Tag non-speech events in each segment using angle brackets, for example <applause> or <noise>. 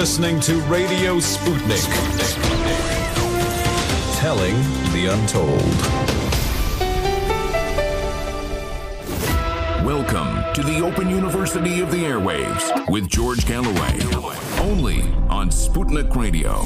listening to Radio Sputnik. Telling the untold. Welcome to the Open University of the Airwaves with George Galloway. Only on Sputnik Radio.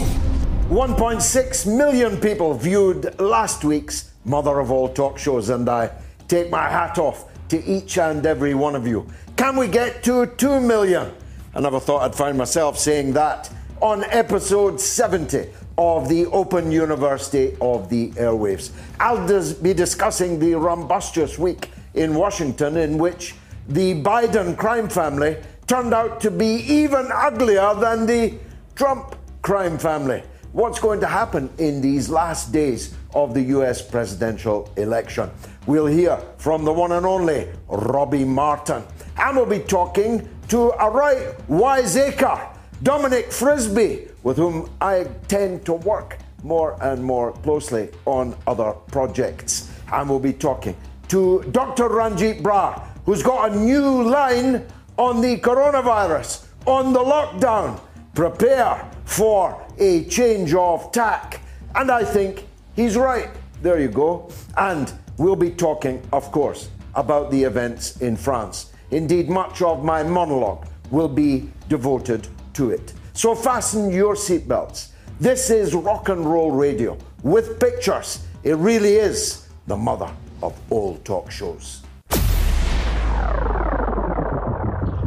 1.6 million people viewed last week's Mother of All talk shows, and I take my hat off to each and every one of you. Can we get to 2 million? I never thought I'd find myself saying that on episode 70 of the Open University of the Airwaves. I'll dis- be discussing the rumbustious week in Washington in which the Biden crime family turned out to be even uglier than the Trump crime family. What's going to happen in these last days of the US presidential election? We'll hear from the one and only Robbie Martin. And we'll be talking to a right wiseacre, Dominic Frisby, with whom I tend to work more and more closely on other projects. And we'll be talking to Dr. Ranjit Brar, who's got a new line on the coronavirus, on the lockdown. Prepare for a change of tack. And I think he's right. There you go. And we'll be talking, of course, about the events in France. Indeed, much of my monologue will be devoted to it. So fasten your seatbelts. This is rock and roll radio with pictures. It really is the mother of all talk shows.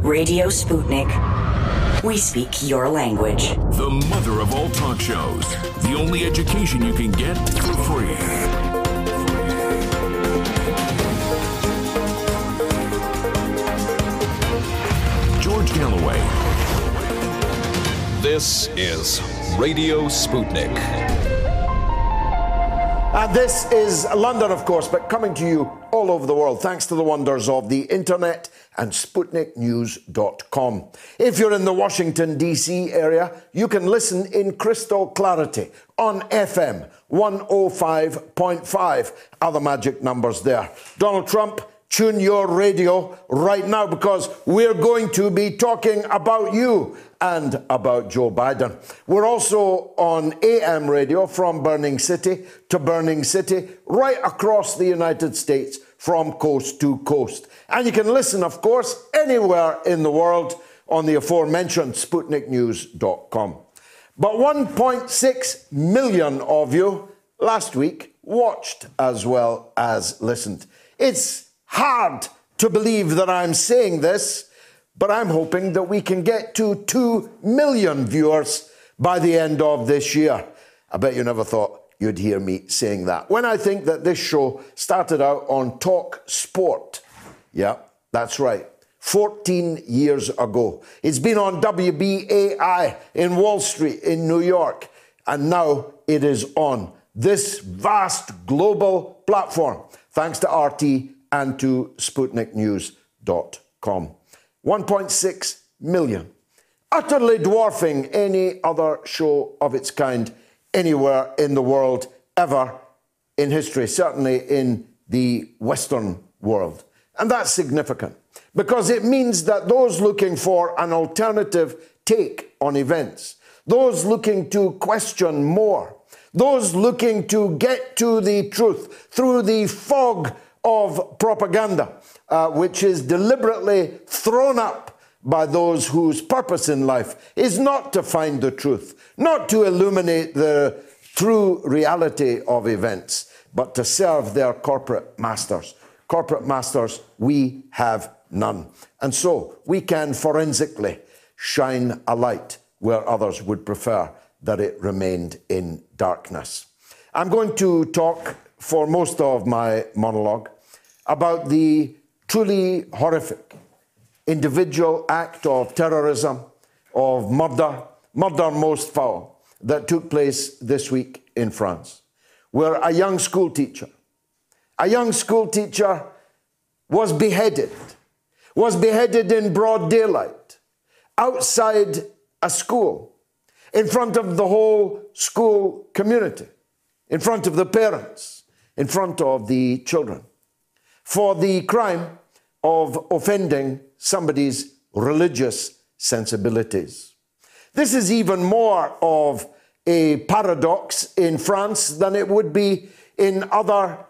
Radio Sputnik. We speak your language. The mother of all talk shows. The only education you can get for free. This is Radio Sputnik. And this is London, of course, but coming to you all over the world thanks to the wonders of the internet and SputnikNews.com. If you're in the Washington, D.C. area, you can listen in crystal clarity on FM 105.5. Other magic numbers there. Donald Trump, tune your radio right now because we're going to be talking about you and about Joe Biden. We're also on AM radio from Burning City to Burning City, right across the United States from coast to coast. And you can listen, of course, anywhere in the world on the aforementioned SputnikNews.com. But 1.6 million of you last week watched as well as listened. It's hard to believe that I'm saying this, but I'm hoping that we can get to 2 million viewers by the end of this year. I bet you never thought you'd hear me saying that. When I think that this show started out on Talk Sport. Yeah, that's right. 14 years ago. It's been on WBAI in Wall Street in New York, and now it is on this vast global platform, thanks to RT and to SputnikNews.com. 1.6 million, utterly dwarfing any other show of its kind anywhere in the world ever in history, certainly in the Western world. And that's significant because it means that those looking for an alternative take on events, those looking to question more, those looking to get to the truth through the fog of propaganda, uh, which is deliberately thrown up by those whose purpose in life is not to find the truth, not to illuminate the true reality of events, but to serve their corporate masters. Corporate masters, we have none. And so we can forensically shine a light where others would prefer that it remained in darkness. I'm going to talk for most of my monologue about the truly horrific individual act of terrorism, of murder, murder most foul, that took place this week in France, where a young school teacher, a young school teacher was beheaded, was beheaded in broad daylight, outside a school, in front of the whole school community, in front of the parents, in front of the children, for the crime of offending somebody's religious sensibilities. This is even more of a paradox in France than it would be in other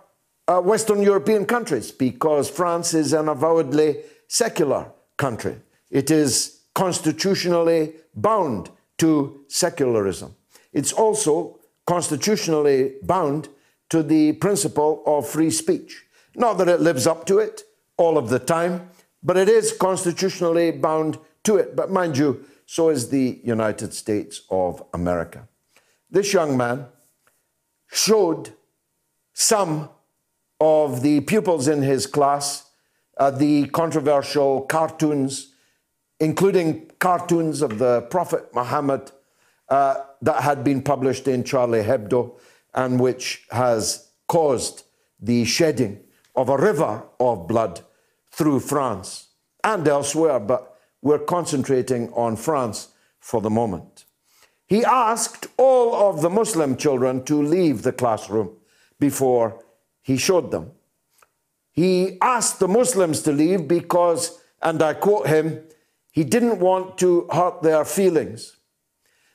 uh, Western European countries because France is an avowedly secular country. It is constitutionally bound to secularism. It's also constitutionally bound to the principle of free speech. Not that it lives up to it all of the time, but it is constitutionally bound to it. But mind you, so is the United States of America. This young man showed some of the pupils in his class uh, the controversial cartoons, including cartoons of the Prophet Muhammad uh, that had been published in Charlie Hebdo and which has caused the shedding of a river of blood through France and elsewhere, but we're concentrating on France for the moment. He asked all of the Muslim children to leave the classroom before he showed them. He asked the Muslims to leave because, and I quote him, he didn't want to hurt their feelings.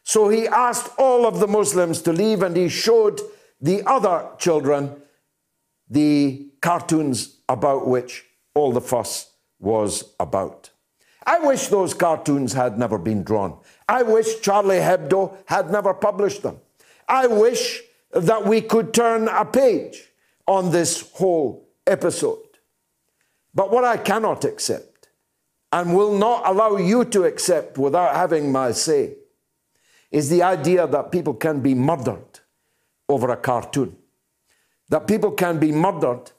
So he asked all of the Muslims to leave and he showed the other children the cartoons about which all the fuss was about. I wish those cartoons had never been drawn. I wish Charlie Hebdo had never published them. I wish that we could turn a page on this whole episode. But what I cannot accept and will not allow you to accept without having my say is the idea that people can be murdered over a cartoon. That people can be murdered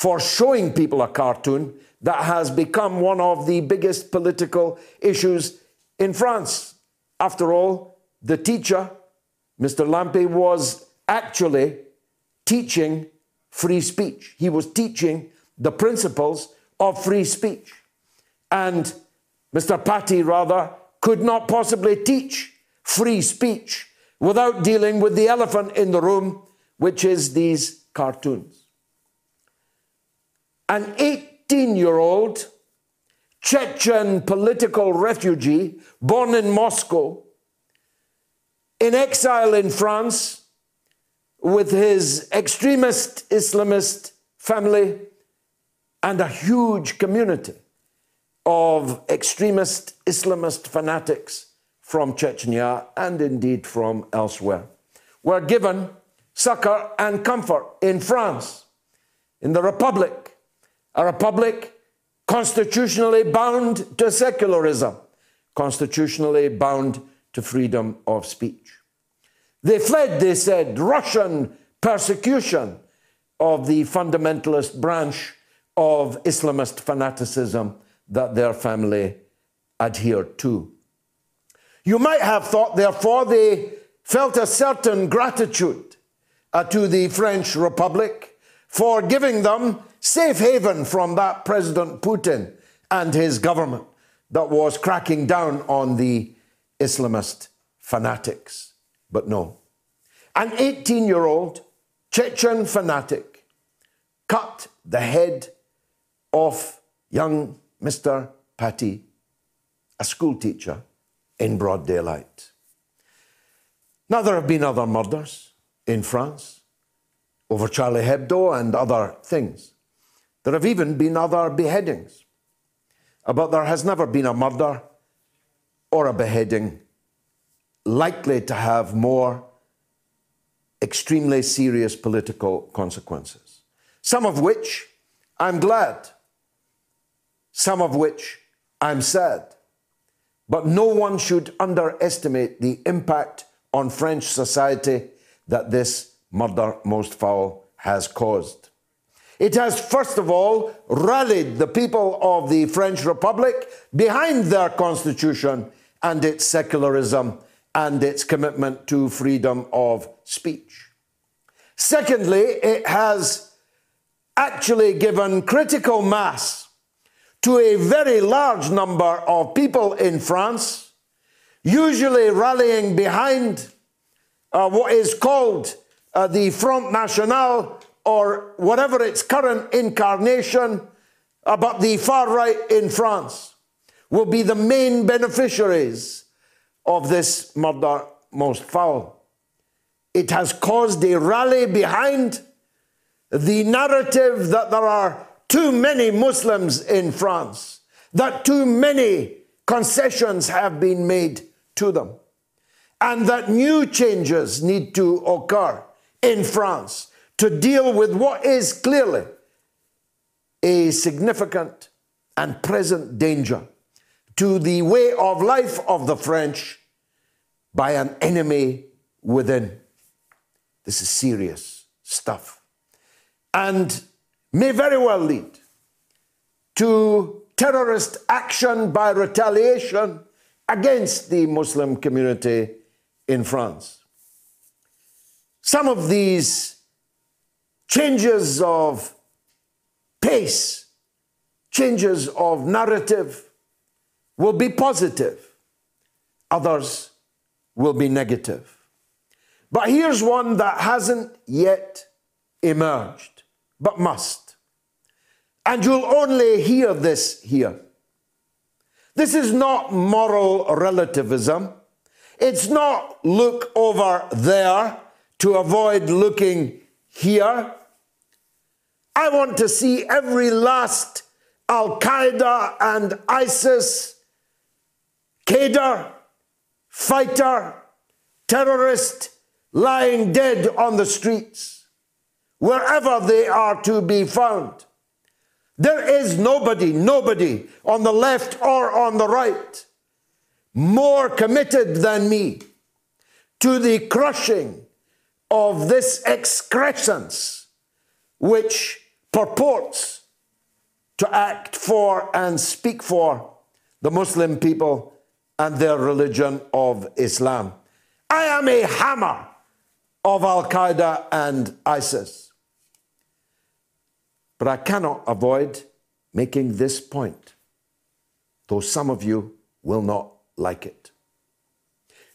for showing people a cartoon that has become one of the biggest political issues in France. After all, the teacher, Mr. Lampe, was actually teaching free speech. He was teaching the principles of free speech. And Mr. Paty, rather, could not possibly teach free speech without dealing with the elephant in the room, which is these cartoons. An 18 year old Chechen political refugee born in Moscow, in exile in France, with his extremist Islamist family and a huge community of extremist Islamist fanatics from Chechnya and indeed from elsewhere, were given succor and comfort in France, in the Republic, a republic constitutionally bound to secularism, constitutionally bound to freedom of speech. They fled, they said, Russian persecution of the fundamentalist branch of Islamist fanaticism that their family adhered to. You might have thought, therefore, they felt a certain gratitude uh, to the French Republic for giving them safe haven from that President Putin and his government that was cracking down on the Islamist fanatics. But no. An 18 year old Chechen fanatic cut the head off young Mr. Paty, a school teacher, in broad daylight. Now, there have been other murders in France over Charlie Hebdo and other things. There have even been other beheadings. Uh, but there has never been a murder or a beheading likely to have more extremely serious political consequences. Some of which I'm glad, some of which I'm sad. But no one should underestimate the impact on French society that this murder most foul has caused. It has, first of all, rallied the people of the French Republic behind their constitution and its secularism and its commitment to freedom of speech. Secondly, it has actually given critical mass to a very large number of people in France, usually rallying behind uh, what is called uh, the Front National or whatever its current incarnation, about the far right in France, will be the main beneficiaries of this murder most foul. It has caused a rally behind the narrative that there are too many Muslims in France, that too many concessions have been made to them, and that new changes need to occur in France to deal with what is clearly a significant and present danger to the way of life of the French by an enemy within. This is serious stuff. And may very well lead to terrorist action by retaliation against the Muslim community in France. Some of these changes of pace, changes of narrative will be positive, others will be negative. But here's one that hasn't yet emerged, but must. And you'll only hear this here. This is not moral relativism. It's not look over there to avoid looking here. I want to see every last Al Qaeda and ISIS cadre, fighter, terrorist lying dead on the streets, wherever they are to be found. There is nobody, nobody on the left or on the right more committed than me to the crushing of this excrescence which purports to act for and speak for the Muslim people and their religion of Islam. I am a hammer of Al Qaeda and ISIS. But I cannot avoid making this point, though some of you will not like it.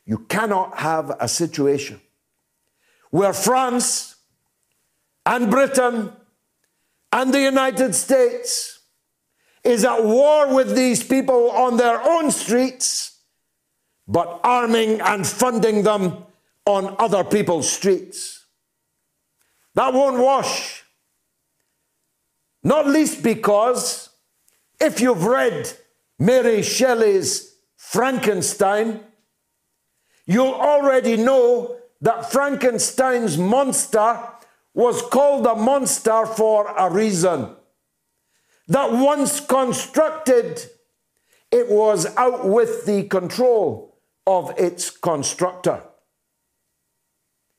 You cannot have a situation where France and Britain and the United States is at war with these people on their own streets, but arming and funding them on other people's streets. That won't wash. Not least because if you've read Mary Shelley's Frankenstein, you'll already know that Frankenstein's monster was called a monster for a reason. That once constructed, it was out with the control of its constructor.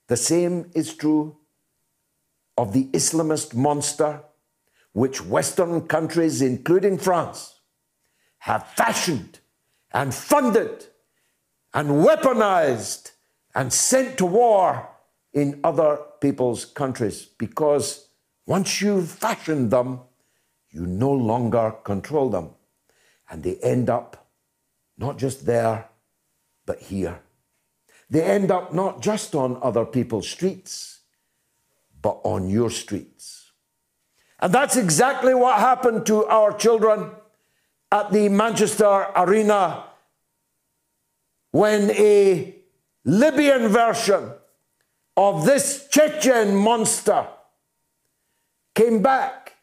The same is true of the Islamist monster which Western countries, including France, have fashioned and funded and weaponized and sent to war in other people's countries because once you've fashioned them, you no longer control them. And they end up not just there, but here. They end up not just on other people's streets, but on your streets. And that's exactly what happened to our children at the Manchester Arena when a Libyan version of this Chechen monster came back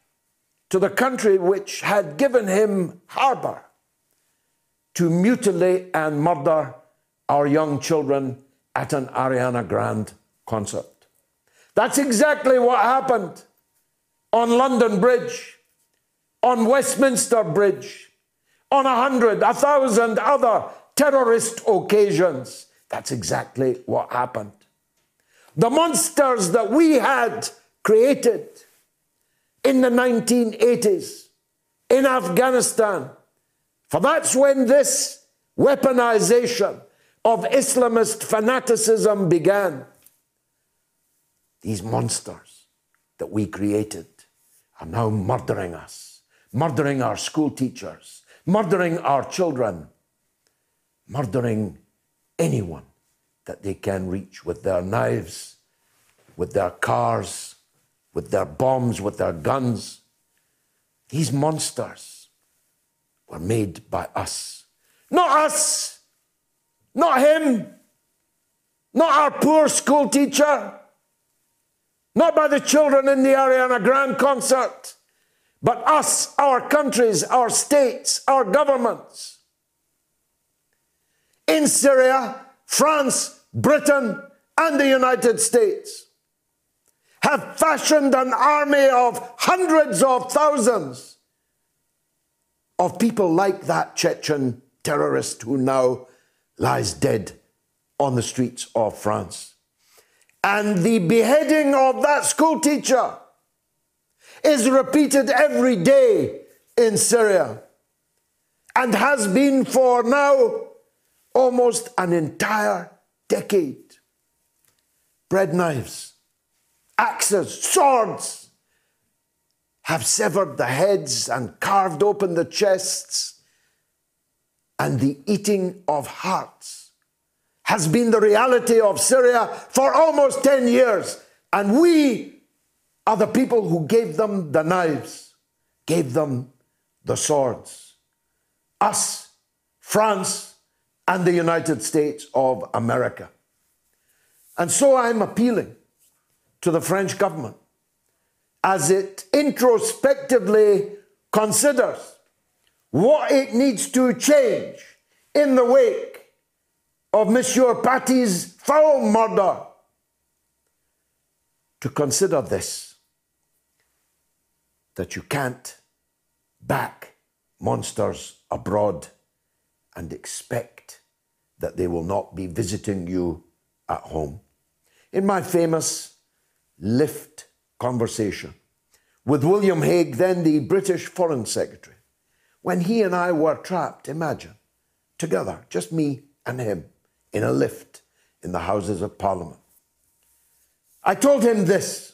to the country which had given him harbor to mutilate and murder our young children at an Ariana Grande concert. That's exactly what happened on London Bridge, on Westminster Bridge, on a hundred, a thousand other terrorist occasions. That's exactly what happened. The monsters that we had created in the 1980s in Afghanistan, for that's when this weaponization of Islamist fanaticism began. These monsters that we created are now murdering us, murdering our school teachers, murdering our children, murdering anyone that they can reach with their knives, with their cars, with their bombs, with their guns. These monsters were made by us. Not us Not him. Not our poor school teacher. Not by the children in the Ariana Grande concert. But us, our countries, our states, our governments. In Syria, France, Britain, and the United States have fashioned an army of hundreds of thousands of people like that Chechen terrorist who now lies dead on the streets of France. And the beheading of that school teacher is repeated every day in Syria and has been for now almost an entire decade. Bread knives, axes, swords have severed the heads and carved open the chests, and the eating of hearts has been the reality of Syria for almost 10 years. And we are the people who gave them the knives, gave them the swords. Us, France, and the United States of America. And so I'm appealing to the French government as it introspectively considers what it needs to change in the wake of Monsieur Paty's foul murder to consider this that you can't back monsters abroad and expect that they will not be visiting you at home. In my famous lift conversation with William Hague, then the British Foreign Secretary, when he and I were trapped, imagine, together, just me and him, in a lift in the Houses of Parliament. I told him this.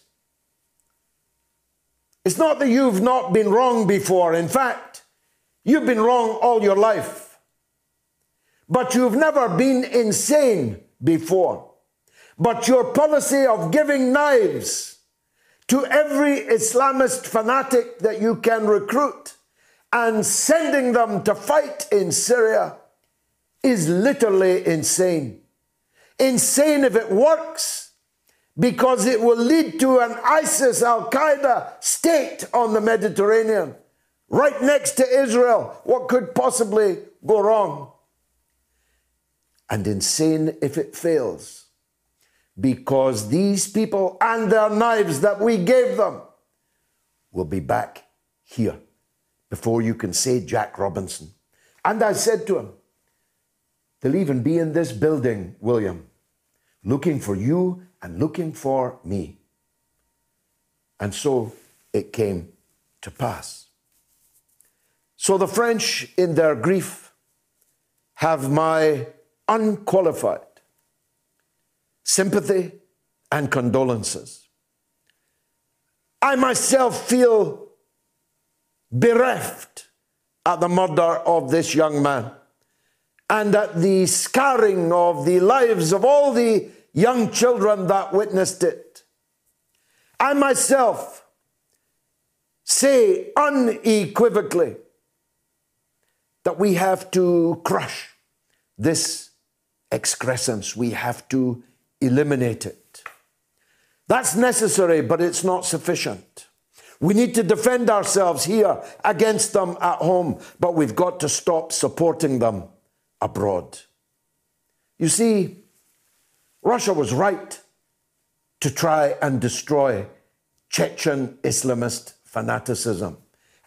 It's not that you've not been wrong before. In fact, you've been wrong all your life. But you've never been insane before. But your policy of giving knives to every Islamist fanatic that you can recruit and sending them to fight in Syria is literally insane. Insane if it works, because it will lead to an ISIS Al Qaeda state on the Mediterranean, right next to Israel. What could possibly go wrong? And in insane if it fails, because these people and their knives that we gave them will be back here before you can say Jack Robinson. And I said to him, They'll even be in this building, William, looking for you and looking for me. And so it came to pass. So the French, in their grief, have my unqualified sympathy and condolences. I myself feel bereft at the murder of this young man and at the scarring of the lives of all the young children that witnessed it. I myself say unequivocally that we have to crush this excrescence, we have to eliminate it. That's necessary, but it's not sufficient. We need to defend ourselves here against them at home, but we've got to stop supporting them abroad. You see, Russia was right to try and destroy Chechen Islamist fanaticism,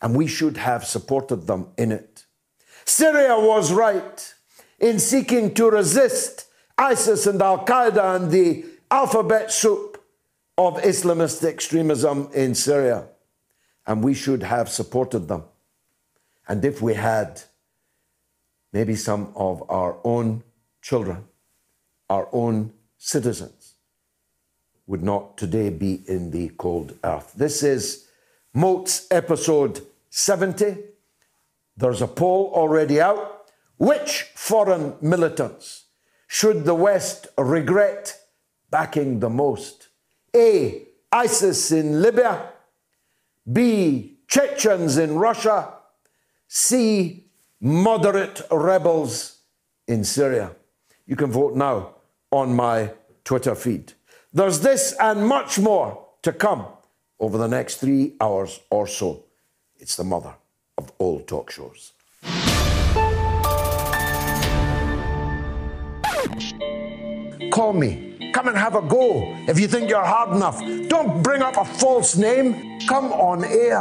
and we should have supported them in it. Syria was right in seeking to resist ISIS and Al Qaeda and the alphabet soup of Islamist extremism in Syria, and we should have supported them. And if we had, maybe some of our own children, our own citizens, would not today be in the cold earth. This is MOATS episode 70. There's a poll already out. Which foreign militants should the West regret backing the most? A. ISIS in Libya. B. Chechens in Russia. C moderate rebels in Syria. You can vote now on my Twitter feed. There's this and much more to come over the next three hours or so. It's the mother of all talk shows. Call me. Come and have a go. If you think you're hard enough, don't bring up a false name. Come on air.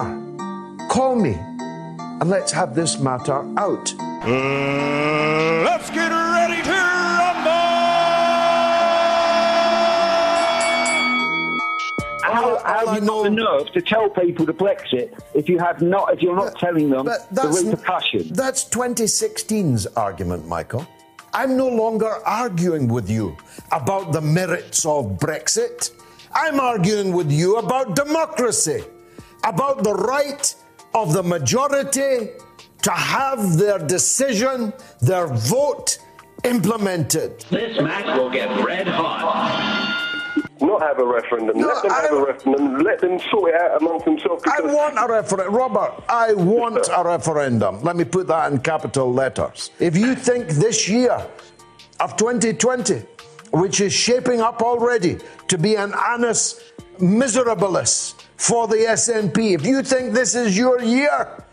Call me and let's have this matter out. Uh, let's get ready to rumble! How, how I have you got know- the nerve to tell people to Brexit if you have not, if you're not telling them the repercussions? that's 2016's argument, Michael. I'm no longer arguing with you about the merits of Brexit. I'm arguing with you about democracy, about the right of the majority to have their decision, their vote implemented. This match will get red hot. Not have a referendum. No, let them have I- a referendum. Let them sort it out amongst themselves. I want a referendum. Robert, I want a referendum. Let me put that in capital letters. If you think this year of 2020, which is shaping up already to be an annus miserabilis for the SNP, if you think this is your year,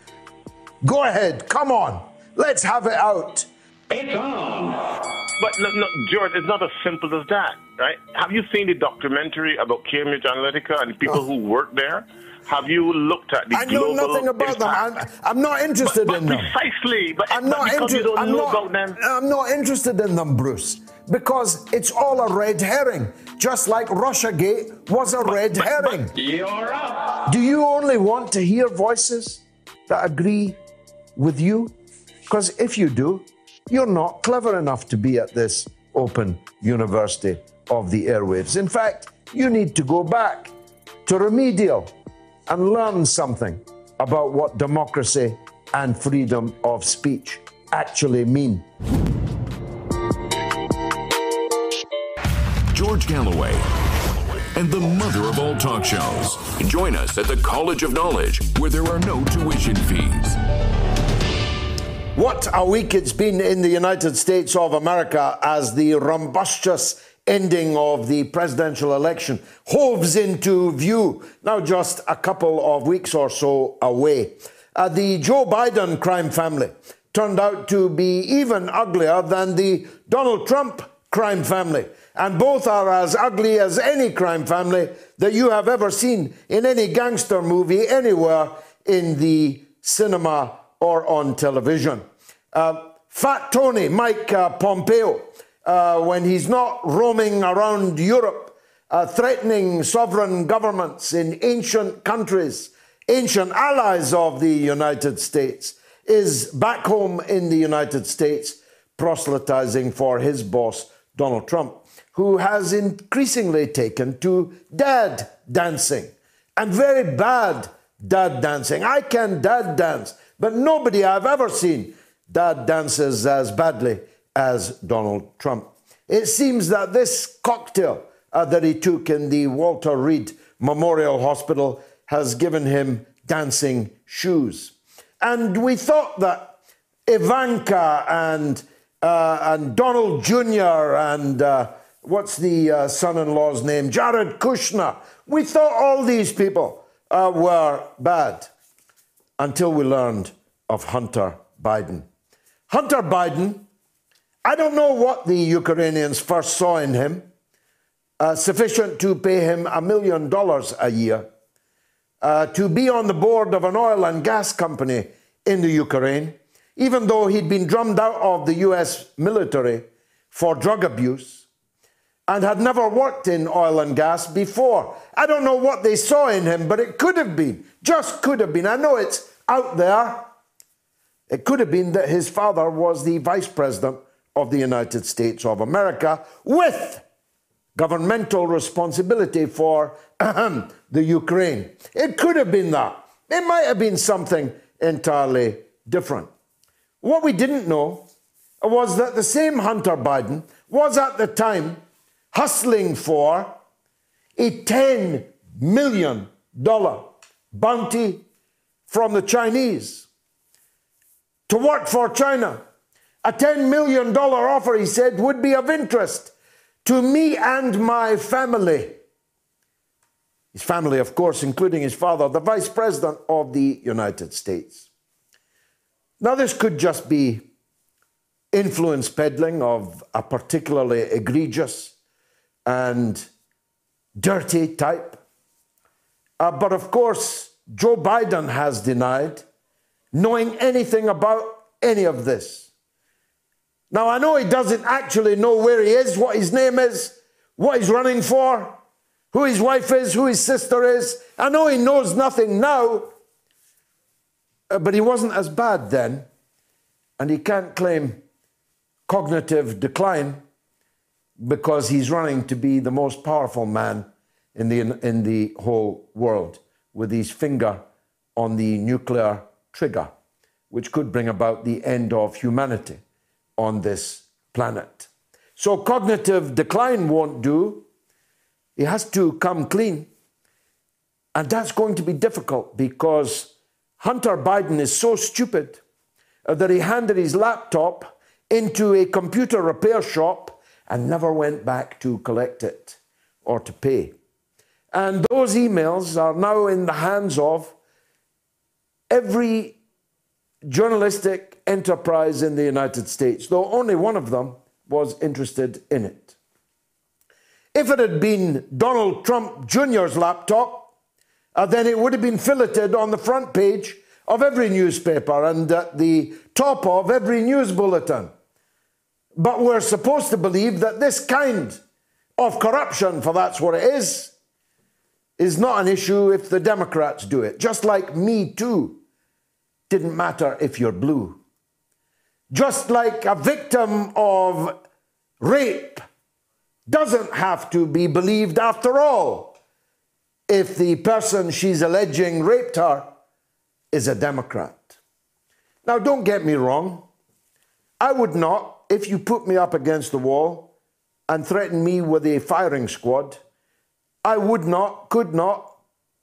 go ahead. Come on. Let's have it out. It's on. But no, no, George, it's not as simple as that, right? Have you seen the documentary about Cambridge Analytica and people oh. who work there? Have you looked at the I know nothing about them. I'm, I'm not interested but, in but them. Precisely, but, I'm but not interested. I'm not. I'm not interested in them, Bruce, because it's all a red herring. Just like RussiaGate was a red herring. You're up. Do you only want to hear voices that agree with you? Because if you do, you're not clever enough to be at this open university of the airwaves. In fact, you need to go back to remedial and learn something about what democracy and freedom of speech actually mean. George Galloway, and the mother of all talk shows. Join us at the College of Knowledge, where there are no tuition fees. What a week it's been in the United States of America as the rumbustious ending of the presidential election hoves into view, now just a couple of weeks or so away. Uh, the Joe Biden crime family turned out to be even uglier than the Donald Trump crime family. And both are as ugly as any crime family that you have ever seen in any gangster movie anywhere in the cinema or on television. Uh, Fat Tony, Mike uh, Pompeo, uh, when he's not roaming around Europe, uh, threatening sovereign governments in ancient countries, ancient allies of the United States, is back home in the United States proselytizing for his boss, Donald Trump, who has increasingly taken to dad dancing and very bad dad dancing. I can dad dance, but nobody I've ever seen that dances as badly as Donald Trump. It seems that this cocktail uh, that he took in the Walter Reed Memorial Hospital has given him dancing shoes. And we thought that Ivanka and, uh, and Donald Jr. and uh, what's the uh, son in law's name? Jared Kushner. We thought all these people uh, were bad until we learned of Hunter Biden. Hunter Biden, I don't know what the Ukrainians first saw in him, uh, sufficient to pay him a million dollars a year uh, to be on the board of an oil and gas company in the Ukraine, even though he'd been drummed out of the US military for drug abuse and had never worked in oil and gas before. I don't know what they saw in him, but it could have been, just could have been. I know it's out there. It could have been that his father was the vice president of the United States of America with governmental responsibility for the Ukraine. It could have been that. It might have been something entirely different. What we didn't know was that the same Hunter Biden was at the time hustling for a $10 million bounty from the Chinese to work for China A $10 million offer, he said, would be of interest to me and my family. His family, of course, including his father, the Vice President of the United States. Now, this could just be influence peddling of a particularly egregious and dirty type. Uh, but of course, Joe Biden has denied knowing anything about any of this. Now, I know he doesn't actually know where he is, what his name is, what he's running for, who his wife is, who his sister is. I know he knows nothing now, uh, but he wasn't as bad then, and he can't claim cognitive decline because he's running to be the most powerful man in the, in the whole world with his finger on the nuclear trigger, which could bring about the end of humanity on this planet. So, cognitive decline won't do. He has to come clean. And that's going to be difficult because Hunter Biden is so stupid that he handed his laptop into a computer repair shop and never went back to collect it or to pay. And those emails are now in the hands of every journalistic enterprise in the United States, though only one of them was interested in it. If it had been Donald Trump Jr.'s laptop, uh, then it would have been filleted on the front page of every newspaper and at the top of every news bulletin. But we're supposed to believe that this kind of corruption, for that's what it is, is not an issue if the Democrats do it. Just like Me Too didn't matter if you're blue. Just like a victim of rape doesn't have to be believed after all if the person she's alleging raped her is a Democrat. Now, don't get me wrong. I would not if you put me up against the wall and threaten me with a firing squad, I would not, could not,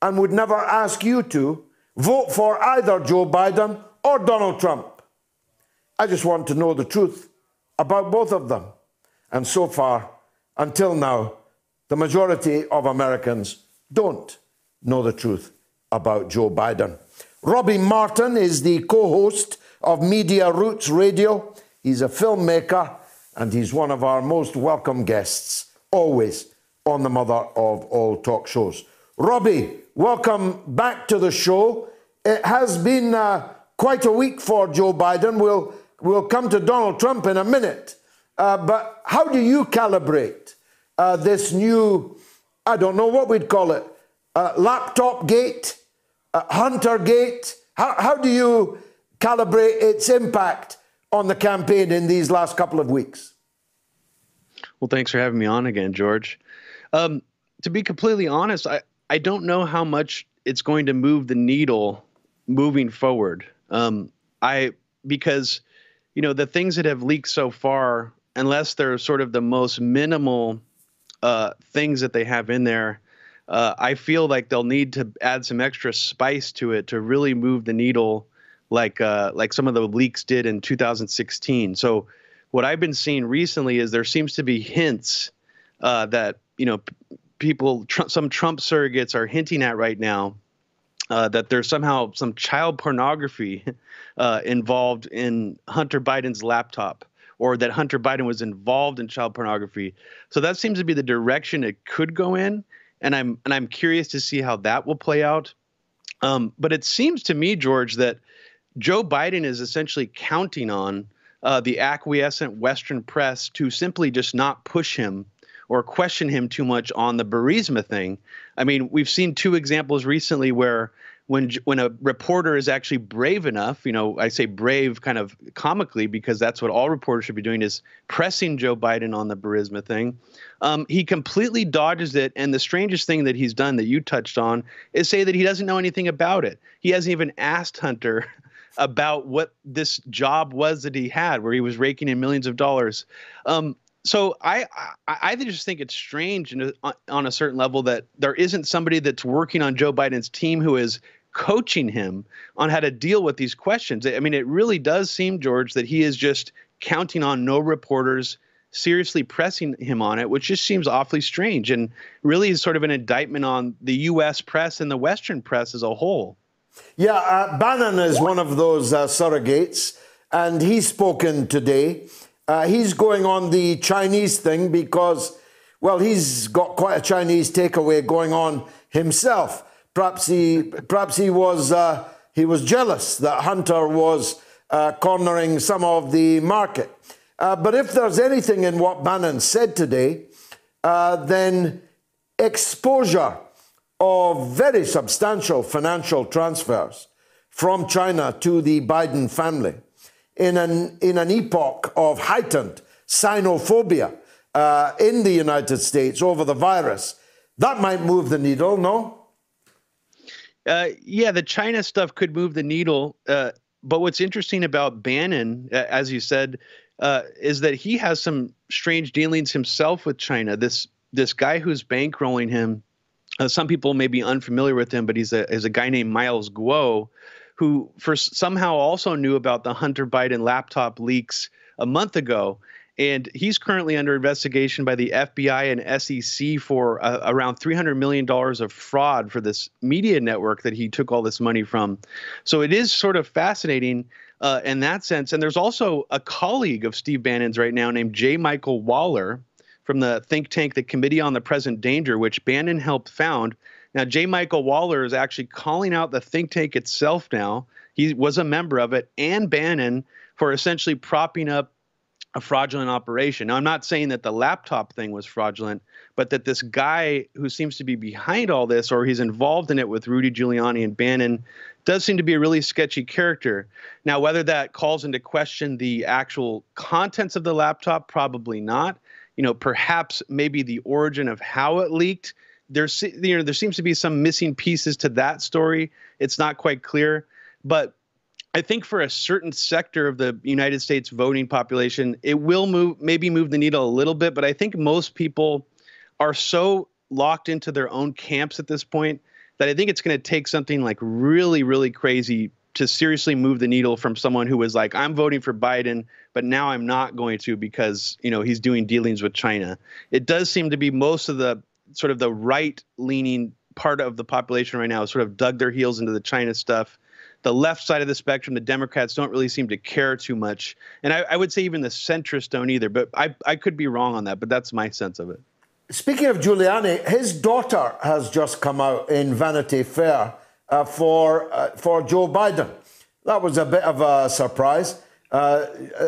and would never ask you to vote for either Joe Biden or Donald Trump. I just want to know the truth about both of them. And so far, until now, the majority of Americans don't know the truth about Joe Biden. Robbie Martin is the co host of Media Roots Radio. He's a filmmaker and he's one of our most welcome guests, always on the mother of all talk shows. Robbie, welcome back to the show. It has been uh, quite a week for Joe Biden. We'll, we'll come to Donald Trump in a minute. Uh, but how do you calibrate uh, this new, I don't know what we'd call it, uh, laptop gate, uh, hunter gate? How, how do you calibrate its impact on the campaign in these last couple of weeks. Well, thanks for having me on again, George. Um, to be completely honest, I, I don't know how much it's going to move the needle moving forward. Um, I because you know the things that have leaked so far, unless they're sort of the most minimal uh, things that they have in there, uh, I feel like they'll need to add some extra spice to it to really move the needle like uh, like some of the leaks did in 2016. So what I've been seeing recently is there seems to be hints uh, that you know people some Trump surrogates are hinting at right now uh, that there's somehow some child pornography <laughs> uh, involved in Hunter Biden's laptop. Or that Hunter Biden was involved in child pornography, so that seems to be the direction it could go in, and I'm and I'm curious to see how that will play out. Um, but it seems to me, George, that Joe Biden is essentially counting on uh, the acquiescent Western press to simply just not push him or question him too much on the Burisma thing. I mean, we've seen two examples recently where when when a reporter is actually brave enough, you know, I say brave kind of comically because that's what all reporters should be doing is pressing Joe Biden on the Burisma thing. Um, he completely dodges it, and the strangest thing that he's done that you touched on is say that he doesn't know anything about it. He hasn't even asked Hunter about what this job was that he had, where he was raking in millions of dollars. Um, so I, I, I just think it's strange a, on a certain level that there isn't somebody that's working on Joe Biden's team who is coaching him on how to deal with these questions. I mean, it really does seem, George, that he is just counting on no reporters seriously pressing him on it, which just seems awfully strange and really is sort of an indictment on the U.S. press and the Western press as a whole. Yeah, uh, Bannon is one of those uh, surrogates, and he's spoken today. Uh, he's going on the Chinese thing because, well, he's got quite a Chinese takeaway going on himself. Perhaps he, perhaps he was, uh, he was jealous that Hunter was uh, cornering some of the market. Uh, but if there's anything in what Bannon said today, then exposure of very substantial financial transfers from China to the Biden family in an, in an epoch of heightened xenophobia uh, in the United States over the virus, that might move the needle, no? Uh, yeah, the China stuff could move the needle. Uh, but what's interesting about Bannon, as you said, uh, is that he has some strange dealings himself with China. This this guy who's bankrolling him. Uh, some people may be unfamiliar with him, but he's a is a guy named Miles Guo, who for somehow also knew about the Hunter Biden laptop leaks a month ago. And he's currently under investigation by the FBI and SEC for uh, around $300 million of fraud for this media network that he took all this money from. So it is sort of fascinating uh, in that sense. And there's also a colleague of Steve Bannon's right now named J. Michael Waller from the think tank, the Committee on the Present Danger, which Bannon helped found. Now, J. Michael Waller is actually calling out the think tank itself now. He was a member of it and Bannon for essentially propping up a fraudulent operation. Now, I'm not saying that the laptop thing was fraudulent, but that this guy who seems to be behind all this or he's involved in it with Rudy Giuliani and Bannon does seem to be a really sketchy character. Now, whether that calls into question the actual contents of the laptop, probably not. You know, perhaps maybe the origin of how it leaked. There's, you know, there seems to be some missing pieces to that story. It's not quite clear, but I think for a certain sector of the United States voting population, it will move, maybe move the needle a little bit. But I think most people are so locked into their own camps at this point that I think it's going to take something like really, really crazy to seriously move the needle from someone who was like, I'm voting for Biden, but now I'm not going to because, you know, he's doing dealings with China. It does seem to be most of the sort of the right leaning part of the population right now sort of dug their heels into the China stuff. The left side of the spectrum, the Democrats don't really seem to care too much. And I, I would say even the centrists don't either, but I, I could be wrong on that, but that's my sense of it. Speaking of Giuliani, his daughter has just come out in Vanity Fair uh, for uh, for Joe Biden. That was a bit of a surprise. Uh,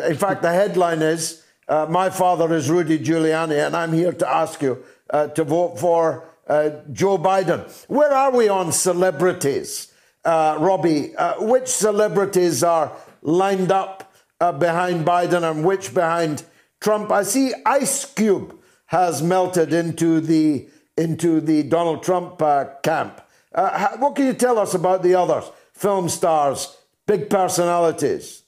in fact, the headline is uh, "My father is Rudy Giuliani, and I'm here to ask you uh, to vote for uh, Joe Biden." Where are we on celebrities, Robbie? which celebrities are lined up behind Biden and which behind Trump? I see Ice Cube has melted into the into the Donald Trump uh, camp. Uh, what can you tell us about the others? Film stars, big personalities.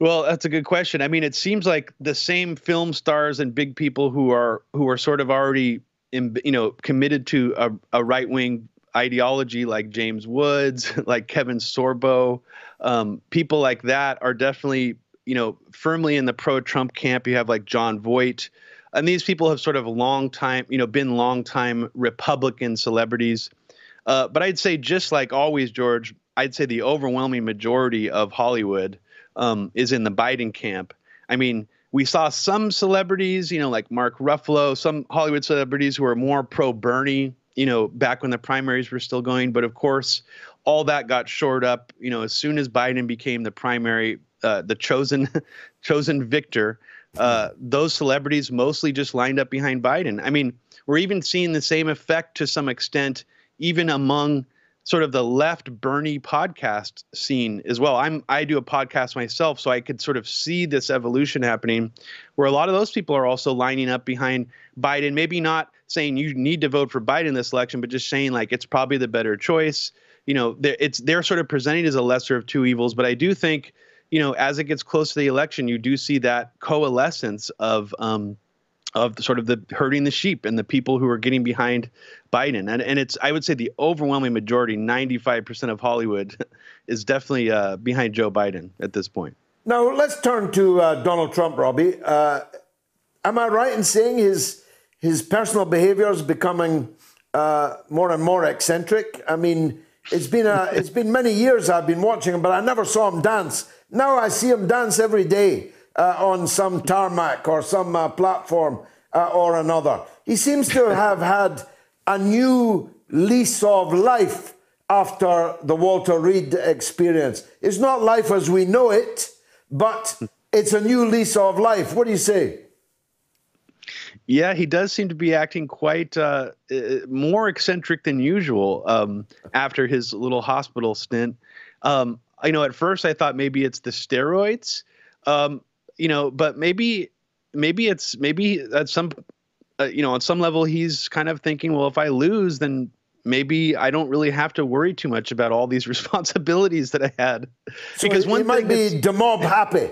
Well, that's a good question. I mean, it seems like the same film stars and big people who are who are sort of already, in, you know, committed to a, a right wing ideology, like James Woods, <laughs> like Kevin Sorbo, um, people like that are definitely you know, firmly in the pro-Trump camp. You have like Jon Voight, and these people have sort of long time, you know, been long time Republican celebrities. Uh, but I'd say, just like always, George, I'd say the overwhelming majority of Hollywood um, is in the Biden camp. I mean, we saw some celebrities, you know, like Mark Ruffalo, some Hollywood celebrities who are more pro Bernie, you know, back when the primaries were still going. But of course, all that got shored up, you know, as soon as Biden became the primary uh, the chosen <laughs> chosen victor, uh, those celebrities mostly just lined up behind Biden. I mean, we're even seeing the same effect to some extent, even among sort of the left Bernie podcast scene as well. I'm I do a podcast myself, so I could sort of see this evolution happening, where a lot of those people are also lining up behind Biden. Maybe not saying you need to vote for Biden this election, but just saying like it's probably the better choice. You know, they're, it's they're sort of presenting as a lesser of two evils, but I do think you know, as it gets close to the election, you do see that coalescence of um, of sort of the herding the sheep and the people who are getting behind Biden. And and it's I would say the overwhelming majority, 95% of Hollywood, <laughs> is definitely uh, behind Joe Biden at this point. Now, let's turn to uh, Donald Trump, Robbie. Uh, am I right in saying his, his personal behavior is becoming uh, more and more eccentric? I mean, it's been, a, it's been many years I've been watching him, but I never saw him dance. Now I see him dance every day uh, on some tarmac or some uh, platform uh, or another. He seems to have had a new lease of life after the Walter Reed experience. It's not life as we know it, but it's a new lease of life. What do you say? Yeah, he does seem to be acting quite uh, uh more eccentric than usual um, after his little hospital stint. Um, you know, at first I thought maybe it's the steroids, um, you know, but maybe maybe it's maybe at some uh, you know on some level he's kind of thinking, well, if I lose, then maybe I don't really have to worry too much about all these <laughs> responsibilities that I had. So because one might be the mob happy.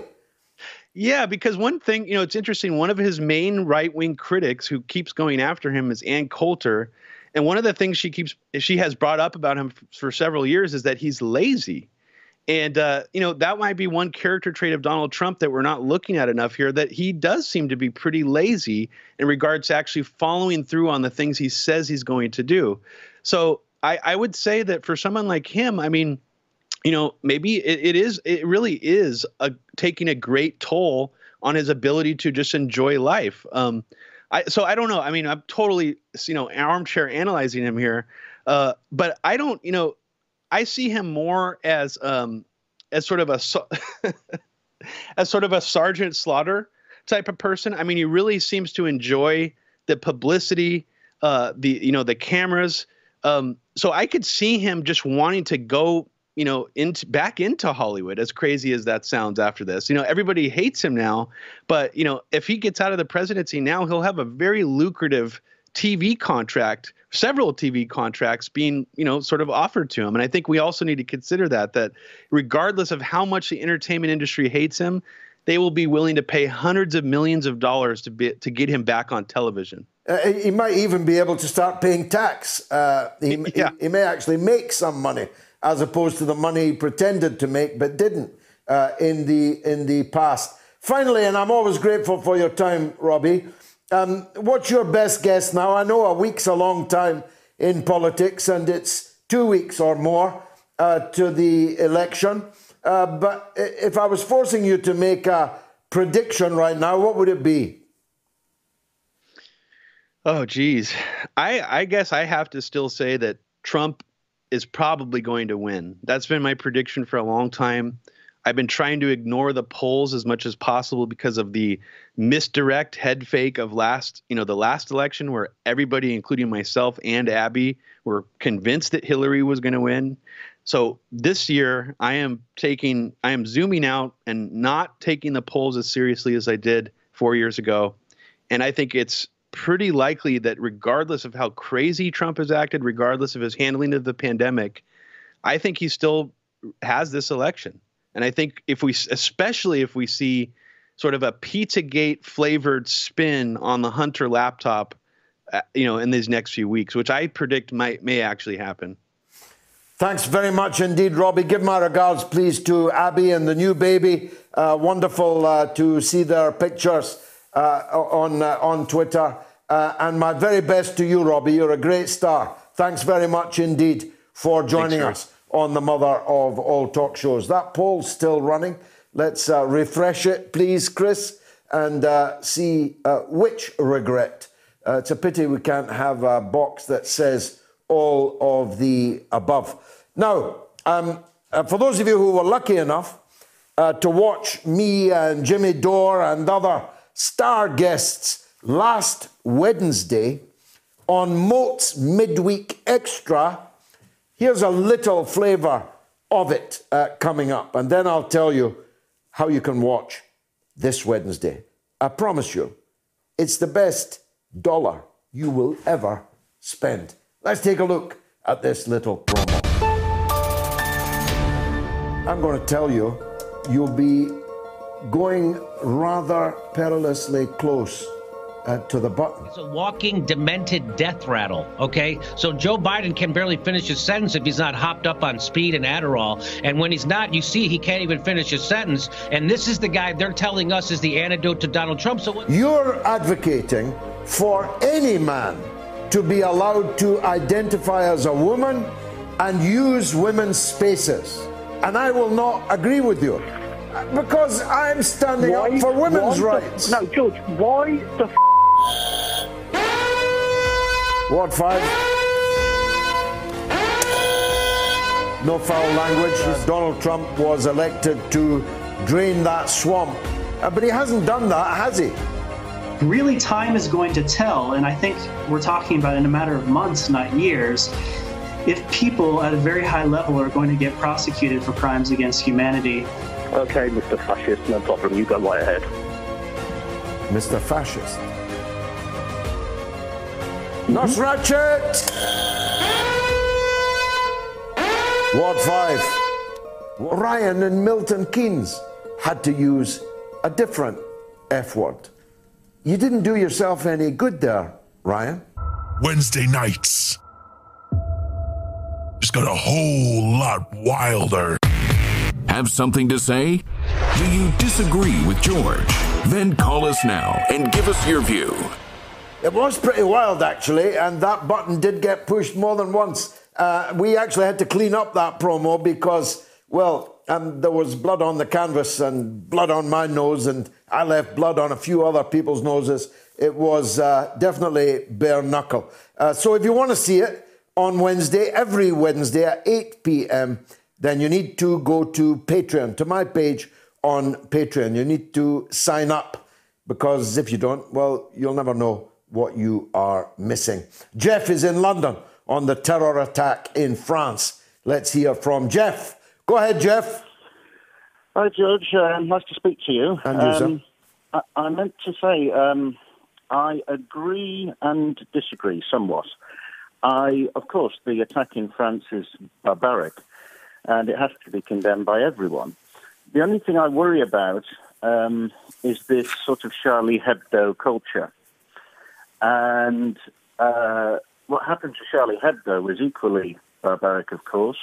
Yeah, because one thing, you know, it's interesting. One of his main right wing critics who keeps going after him is Ann Coulter. And one of the things she keeps she has brought up about him for several years is that he's lazy. And uh, you know that might be one character trait of Donald Trump that we're not looking at enough here. That he does seem to be pretty lazy in regards to actually following through on the things he says he's going to do. So I, I would say that for someone like him, I mean, you know, maybe it, it is, it really is a, taking a great toll on his ability to just enjoy life. Um, I, so I don't know. I mean, I'm totally, you know, armchair analyzing him here. Uh, but I don't, you know, I see him more as, um, as sort of a, <laughs> as sort of a Sergeant Slaughter type of person. I mean, he really seems to enjoy the publicity, uh, the, you know, the cameras, um, so I could see him just wanting to go, you know, into back into Hollywood. As crazy as that sounds, after this, you know, everybody hates him now. But you know, if he gets out of the presidency now, he'll have a very lucrative TV contract, several TV contracts being, you know, sort of offered to him. And I think we also need to consider that that regardless of how much the entertainment industry hates him, they will be willing to pay hundreds of millions of dollars to be, to get him back on television. Uh, he might even be able to start paying tax. Uh, he, <laughs> yeah. he, he, may actually make some money as opposed to the money he pretended to make but didn't uh, in the in the past. Finally, and I'm always grateful for your time, Robbie. Um, what's your best guess now? I know a week's a long time in politics, and it's two weeks or more uh, to the election. Uh, but if I was forcing you to make a prediction right now, what would it be? Oh, geez. I, I guess I have to still say that Trump is probably going to win. That's been my prediction for a long time. I've been trying to ignore the polls as much as possible because of the misdirect head fake of last, you know, the last election where everybody, including myself and Abby, were convinced that Hillary was going to win. So this year, I am taking, I am zooming out and not taking the polls as seriously as I did four years ago. And I think it's pretty likely that regardless of how crazy Trump has acted, regardless of his handling of the pandemic, I think he still has this election. And I think if we, especially if we see sort of a Pizzagate flavored spin on the Hunter laptop, uh, you know, in these next few weeks, which I predict might may actually happen. Thanks very much indeed, Robbie. Give my regards, please, to Abby and the new baby. Uh, wonderful uh, to see their pictures uh, on, uh, on Twitter. Uh, and my very best to you, Robbie. You're a great star. Thanks very much indeed for joining Thanks, us on the mother of all talk shows. That poll's still running. Let's uh, refresh it, please, Chris, and uh, see uh, which regret. it's a pity we can't have a box that says all of the above. Now, um, for those of you who were lucky enough to watch me and Jimmy Dore and other star guests last Wednesday on MOATS Midweek Extra. Here's a little flavour of it uh, coming up, and then I'll tell you how you can watch this Wednesday. I promise you, it's the best dollar you will ever spend. Let's take a look at this little promo. I'm going to tell you, you'll be going rather perilously close uh, to the button. It's a walking, demented death rattle, okay? So Joe Biden can barely finish his sentence if he's not hopped up on speed and Adderall. And when he's not, you see he can't even finish his sentence. And this is the guy they're telling us is the antidote to Donald Trump. So what- You're advocating for any man to be allowed to identify as a woman and use women's spaces. And I will not agree with you. Because I'm standing Why- up for women's why the- rights. no, George, why the f- Ward 5. No foul language. Donald Trump was elected to drain that swamp. Uh, but he hasn't done that, has he? really time is going to tell and i think we're talking about in a matter of months not years if people at a very high level are going to get prosecuted for crimes against humanity Okay, Mr. Fascist, no problem. You go right ahead. Mr. Fascist. Nurse Ratched! Ward 5. Ryan and Milton Keynes had to use a different F word. You didn't do yourself any good there, Ryan. Wednesday nights just got a whole lot wilder. Have something to say? Do you disagree with George? Then call us now and give us your view. It was pretty wild, actually, and that button did get pushed more than once. Uh, we actually had to clean up that promo because, well, um, there was blood on the canvas and blood on my nose, and I left blood on a few other people's noses. It was uh, definitely bare knuckle. Uh, so if you want to see it on Wednesday, every Wednesday at 8 p.m., then you need to go to Patreon, to my page on Patreon. You need to sign up because if you don't, well, you'll never know what you are missing. Jeff is in London on the terror attack in France. Let's hear from Jeff. Go ahead, Jeff. Hi, George. Uh, nice to speak to you. And you, sir. I, I meant to say um, I agree and disagree somewhat. I, of course, the attack in France is barbaric, and it has to be condemned by everyone. The only thing I worry about um, is this sort of Charlie Hebdo culture. And uh, what happened to Charlie Hebdo was equally barbaric, of course.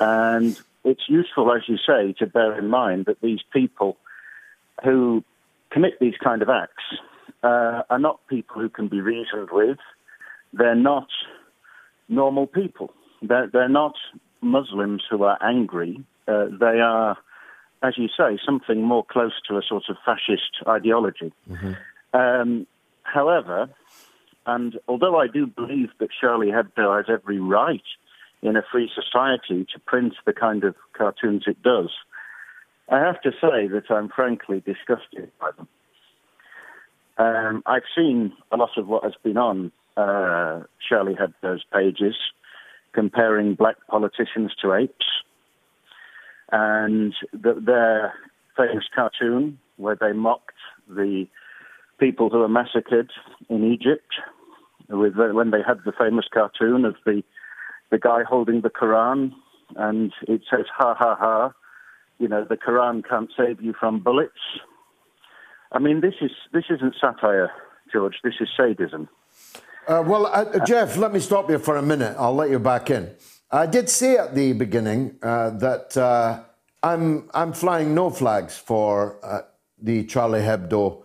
And it's useful, as you say, to bear in mind that these people who commit these kind of acts uh, are not people who can be reasoned with. They're not normal people. They're, they're not Muslims who are angry. Uh, they are, as you say, something more close to a sort of fascist ideology. Um, however, and although I do believe that Charlie Hebdo has every right in a free society to print the kind of cartoons it does, I have to say that I'm frankly disgusted by them. Um, I've seen a lot of what has been on uh, Charlie Hebdo's pages, comparing black politicians to apes, and the, their famous cartoon where they mocked the people who were massacred in Egypt, with when they had the famous cartoon of the the guy holding the Quran, and it says "ha ha ha," you know, the Quran can't save you from bullets. I mean, this is this isn't satire, George. This is sadism. Uh, well, uh, Jeff, let me stop you for a minute. I'll let you back in. I did say at the beginning uh, that uh, I'm I'm flying no flags for uh, the Charlie Hebdo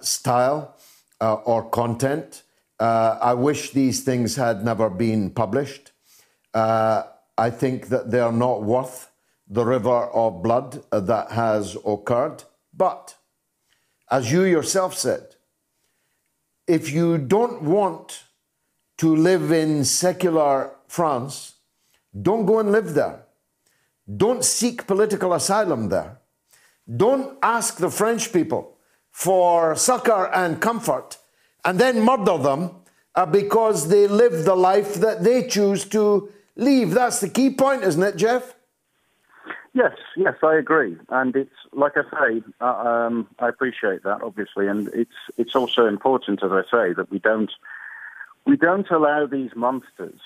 style uh, or content. Uh, I wish these things had never been published. Uh, I think that they are not worth the river of blood uh, that has occurred. But as you yourself said, if you don't want to live in secular France, don't go and live there. Don't seek political asylum there. Don't ask the French people for succor and comfort and then murder them uh, because they live the life that they choose to leave. That's the key point, isn't it, Jeff? Yes, yes, I agree, and it's like I say, uh, um, I appreciate that obviously, and it's it's also important, as I say, that we don't we don't allow these monsters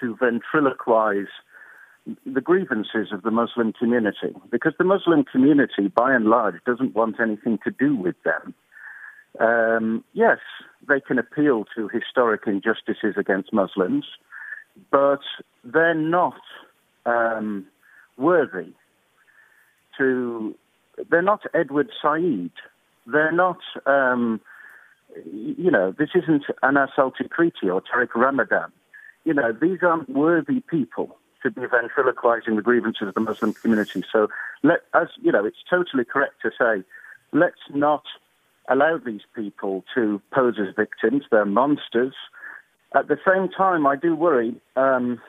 to ventriloquize the grievances of the Muslim community, because the Muslim community, by and large, doesn't want anything to do with them. Um, yes, they can appeal to historic injustices against Muslims, but they're not um, worthy to. They're not Edward Said. They're not. Um, you know, this isn't Anas al-Tikriti or Tariq Ramadan. You know, these aren't worthy people to be ventriloquizing the grievances of the Muslim community. So, let as you know, it's totally correct to say, let's not allow these people to pose as victims. They're monsters. At the same time, I do worry. Um,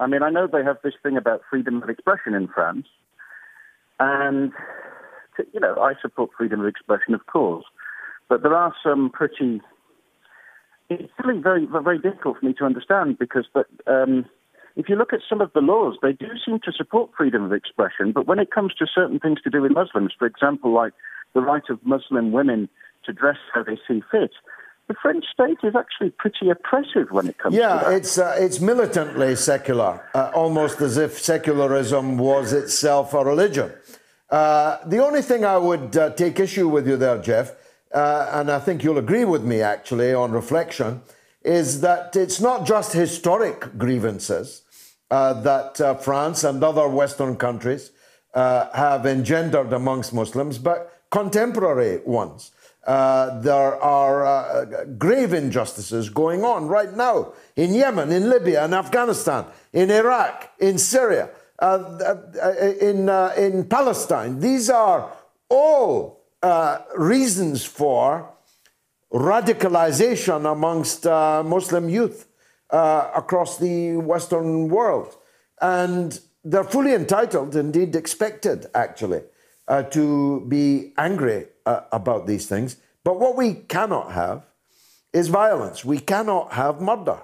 I mean, I know they have this thing about freedom of expression in France, and you know, I support freedom of expression, of course, but there are some pretty. It's really very, very difficult for me to understand because, but um, if you look at some of the laws, they do seem to support freedom of expression, but when it comes to certain things to do with Muslims, for example, like the right of Muslim women to dress how they see fit, the French state is actually pretty oppressive when it comes yeah, to that. it's, uh, it's militantly secular, uh, almost as if secularism was itself a religion. Uh, the only thing I would uh, take issue with you there, Jeff, uh, and I think you'll agree with me actually on reflection, is that it's not just historic grievances that uh, France and other Western countries uh, have engendered amongst Muslims, but contemporary ones. Uh, there are uh, grave injustices going on right now in Yemen, in Libya, in Afghanistan, in Iraq, in Syria, uh, in, in Palestine. These are all reasons for radicalization amongst Muslim youth uh, across the Western world. And they're fully entitled, indeed expected, actually, uh, to be angry uh, about these things. But what we cannot have is violence. We cannot have murder.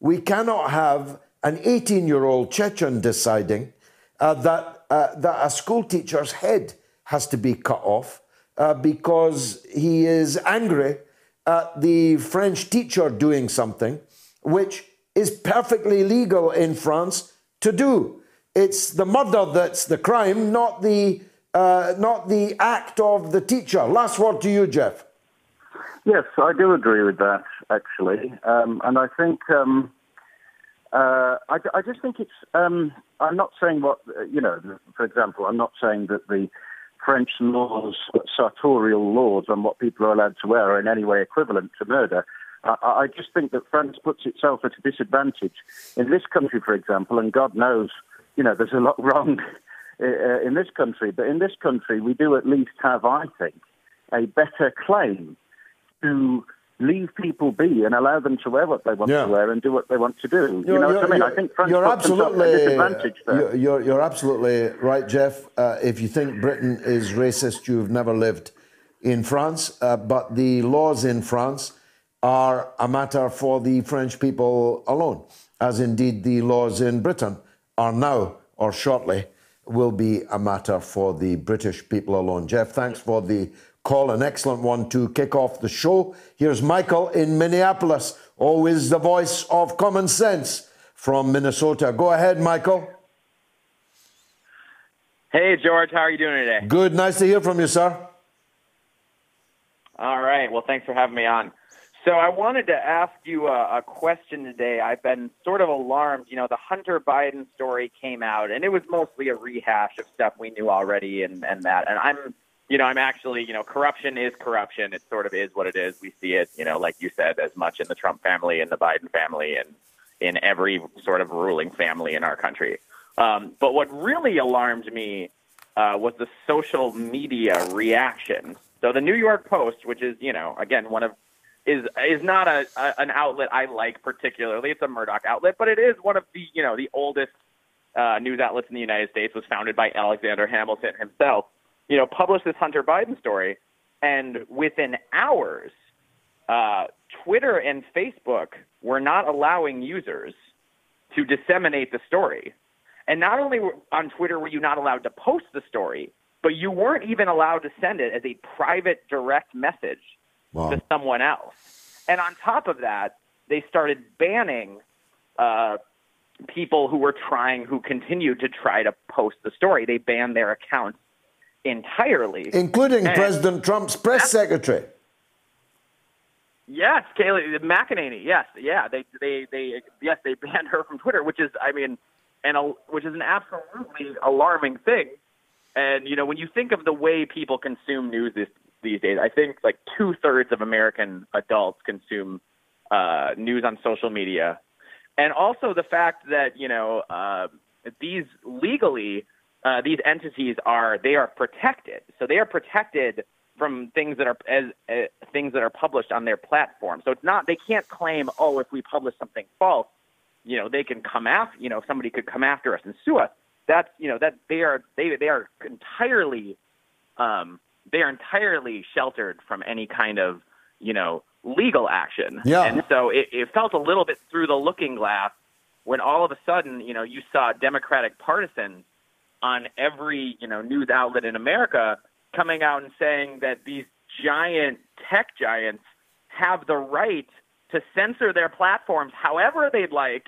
We cannot have an 18 year old Chechen deciding uh, that, uh, that a school teacher's head has to be cut off uh, because he is angry at the French teacher doing something which is perfectly legal in France to do. It's the murder that's the crime, not the, uh, not the act of the teacher. Last word to you, Jeff. Yes, I do agree with that, actually. Um, and I think, um, uh, I, I, just think it's, um, I'm not saying what, you know, for example, I'm not saying that the French laws, sartorial laws on what people are allowed to wear are in any way equivalent to murder. I, I just think that France puts itself at a disadvantage. In this country, for example, and God knows, you know, there's a lot <laughs> wrong uh, in this country, but in this country, we do at least have, I think, a better claim to leave people be and allow them to wear what they want yeah. to wear and do what they want to do. You're, you know what I mean? I think France you're absolutely, at a disadvantage there. You're, you're absolutely right, Jeff. Uh, if you think Britain is racist, you've never lived in France. Uh, but the laws in France are a matter for the French people alone, as indeed the laws in Britain are now or shortly will be a matter for the British people alone. Jeff, thanks for the call, an excellent one to kick off the show. Here's Michael in Minneapolis, always the voice of common sense from Minnesota. Go ahead, Michael. Hey, George, how are you doing today? Good, nice to hear from you, sir. All right, well, thanks for having me on. So I wanted to ask you a, a, question today. I've been sort of alarmed. You know, the Hunter Biden story came out, and it was mostly a rehash of stuff we knew already, and and that. And I'm, you know, I'm actually, you know, corruption is corruption. It sort of is what it is. We see it, you know, like you said, as much in the Trump family and the Biden family, and in every sort of ruling family in our country. Um, but what really alarmed me uh, was the social media reaction. So the New York Post, which is, you know, again, one of is is not a, a an outlet I like particularly. It's a Murdoch outlet, but it is one of the you know the oldest uh, news outlets in the United States. Was founded by Alexander Hamilton himself. You know, published this Hunter Biden story, and within hours, uh, Twitter and Facebook were not allowing users to disseminate the story. And not only on Twitter were you not allowed to post the story, but you weren't even allowed to send it as a private direct message wow. to someone else. And on top of that, they started banning uh, people who were trying, who continued to try to post the story. They banned their accounts entirely, including and President Trump's press secretary. Yes, Kayleigh McEnany. Yes, yeah. They they they yes they <laughs> banned her from Twitter, which is I mean, and a, which is an absolutely alarming thing. And you know, when you think of the way people consume news this, these days, I think like two thirds of American adults consume uh, news on social media, and also the fact that you know uh, these legally uh, these entities are they are protected, so they are protected from things that are as uh, things that are published on their platform. So it's not they can't claim, oh, if we publish something false, you know, they can come after, you know, somebody could come after us and sue us. That's you know that they are they they are entirely um, they are entirely sheltered from any kind of you know legal action. Yeah. And so it, it felt a little bit through the looking glass when all of a sudden you know you saw Democratic partisans on every you know news outlet in America coming out and saying that these giant tech giants have the right to censor their platforms however they'd like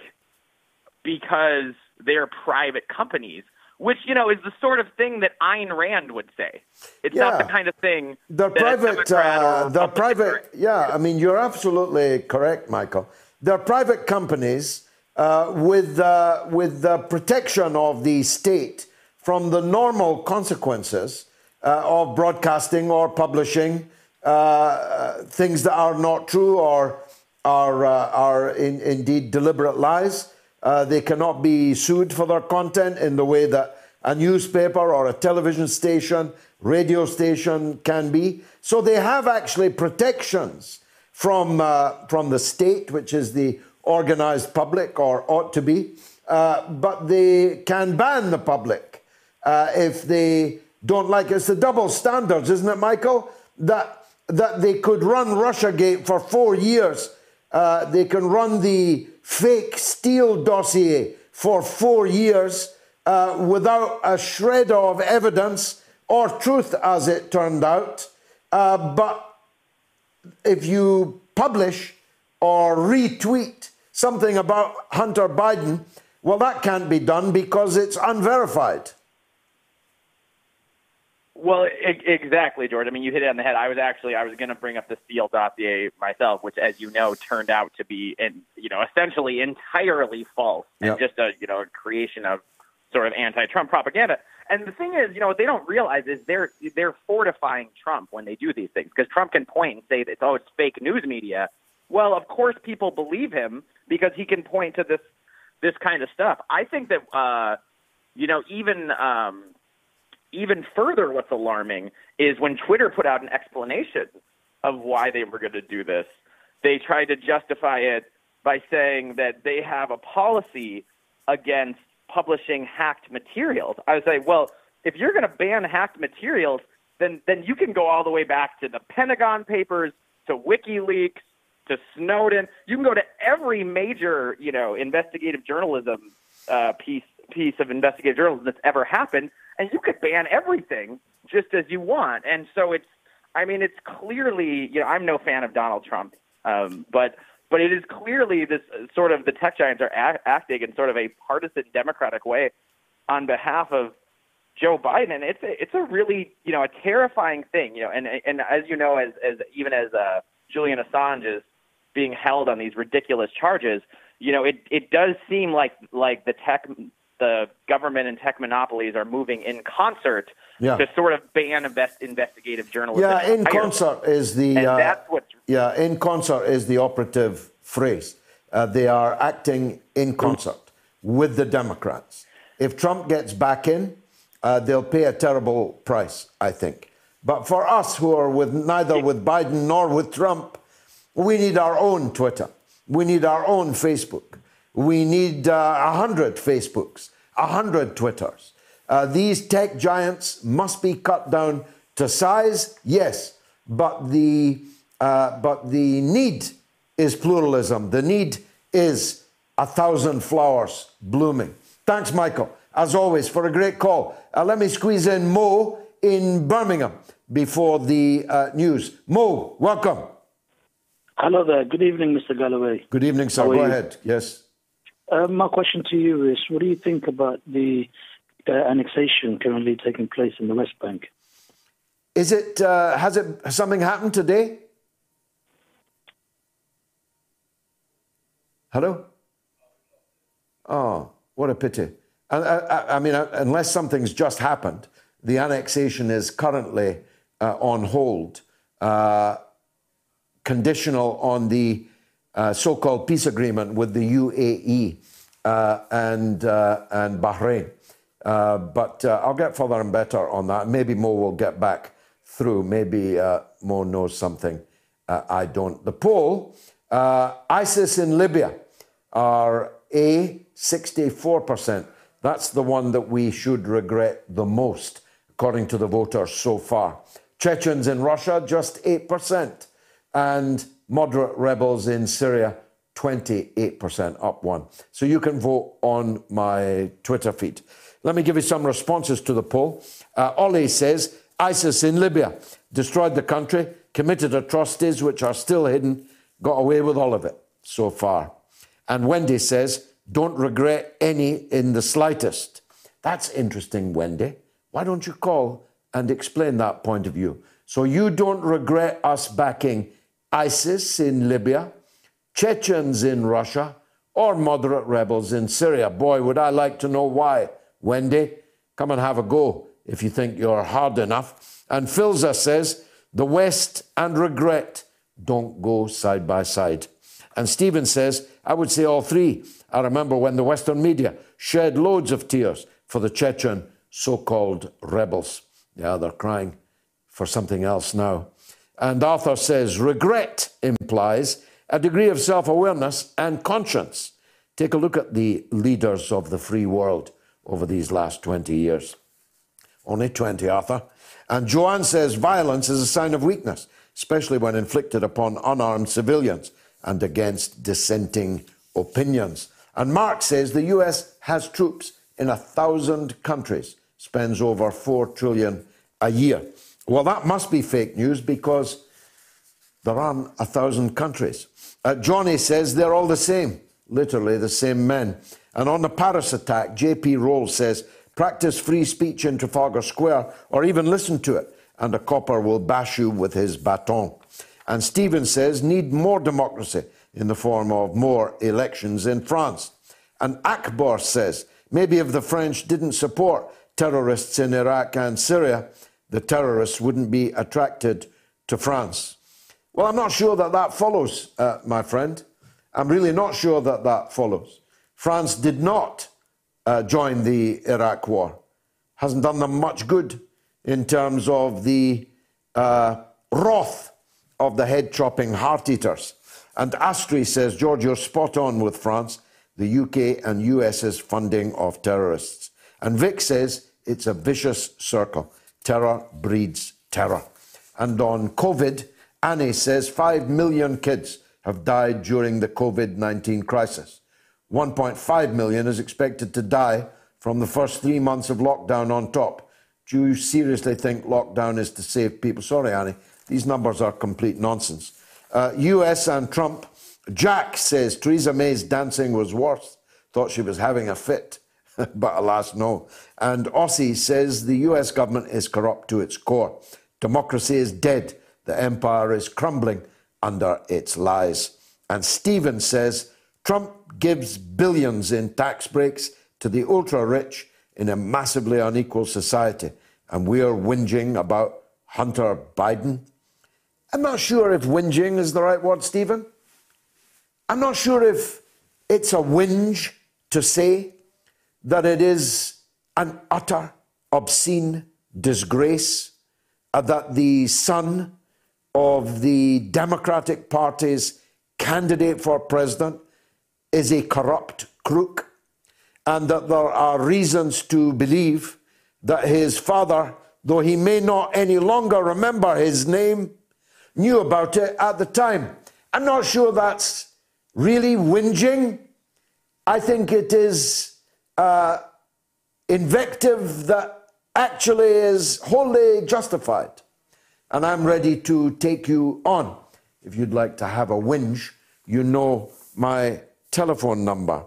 because they're private companies, which, you know, is the sort of thing that Ayn Rand would say. It's Yeah. not the kind of thing They're that private. Uh, they're Republican private. Yeah, I mean, you're absolutely correct, Michael. They're private companies uh, with uh, with the protection of the state from the normal consequences uh, of broadcasting or publishing uh, uh, things that are not true or are uh, are in, indeed deliberate lies. Uh, they cannot be sued for their content in the way that a newspaper or a television station, radio station can be. So they have actually protections from uh, from the state, which is the organized public or ought to be, uh, but they can ban the public uh, if they don't like it. It's the double standards, isn't it, Michael? That that they could run RussiaGate for four years. Uh, they can run the fake Steele dossier for four years uh, without a shred of evidence or truth, as it turned out. Uh, but if you publish or retweet something about Hunter Biden, well, that can't be done because it's unverified. Well, e- exactly, George. I mean, you hit it on the head. I was actually I was going to bring up the Steele dossier myself, which, as you know, turned out to be, in, you know, essentially entirely false Yep. and just a you know a creation of sort of anti-Trump propaganda. And the thing is, you know, what they don't realize is they're they're fortifying Trump when they do these things because Trump can point and say that oh it's fake news media. Well, of course people believe him because he can point to this this kind of stuff. I think that uh, you know even um, even further, what's alarming is when Twitter put out an explanation of why they were going to do this. They tried to justify it by saying that they have a policy against publishing hacked materials. I was like, well, if you're going to ban hacked materials, then then you can go all the way back to the Pentagon Papers, to WikiLeaks, to Snowden. You can go to every major, you know, investigative journalism uh, piece piece of investigative journalism that's ever happened, and you could ban everything just as you want. And so it's, I mean, it's clearly, you know, I'm no fan of Donald Trump, um, but but it is clearly this uh, sort of the tech giants are act- acting in sort of a partisan Democratic way on behalf of Joe Biden, it's a, it's a really you know a terrifying thing, you know, and and as you know, as as even as uh, Julian Assange is being held on these ridiculous charges, you know, it it does seem like like the tech the government and tech monopolies are moving in concert Yeah. to sort of ban invest, investigative journalism. Yeah, in entirely. concert is the uh, that's what's yeah in concert is the operative phrase. Uh, they are acting in concert with the Democrats. If Trump gets back in, uh, they'll pay a terrible price, I think. But for us who are with neither with Biden nor with Trump, we need our own Twitter. We need our own Facebook. We need uh, a hundred Facebooks, a hundred Twitters. Uh, these tech giants must be cut down to size, yes, but the uh, but the need is pluralism. The need is a thousand flowers blooming. Thanks, Michael, as always, for a great call. Uh, let me squeeze in Mo in Birmingham before the uh, news. Mo, welcome. Hello there. Good evening, Mr. Galloway. Good evening, sir. Go you? ahead. Yes. Uh, my question to you is what do you think about the uh, annexation currently taking place in the West Bank? Is it, uh, has it, has something happened today? Hello? Oh, what a pity. I, I, I mean, uh, unless something's just happened, the annexation is currently uh, on hold, conditional on the uh, so called peace agreement with the UAE uh, and, uh, and Bahrain. but I'll get further and better on that. Maybe Mo will get back through. Maybe Mo knows something I don't. The poll ISIS in Libya are A, 64%. That's the one that we should regret the most, according to the voters so far. Chechens in Russia, just 8%. And moderate rebels in Syria, 28% up one. So you can vote on my Twitter feed. Let me give you some responses to the poll. Uh, Ollie says ISIS in Libya destroyed the country, committed atrocities which are still hidden, got away with all of it so far. And Wendy says, don't regret any in the slightest. That's interesting, Wendy. Why don't you call and explain that point of view? So you don't regret us backing ISIS in Libya, Chechens in Russia, or moderate rebels in Syria. Boy, would I like to know why. Wendy, come and have a go if you think you're hard enough. And Filza says, the West and regret don't go side by side. And Stephen says, I would say all three. I remember when the Western media shed loads of tears for the Chechen so called rebels. Yeah, they're crying for something else now. And Arthur says, regret implies a degree of self awareness and conscience. Take a look at the leaders of the free world over these last 20 years. Only 20, Arthur. And Joanne says violence is a sign of weakness, especially when inflicted upon unarmed civilians and against dissenting opinions. And Mark says the US has troops in a thousand countries, spends over four trillion a year. Well, that must be fake news because there aren't a thousand countries. Uh, Johnny says they're all the same, literally the same men. And on the Paris attack, JP Rolls says practice free speech in Trafalgar Square or even listen to it, and a copper will bash you with his baton. And Stephen says, need more democracy in the form of more elections in France. And Akbar says, maybe if the French didn't support terrorists in Iraq and Syria, the terrorists wouldn't be attracted to France. Well, I'm not sure that that follows, uh, my friend. I'm really not sure that that follows. France did not uh, join the Iraq war. Hasn't done them much good in terms of the uh, wrath of the head chopping heart eaters. And Astri says, George, you're spot on with France, the UK and US's funding of terrorists. And Vic says it's a vicious circle. Terror breeds terror. And on COVID, Annie says 5 million kids have died during the COVID 19 crisis. 1.5 million is expected to die from the first three months of lockdown on top. Do you seriously think lockdown is to save people? Sorry, Annie, these numbers are complete nonsense. Uh, US and Trump. Jack says Theresa May's dancing was worse. Thought she was having a fit, <laughs> but alas, no. And Aussie says the US government is corrupt to its core. Democracy is dead. The empire is crumbling under its lies. And Stephen says Trump gives billions in tax breaks to the ultra rich in a massively unequal society. And we're whinging about Hunter Biden. I'm not sure if whinging is the right word, Stephen. I'm not sure if it's a whinge to say that it is an utter, obscene disgrace uh, that the son of the Democratic Party's candidate for president is a corrupt crook, and that there are reasons to believe that his father, though he may not any longer remember his name, knew about it at the time. I'm not sure that's really whinging. I think it is uh, invective that actually is wholly justified. And I'm ready to take you on. If you'd like to have a whinge, you know my telephone number.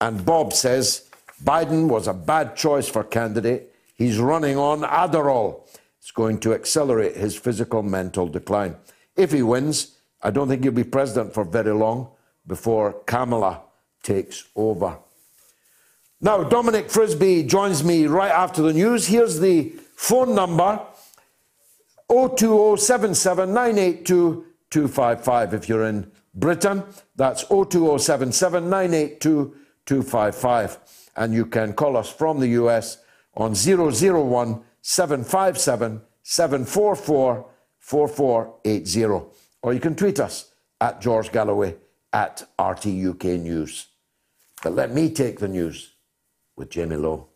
And Bob says Biden was a bad choice for candidate. He's running on Adderall. It's going to accelerate his physical mental decline. If he wins, I don't think he'll be president for very long. before Kamala takes over. Now, Dominic Frisby joins me right after the news. Here's the phone number 02077 if you're in Britain. That's 02077 And you can call us from the US on 001 757 744 4480. Or you can tweet us at George Galloway at RTUK News. But let me take the news with Jamie Lowe.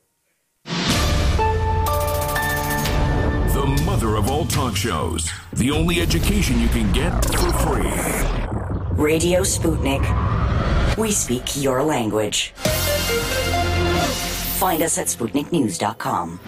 The mother of all talk shows. The only education you can get for free. Radio Sputnik. We speak your language. Find us at SputnikNews.com.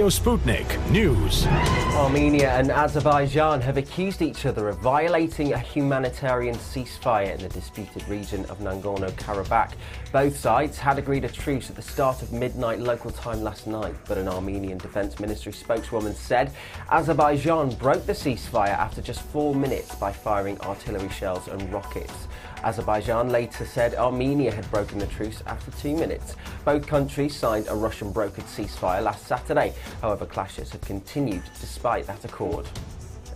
Radio Sputnik News. Armenia and Azerbaijan have accused each other of violating a humanitarian ceasefire in the disputed region of Nagorno Karabakh. Both sides had agreed a truce at the start of midnight local time last night, but an Armenian Defense Ministry spokeswoman said Azerbaijan broke the ceasefire after just four minutes by firing artillery shells and rockets. Azerbaijan later said Armenia had broken the truce after two minutes. Both countries signed a Russian brokered ceasefire last Saturday. However, clashes have continued despite that accord.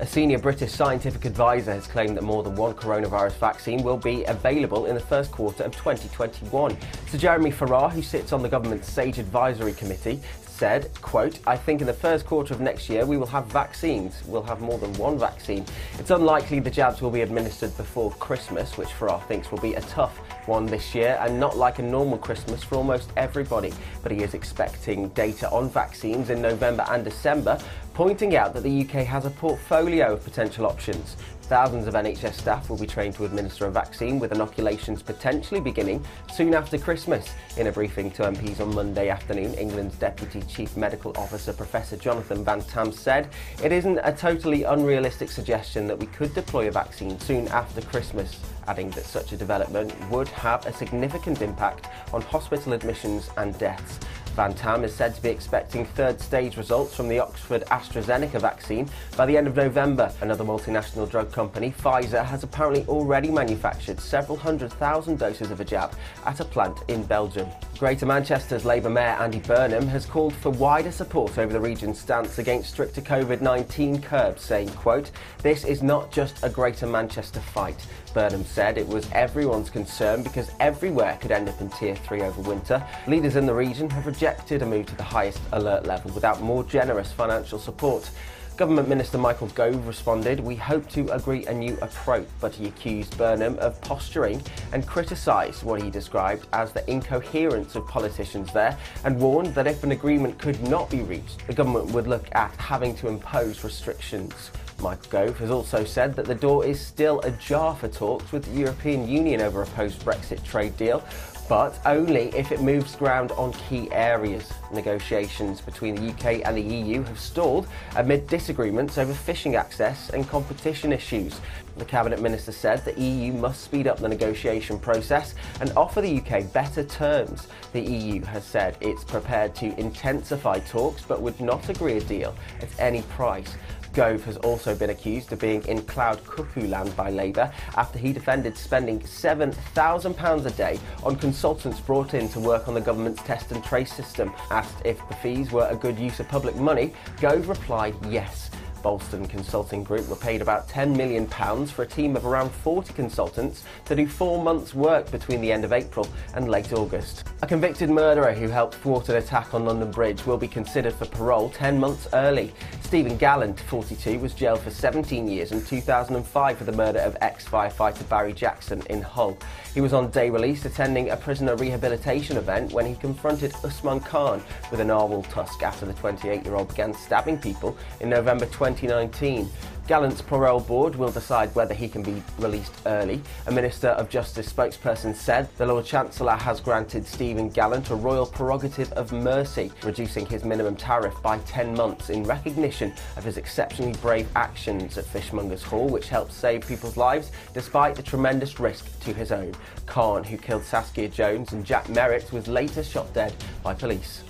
A senior British scientific advisor has claimed that more than one coronavirus vaccine will be available in the first quarter of 2021. Sir Jeremy Farrar, who sits on the government's SAGE Advisory Committee, said, quote, I think in the first quarter of next year we will have vaccines. We'll have more than one vaccine. It's unlikely the jabs will be administered before Christmas, which Farrar thinks will be a tough one this year and not like a normal Christmas for almost everybody. But he is expecting data on vaccines in November and December, pointing out that the UK has a portfolio of potential options. Thousands of NHS staff will be trained to administer a vaccine, with inoculations potentially beginning soon after Christmas. In a briefing to MPs on Monday afternoon, England's Deputy Chief Medical Officer Professor Jonathan Van Tam said it isn't a totally unrealistic suggestion that we could deploy a vaccine soon after Christmas, adding that such a development would have a significant impact on hospital admissions and deaths. Van Tam is said to be expecting third stage results from the Oxford AstraZeneca vaccine by the end of November. Another multinational drug company, Pfizer, has apparently already manufactured several hundred thousand doses of a jab at a plant in Belgium. Greater Manchester's Labour Mayor Andy Burnham has called for wider support over the region's stance against stricter COVID-19 curbs, saying, quote, This is not just a Greater Manchester fight. Burnham said it was everyone's concern because everywhere could end up in Tier 3 over winter. Leaders in the region have rejected a move to the highest alert level without more generous financial support. Government Minister Michael Gove responded, We hope to agree a new approach, but he accused Burnham of posturing and criticised what he described as the incoherence of politicians there and warned that if an agreement could not be reached, the government would look at having to impose restrictions. Michael Gove has also said that the door is still ajar for talks with the European Union over a post Brexit trade deal, but only if it moves ground on key areas. Negotiations between the UK and the EU have stalled amid disagreements over fishing access and competition issues. The Cabinet Minister said the EU must speed up the negotiation process and offer the UK better terms. The EU has said it's prepared to intensify talks but would not agree a deal at any price. Gove has also been accused of being in cloud cuckoo land by Labour after he defended spending £7,000 a day on consultants brought in to work on the government's test and trace system. Asked if the fees were a good use of public money, Gove replied yes. Boston Consulting Group were paid about £10 million for a team of around 40 consultants to do four months' work between the end of April and late August. A convicted murderer who helped thwart an attack on London Bridge will be considered for parole 10 months early. Stephen Gallant, 42, was jailed for 17 years in 2005 for the murder of ex firefighter Barry Jackson in Hull. He was on day release attending a prisoner rehabilitation event when he confronted Usman Khan with a narwhal tusk after the 28 year old began stabbing people in November 2019. Gallant's parole board will decide whether he can be released early. A Minister of Justice spokesperson said the Lord Chancellor has granted Stephen Gallant a royal prerogative of mercy, reducing his minimum tariff by 10 months in recognition of his exceptionally brave actions at Fishmongers Hall, which helped save people's lives despite the tremendous risk to his own. Khan, who killed Saskia Jones and Jack Merritt, was later shot dead by police.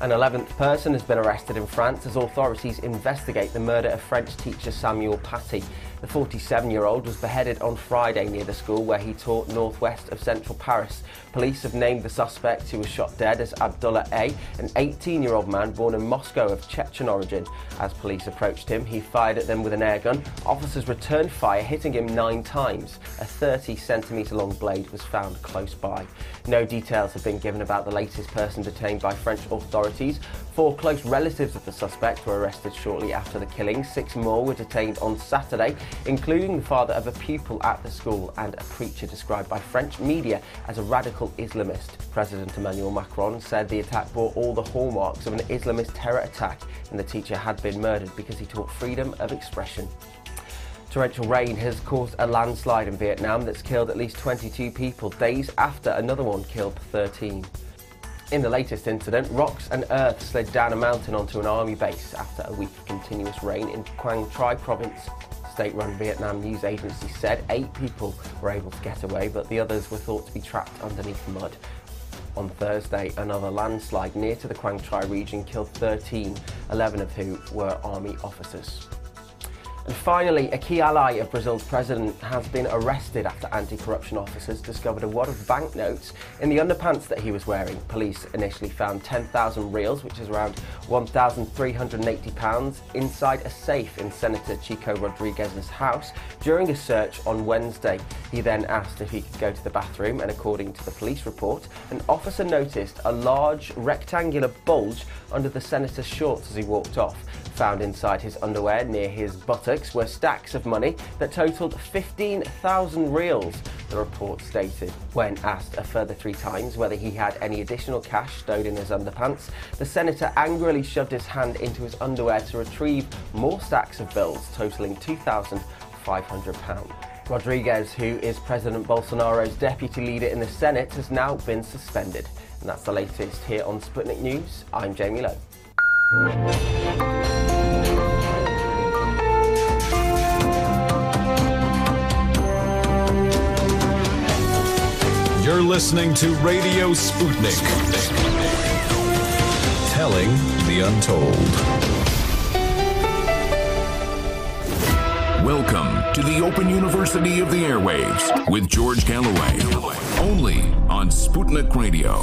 An 11th person has been arrested in France as authorities investigate the murder of French teacher Samuel Paty. The 47 year old was beheaded on Friday near the school where he taught northwest of central Paris. Police have named the suspect who was shot dead as Abdullah A, an 18 year old man born in Moscow of Chechen origin. As police approached him, he fired at them with an airgun. Officers returned fire, hitting him nine times. A 30 centimetre long blade was found close by. No details have been given about the latest person detained by French authorities. Four close relatives of the suspect were arrested shortly after the killing. Six more were detained on Saturday including the father of a pupil at the school and a preacher described by French media as a radical Islamist. President Emmanuel Macron said the attack bore all the hallmarks of an Islamist terror attack and the teacher had been murdered because he taught freedom of expression. Torrential rain has caused a landslide in Vietnam that's killed at least 22 people days after another one killed 13. In the latest incident, rocks and earth slid down a mountain onto an army base after a week of continuous rain in Quang Tri province state-run Vietnam news agency said eight people were able to get away, but the others were thought to be trapped underneath mud. On Thursday, another landslide near to the Quang Tri region killed 13, 11 of whom were army officers. And finally, a key ally of Brazil's president has been arrested after anti-corruption officers discovered a wad of banknotes in the underpants that he was wearing. Police initially found 10,000 reals, which is around 1,380 pounds, inside a safe in Senator Chico Rodrigues's house during a search on Wednesday. He then asked if he could go to the bathroom, and according to the police report, an officer noticed a large rectangular bulge under the senator's shorts as he walked off. Found inside his underwear near his buttocks were stacks of money that totaled 15,000 reals, the report stated. When asked a further three times whether he had any additional cash stowed in his underpants, the senator angrily shoved his hand into his underwear to retrieve more stacks of bills totaling £2,500. Rodrigues, who is President Bolsonaro's deputy leader in the Senate, has now been suspended. And that's the latest here on Sputnik News. I'm Jamie Lowe. You're listening to Radio Sputnik. Telling the untold. Welcome to the Open University of the Airwaves with George Galloway. Only on Sputnik Radio.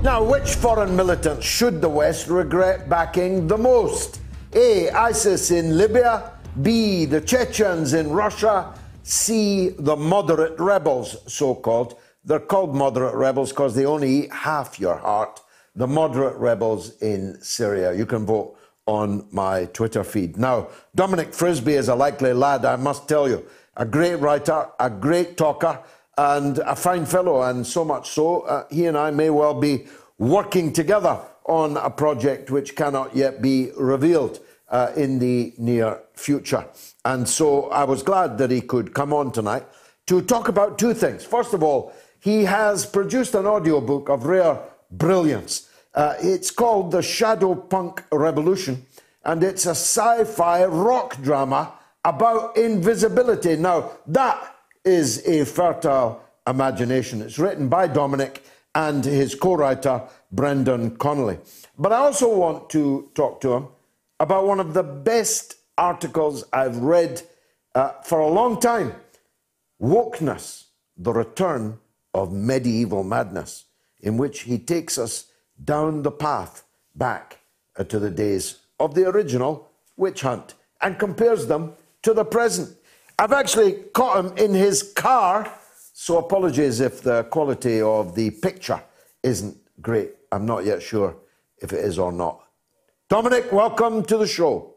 Now, which foreign militants should the West regret backing the most? A. ISIS in Libya. B. The Chechens in Russia. C. The moderate rebels, so called. They're called moderate rebels because they only eat half your heart. The moderate rebels in Syria. You can vote on my Twitter feed. Now, Dominic Frisby is a likely lad, I must tell you. A great writer, a great talker, and a fine fellow, and so much so, uh, he and I may well be working together on a project which cannot yet be revealed uh, in the near future. And so I was glad that he could come on tonight to talk about two things. First of all, he has produced an audiobook of rare brilliance. Uh, it's called The Shadow Punk Revolution, and it's a sci fi rock drama about invisibility. Now, that is a fertile imagination. It's written by Dominic and his co writer, Brendan Connolly. But I also want to talk to him about one of the best articles I've read uh, for a long time Wokeness, the Return of Medieval Madness, in which he takes us down the path back uh, to the days of the original witch hunt and compares them to the present. I've actually caught him in his car, so apologies if the quality of the picture isn't great. I'm not yet sure if it is or not. Dominic, welcome to the show.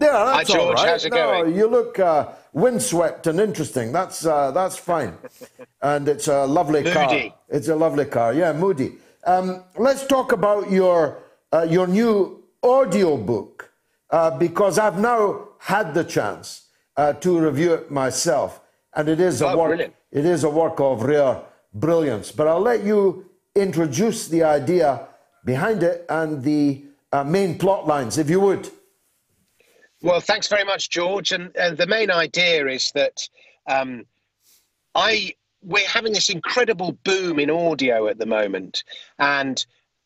Yeah, that's Hi, George. all right. How's it no, going? You look uh, windswept and interesting. That's uh, that's fine, <laughs> and it's a lovely car. Moody. It's a lovely car. Yeah, moody. Um, let's talk about your uh, your new audio book. uh, because I've now had the chance uh, to review it myself, and it is a Oh, work. brilliant. It is a work of rare brilliance. But I'll let you introduce the idea behind it and the uh, main plot lines, if you would. Well, thanks very much, George. And, and the main idea is that um, I we're having this incredible boom in audio at the moment, and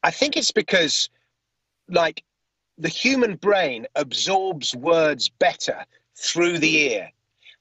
I think it's because, like, the human brain absorbs words better through the ear,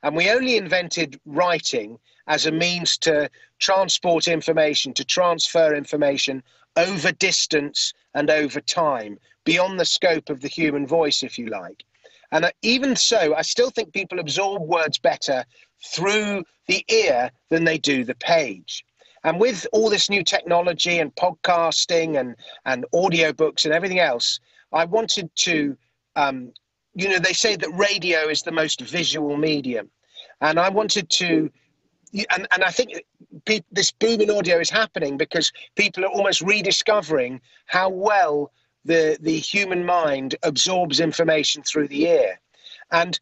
and we only invented writing as a means to transport information, to transfer information over distance and over time, beyond the scope of the human voice, if you like. And uh, even so, I still think people absorb words better through the ear than they do the page. And with all this new technology and podcasting and, and audiobooks and everything else, I wanted to, um, you know, they say that radio is the most visual medium. And I wanted to, and, and I think pe- this boom in audio is happening because people are almost rediscovering how well the the human mind absorbs information through the ear and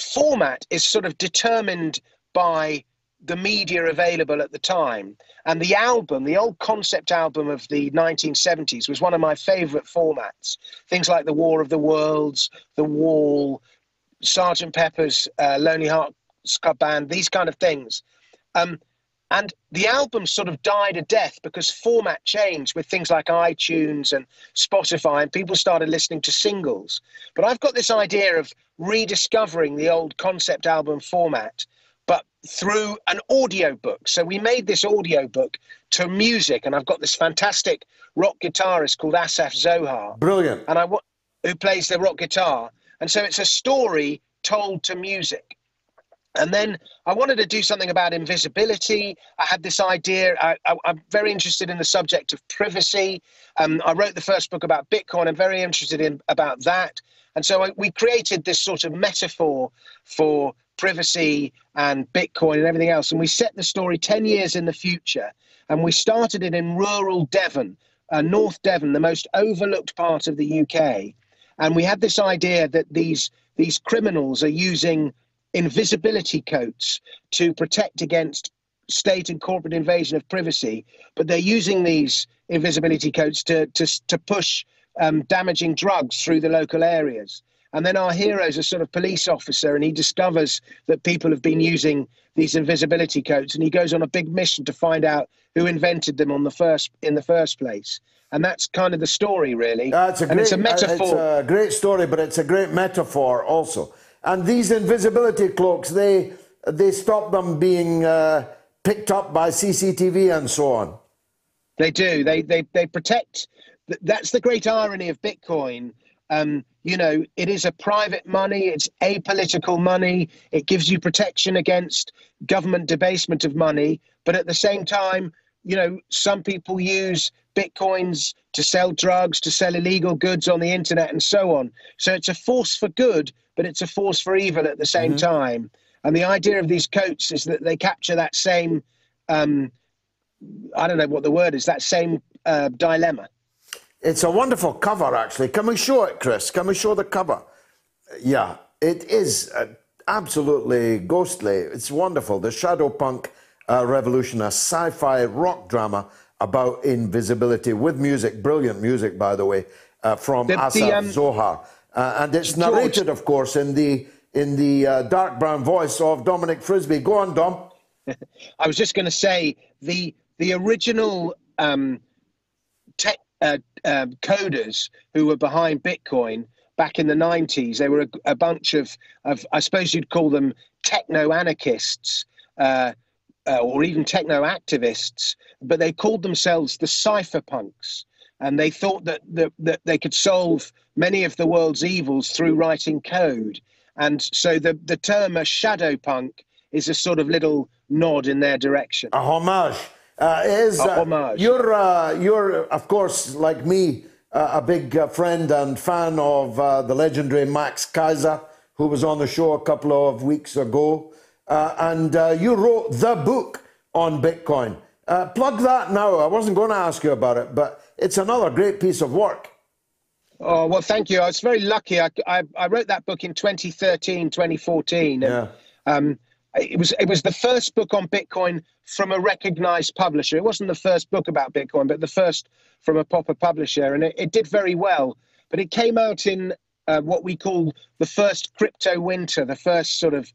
format is sort of determined by the media available at the time. And the album the old concept album of the 1970s was one of my favorite formats. Things like the war of the worlds the wall sergeant pepper's uh, lonely hearts club band these kind of things. Um, and the album sort of died a death because format changed with things like iTunes and Spotify, and people started listening to singles. But I've got this idea of rediscovering the old concept album format, but through an audio book. So we made this audio book to music, and I've got this fantastic rock guitarist called Asaf Zohar. Brilliant. And I who plays the rock guitar. And so it's a story told to music. And then I wanted to do something about invisibility. I had this idea. I, am very interested in the subject of privacy. Um, I wrote the first book about Bitcoin. I'm very interested in about that. And so I, we created this sort of metaphor for privacy and Bitcoin and everything else. And we set the story 10 years in the future. And we started it in rural Devon, uh, North Devon, the most overlooked part of the UK. And we had this idea that these these criminals are using invisibility coats to protect against state and corporate invasion of privacy, but they're using these invisibility coats to to, to push um, damaging drugs through the local areas. And then our hero is a sort of police officer, and he discovers that people have been using these invisibility coats, and he goes on a big mission to find out who invented them on the first in the first place. And that's kind of the story, really. Uh, it's a and great, it's a uh, metaphor. It's a great story, but it's a great metaphor also. And these invisibility cloaks, they they stop them being uh, picked up by CCTV and so on. They do. They they they protect. That's the great irony of Bitcoin. Um, you know, it is a private money. It's apolitical money. It gives you protection against government debasement of money. But at the same time, you know, some people use bitcoins to sell drugs, to sell illegal goods on the internet, and so on. So it's a force for good, but it's a force for evil at the same Mm-hmm. time. And the idea of these coats is that they capture that same, um, I don't know what the word is, that same uh, dilemma. It's a wonderful cover, actually. Can we show it, Chris? Can we show the cover? Yeah, it is uh, absolutely ghostly. It's wonderful. The Shadow Punk uh, Revolution, a sci fi rock drama about invisibility with music, brilliant music, by the way, uh, from The- the, um, Zohar. Uh, and it's George- narrated, of course, in the, in the uh, dark brown voice of Dominic Frisby. Go on, Dom. <laughs> I was just going to say the the original um, tech uh, uh, coders who were behind Bitcoin back in the 90s. They were a, a bunch of, of, I suppose you'd call them techno anarchists uh, uh, or even techno activists, but they called themselves the cypherpunks. And they thought that, that, that they could solve many of the world's evils through writing code. And so the, the term a shadow punk is a sort of little nod in their direction. A homage. Uh, is, uh. You're, uh, you're, of course, like me, uh, a big uh, friend and fan of uh, the legendary Max Keiser, who was on the show a couple of weeks ago. Uh, and uh, you wrote the book on Bitcoin. Uh, plug that now. I wasn't going to ask you about it, but it's another great piece of work. Oh, well, thank you. I was very lucky. I, I, I wrote that book in 2013, 2014. And, Yeah. um, it was it was the first book on Bitcoin from a recognized publisher. It wasn't the first book about Bitcoin, but the first from a proper publisher, and it, it did very well. But it came out in uh, what we call the first crypto winter, the first sort of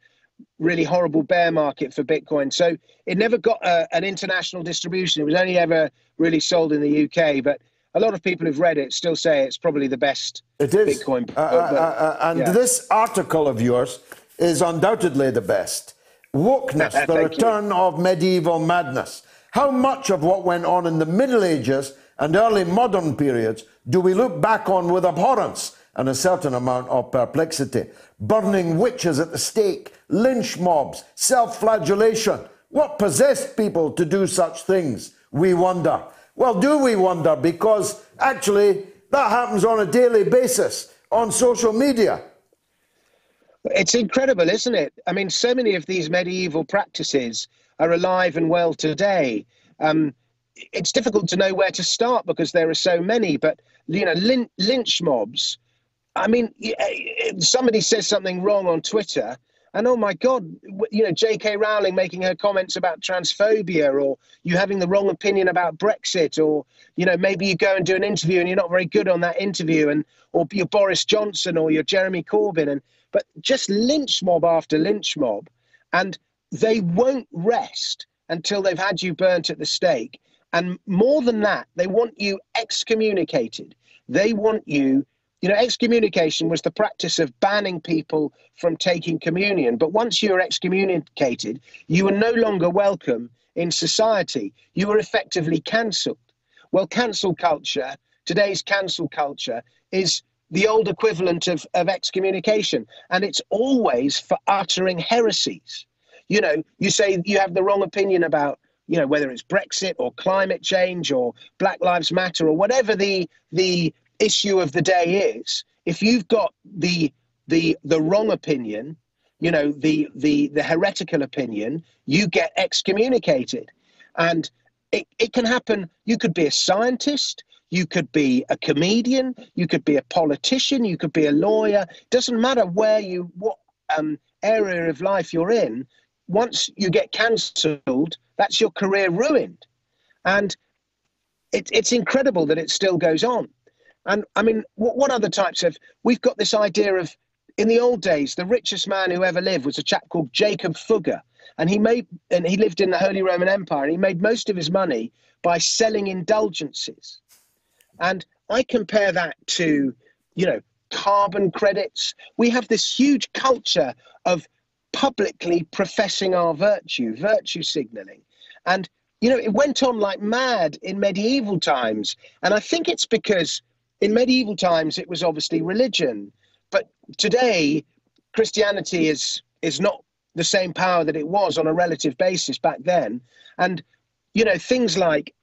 really horrible bear market for Bitcoin. So it never got uh, an international distribution. It was only ever really sold in the UK. But a lot of people who've read it still say it's probably the best It is. Bitcoin book. Uh, uh, but- uh, and yeah. this article of yours is undoubtedly the best. Wokeness, <laughs> the Thank you. return of medieval madness. How much of what went on in the Middle Ages and early modern periods do we look back on with abhorrence and a certain amount of perplexity? Burning witches at the stake, lynch mobs, self flagellation. What possessed people to do such things? We wonder. Well, do we wonder? Because actually, that happens on a daily basis on social media. It's incredible, isn't it? I mean, so many of these medieval practices are alive and well today. Um, it's difficult to know where to start because there are so many. But you know, lyn- lynch mobs. I mean, eh, somebody says something wrong on Twitter, and oh my God, you know, J.K. Rowling making her comments about transphobia, or you having the wrong opinion about Brexit, or you know, maybe you go and do an interview and you're not very good on that interview, and or you're Boris Johnson or you're Jeremy Corbyn, and but just lynch mob after lynch mob, and they won't rest until they've had you burnt at the stake. And more than that, they want you excommunicated. They want you, you know, excommunication was the practice of banning people from taking communion. But once you are excommunicated, you are no longer welcome in society. You are effectively cancelled. Well, cancel culture, today's cancel culture, is the old equivalent of, of excommunication. And it's always for uttering heresies. You know, you say you have the wrong opinion about, you know, whether it's Brexit or climate change or Black Lives Matter or whatever the the issue of the day is. If you've got the the the wrong opinion, you know, the the the heretical opinion, you get excommunicated. And it, it can happen. You could be a scientist, you could be a comedian, you could be a politician, you could be a lawyer. Doesn't matter where you what um, area of life you're in. Once you get cancelled, that's your career ruined. And it, it's incredible that it still goes on. And I mean, what, what other types of? We've got this idea of in the old days, the richest man who ever lived was a chap called Jacob Fugger, and he made and he lived in the Holy Roman Empire, and he made most of his money by selling indulgences. And I compare that to, you know, carbon credits. We have this huge culture of publicly professing our virtue, virtue signaling. And, you know, it went on like mad in medieval times. And I think it's because in medieval times it was obviously religion. But today, Christianity is, is not the same power that it was on a relative basis back then. And, you know, things like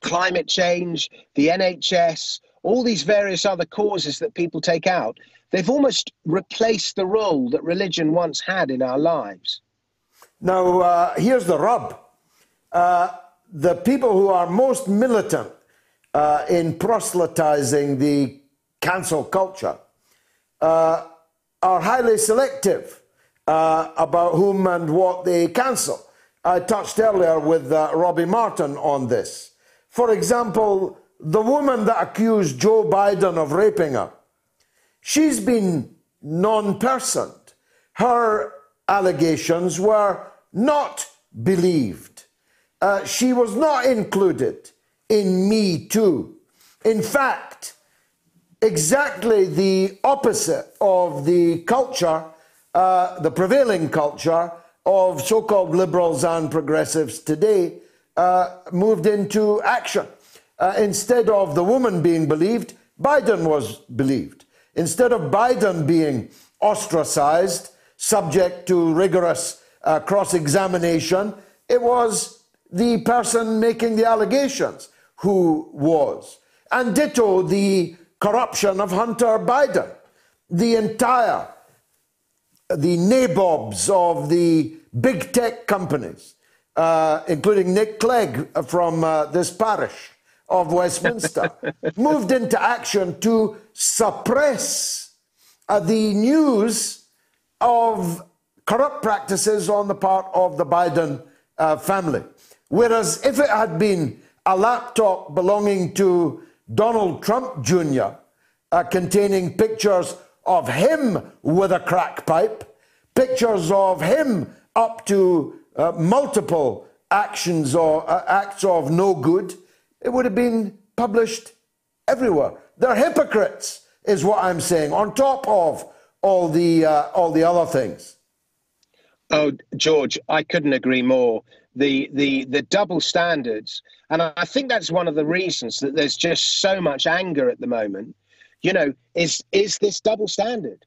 climate change, the NHS, all these various other causes that people take out, they've almost replaced the role that religion once had in our lives. Now, uh, here's the rub. Uh, the people who are most militant uh, in proselytizing the cancel culture uh, are highly selective uh, about whom and what they cancel. I touched earlier with uh, Robbie Martin on this. For example, the woman that accused Joe Biden of raping her, she's been non personed. Her allegations were not believed. Uh, she was not included in Me Too. In fact, exactly the opposite of the culture, uh, the prevailing culture of so called liberals and progressives today, uh, moved into action. Uh, instead of the woman being believed, Biden was believed. Instead of Biden being ostracized, subject to rigorous uh, cross examination, it was the person making the allegations who was. And ditto the corruption of Hunter Biden. The entire, the nabobs of the big tech companies, uh, including Nick Clegg from uh, this parish of Westminster <laughs> moved into action to suppress uh, the news of corrupt practices on the part of the Biden uh, family. Whereas if it had been a laptop belonging to Donald Trump Jr., uh, containing pictures of him with a crack pipe, pictures of him up to uh, multiple actions or uh, acts of no good, it would have been published everywhere. They're hypocrites, is what I'm saying, on top of all the uh, all the other things. Oh, George, I couldn't agree more. The the the double standards, and I think that's one of the reasons that there's just so much anger at the moment. You know, is is this double standard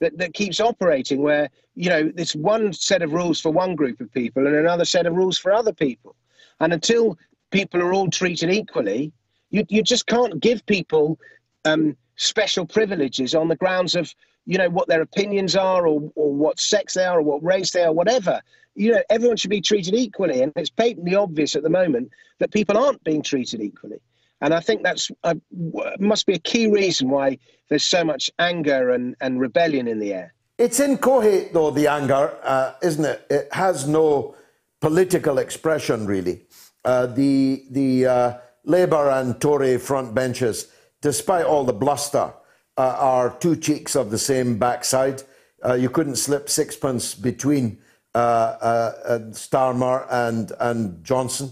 that that keeps operating where you know it's one set of rules for one group of people and another set of rules for other people, and until people are all treated equally, you you just can't give people um, special privileges on the grounds of you know what their opinions are or, or what sex they are or what race they are whatever. You know everyone should be treated equally. And it's patently obvious at the moment that people aren't being treated equally. And i think that's uh, must be a key reason why there's so much anger and, and rebellion in the air it's incoherent though the anger uh, isn't it it has no political expression really uh, the the uh, labour and tory front benches despite all the bluster uh, are two cheeks of the same backside. Uh, you couldn't slip sixpence between uh, uh Starmer and and Johnson.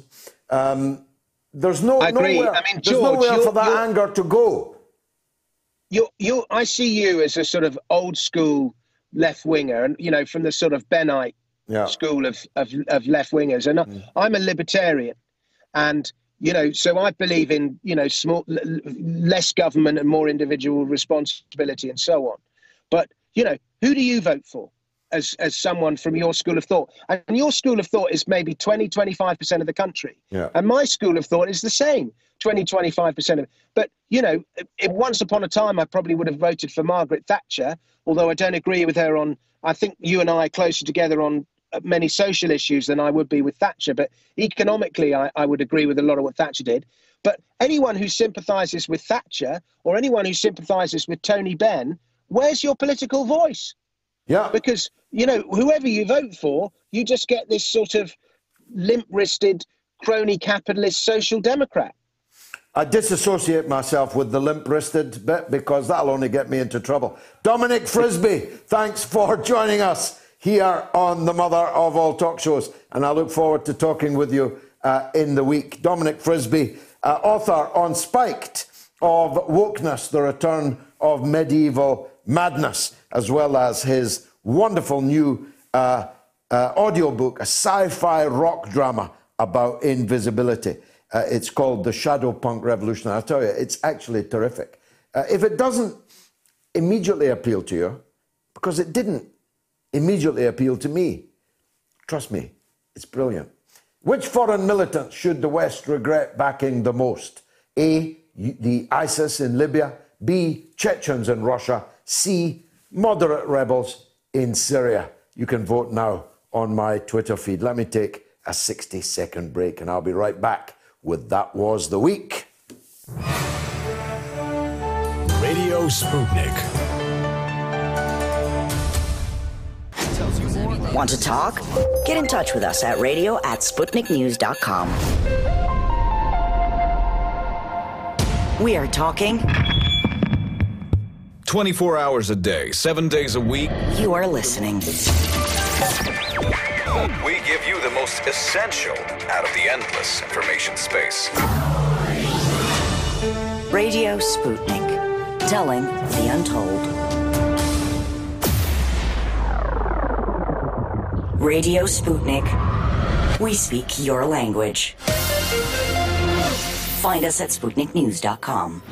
Um, there's no I agree. nowhere, I mean, there's George, nowhere for that anger to go. You, you, I see you as a sort of old school left winger, and you know, from the sort of Bennite yeah. school of, of, of left wingers, and mm. I'm a libertarian, and you know so i believe in you know small less government and more individual responsibility and so on but you know who do you vote for as as someone from your school of thought and your school of thought is maybe 20 25% of the country yeah. and my school of thought is the same 20 25% of but you know it, once upon a time i probably would have voted for margaret thatcher although i don't agree with her on i think you and i are closer together on uh, many social issues than I would be with Thatcher. But economically, I, I would agree with a lot of what Thatcher did. But anyone who sympathises with Thatcher or anyone who sympathises with Tony Benn, where's your political voice? Yeah. Because, you know, whoever you vote for, you just get this sort of limp wristed, crony capitalist social democrat. I disassociate myself with the limp wristed bit because that'll only get me into trouble. Dominic Frisby, thanks for joining us here on the mother of all talk shows. And I look forward to talking with you uh, in the week. Dominic Frisby, uh, author on Spiked of Wokeness, the Return of Medieval Madness, as well as his wonderful new uh, uh, audiobook, a sci fi rock drama about invisibility. Uh, it's called The Shadow Punk Revolution. I'll tell you, it's actually terrific. Uh, if it doesn't immediately appeal to you, because it didn't immediately appeal to me. Trust me, it's brilliant. Which foreign militants should the West regret backing the most? A. The ISIS in Libya. B. Chechens in Russia. C. Moderate rebels in Syria. You can vote now on my Twitter feed. Let me take a 60 second break and I'll be right back with That Was the Week. Radio Sputnik. Want to talk? Get in touch with us at radio at SputnikNews.com. We are talking 24 hours a day, seven days a week. You are listening. We give you the most essential out of the endless information space. Radio Sputnik, telling the untold. Radio Sputnik. We speak your language. Find us at SputnikNews.com.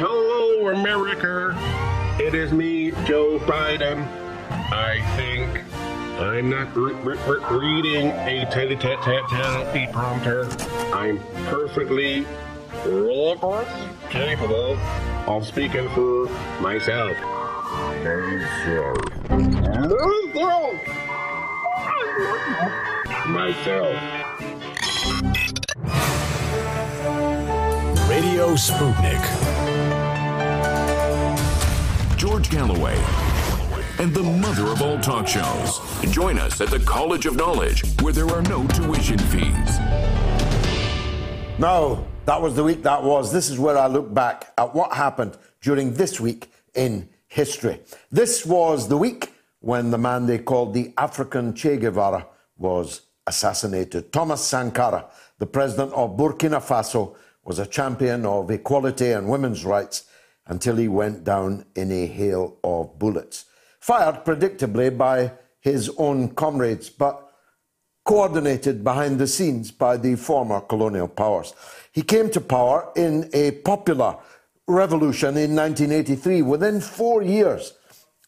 Hello, America. It is me, Joe Biden. I think I'm not re- re- reading a teleprompter. I'm perfectly capable of speaking for myself. myself. Radio Sputnik. George Galloway and the mother of all talk shows. Join us at the College of Knowledge, where there are no tuition fees. Now, that was the week that was. This is where I look back at what happened during this week in history. This was the week when the man they called the African Che Guevara was assassinated. Thomas Sankara, the president of Burkina Faso, was a champion of equality and women's rights until he went down in a hail of bullets. Fired predictably by his own comrades, but coordinated behind the scenes by the former colonial powers. He came to power in a popular revolution in 1983. Within four years,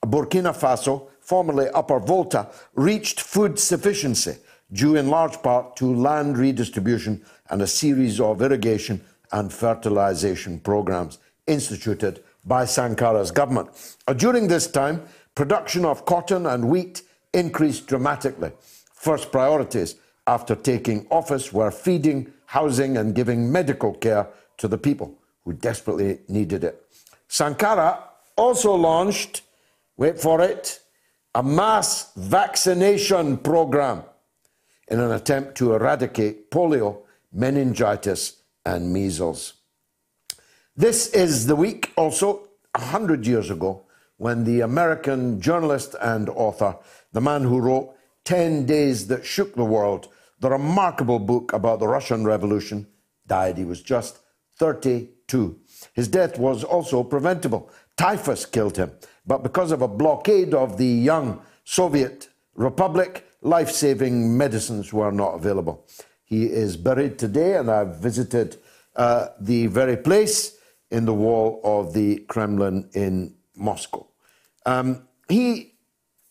Burkina Faso, formerly Upper Volta, reached food sufficiency, due in large part to land redistribution and a series of irrigation and fertilization programs instituted by Sankara's government. Uh, during this time, production of cotton and wheat increased dramatically. First priorities after taking office were feeding, housing, and giving medical care to the people who desperately needed it. Sankara also launched, wait for it, a mass vaccination program in an attempt to eradicate polio, meningitis, and measles. This is the week also, 100 years ago, when the American journalist and author, the man who wrote 10 Days That Shook the World, the remarkable book about the Russian Revolution, died. He was just 32. His death was also preventable. Typhus killed him, but because of a blockade of the young Soviet Republic, life saving medicines were not available. He is buried today, and I've visited uh, the very place in the wall of the Kremlin in Moscow. Um, he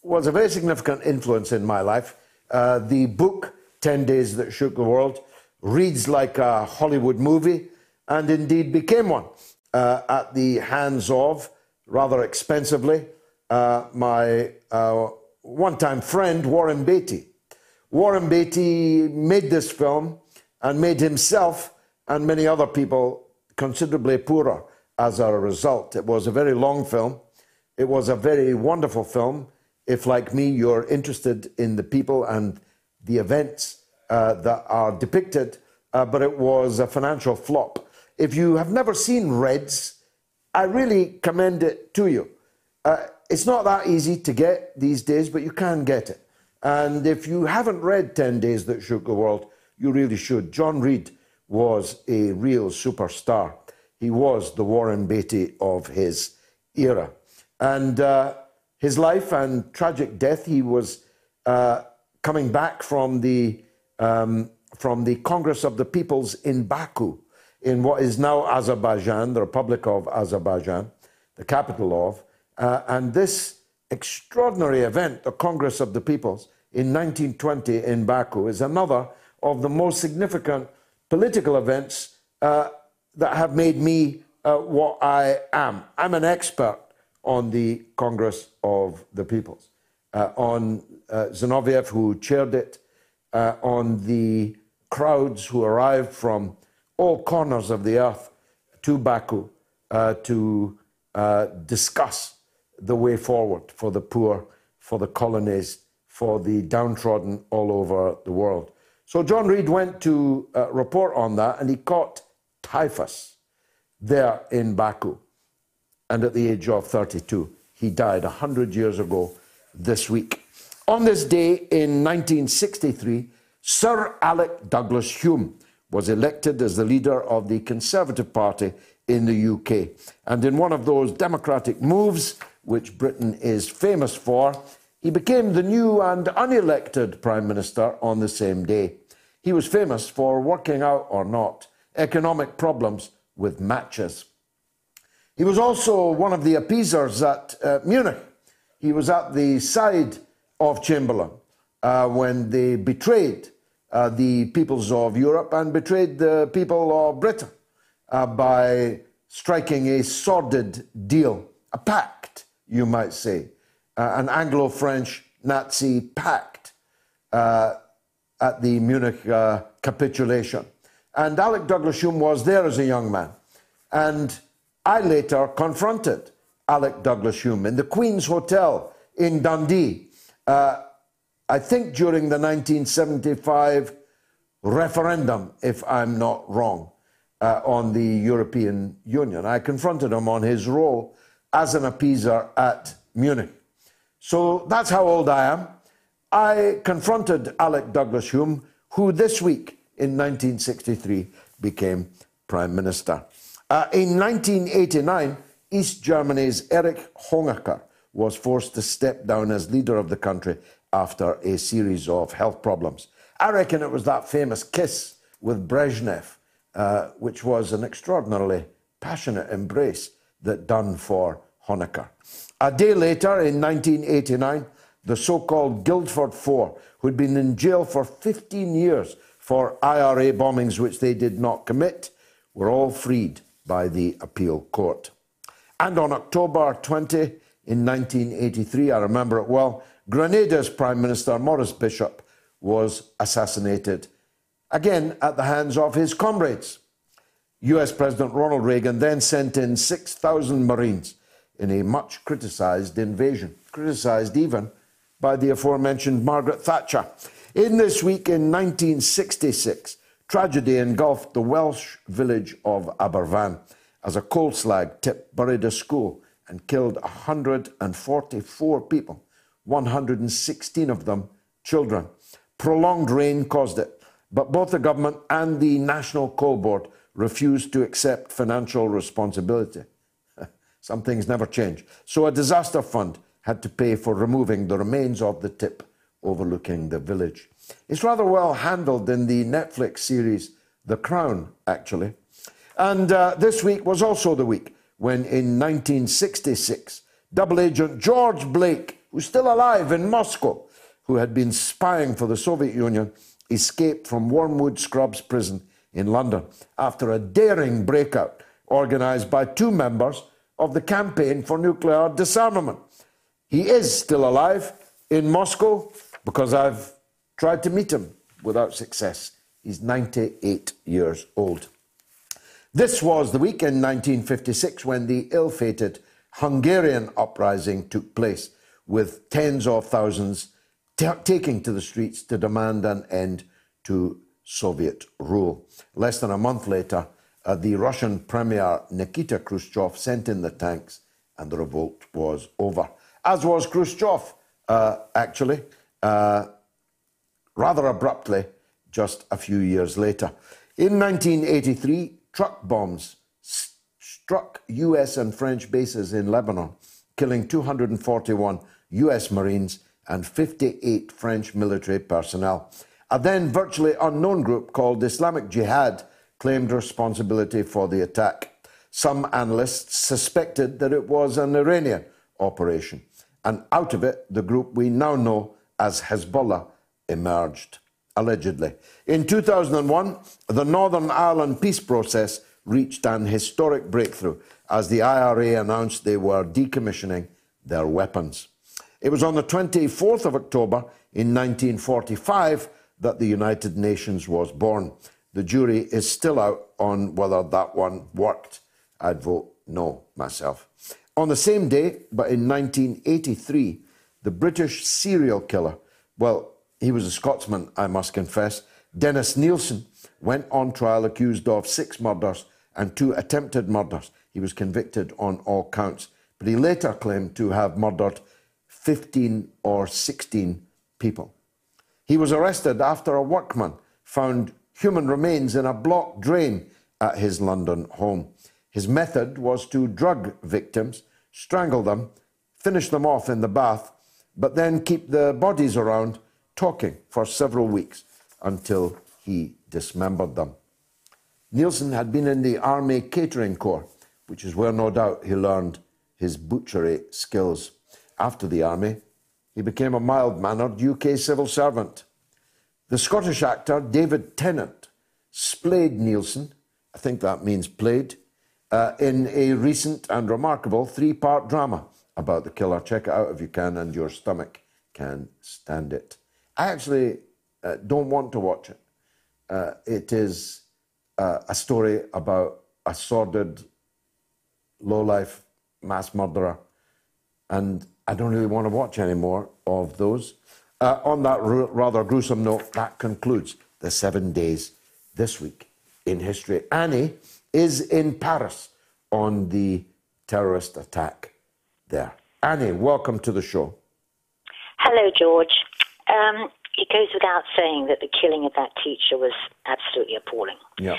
was a very significant influence in my life. Uh, the book, 10 Days That Shook the World, reads like a Hollywood movie and indeed became one uh, at the hands of, rather expensively, uh, my uh, one time friend, Warren Beatty. Warren Beatty made this film and made himself and many other people considerably poorer as a result. It was a very long film. It was a very wonderful film. If, like me, you're interested in the people and the events uh, that are depicted, uh, but it was a financial flop. If you have never seen Reds, I really commend it to you. Uh, it's not that easy to get these days, but you can get it. And if you haven't read 10 Days That Shook the World, you really should. John Reed was a real superstar. He was the Warren Beatty of his era. And uh, his life and tragic death, he was uh, coming back from the, um, from the Congress of the Peoples in Baku, in what is now Azerbaijan, the Republic of Azerbaijan, the capital of. Uh, and this extraordinary event, the Congress of the Peoples, in 1920 in Baku, is another of the most significant political events uh, that have made me uh, what I am. I'm an expert on the Congress of the Peoples, uh, on uh, Zinoviev, who chaired it, uh, on the crowds who arrived from all corners of the earth to Baku uh, to discuss the way forward for the poor, for the colonies, for the downtrodden all over the world. So John Reed went to uh, report on that and he caught typhus there in Baku. And at the age of 32, he died 100 years ago this week. On this day in 1963, Sir Alec Douglas Home was elected as the leader of the Conservative Party in the UK. And in one of those democratic moves, which Britain is famous for, he became the new and unelected Prime Minister on the same day. He was famous for working out or not economic problems with matches. He was also one of the appeasers at uh, Munich. He was at the side of Chamberlain uh, when they betrayed uh, the peoples of Europe and betrayed the people of Britain uh, by striking a sordid deal, a pact, you might say, uh, an Anglo French Nazi pact. At the Munich uh, capitulation. And Alec Douglas Home was there as a young man. And I later confronted Alec Douglas Home in the Queen's Hotel in Dundee. Uh, I think during the 1975 referendum, if I'm not wrong, uh, on the European Union. I confronted him on his role as an appeaser at Munich. So that's how old I am. I confronted Alec Douglas Home, who this week in 1963 became Prime Minister. Uh, in 1989, East Germany's Erich Honecker was forced to step down as leader of the country after a series of health problems. I reckon it was that famous kiss with Brezhnev, uh, which was an extraordinarily passionate embrace that done for Honecker. A day later, in 1989, the so called Guildford Four, who'd been in jail for 15 years for IRA bombings which they did not commit, were all freed by the appeal court. And on October 20, in 1983, I remember it well, Grenada's Prime Minister Maurice Bishop was assassinated, again at the hands of his comrades. US President Ronald Reagan then sent in 6,000 Marines in a much criticised invasion, criticised even by the aforementioned Margaret Thatcher. In this week in 1966, tragedy engulfed the Welsh village of Aberfan as a coal slag tip buried a school and killed 144 people 116 of them children. Prolonged rain caused it, but both the government and the National Coal Board refused to accept financial responsibility. <laughs> Some things never change. So a disaster fund had to pay for removing the remains of the tip overlooking the village. It's rather well handled in the Netflix series The Crown, actually. And uh, this week was also the week when, in 1966, double agent George Blake who's still alive in Moscow, who had been spying for the Soviet Union, escaped from Wormwood Scrubs prison in London after a daring breakout organised by two members of the Campaign for Nuclear Disarmament. He is still alive in Moscow because I've tried to meet him without success. He's 98 years old. This was the week in 1956 when the ill fated Hungarian uprising took place with tens of thousands taking to the streets to demand an end to Soviet rule. Less than a month later, uh, the Russian Premier Nikita Khrushchev sent in the tanks and the revolt was over. As was Khrushchev, uh, actually, uh, rather abruptly, just a few years later. In 1983, truck bombs struck US and French bases in Lebanon, killing 241 US Marines, and 58 French military personnel. A then virtually unknown group called Islamic Jihad claimed responsibility for the attack. Some analysts suspected that it was an Iranian operation, and out of it, the group we now know as Hezbollah emerged, allegedly. In 2001, the Northern Ireland peace process reached an historic breakthrough as the IRA announced they were decommissioning their weapons. It was on the 24th of October in 1945 that the United Nations was born. The jury is still out on whether that one worked. I'd vote no myself. On the same day, but in 1983, the British serial killer, well, he was a Scotsman, I must confess, Dennis Nilsen, went on trial accused of six murders and two attempted murders. He was convicted on all counts, but he later claimed to have murdered 15 or 16 people. He was arrested after a workman found human remains in a blocked drain at his London home. His method was to drug victims, strangle them, finish them off in the bath, but then keep the bodies around talking for several weeks until he dismembered them. Nilsen had been in the Army Catering Corps, which is where no doubt he learned his butchery skills. After the army, he became a mild mannered UK civil servant. The Scottish actor David Tennant splayed Nilsen, I think that means played, uh, in a recent and remarkable three part drama about the killer. Check it out if you can, and your stomach can stand it. I actually uh, don't want to watch it. Uh, it is uh, a story about a sordid, low-life mass murderer, and I don't really want to watch any more of those. Uh, on that rather gruesome note, that concludes the seven days this week in history. Annie is in Paris on the terrorist attack there. Annie, welcome to the show. Hello, George. Um, it goes without saying that the killing of that teacher was absolutely appalling. Yeah.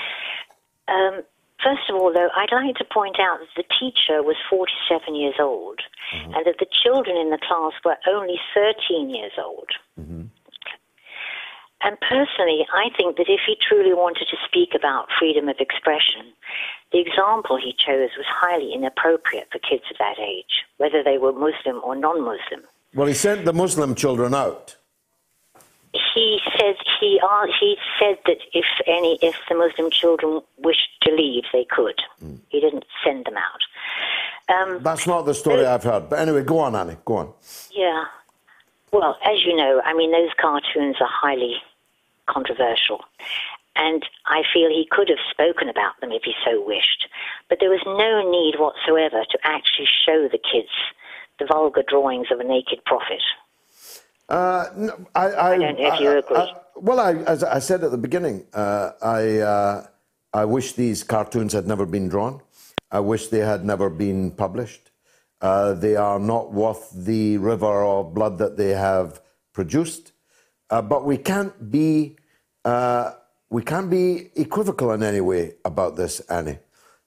Um, first of all, though, I'd like to point out that the teacher was 47 years old Mm-hmm. and that the children in the class were only 13 years old. Mm-hmm. And personally, I think that if he truly wanted to speak about freedom of expression, the example he chose was highly inappropriate for kids of that age, whether they were Muslim or non Muslim. Well, he sent the Muslim children out. he said he uh, he said that if any if the Muslim children wished to leave, they could. He didn't send them out. Um, That's not the story I've heard. But anyway, go on, Annie. Go on. yeah. Well, as you know, I mean, those cartoons are highly controversial. And I feel he could have spoken about them if he so wished. But there was no need whatsoever to actually show the kids the vulgar drawings of a naked prophet. Uh, no, I, I, I don't know if you I- agree. I- well, I, as I said at the beginning, uh, I, uh, I wish these cartoons had never been drawn. I wish they had never been published. Uh, they are not worth the river of blood that they have produced. Uh, but we can't be uh, we can't be equivocal in any way about this, Annie.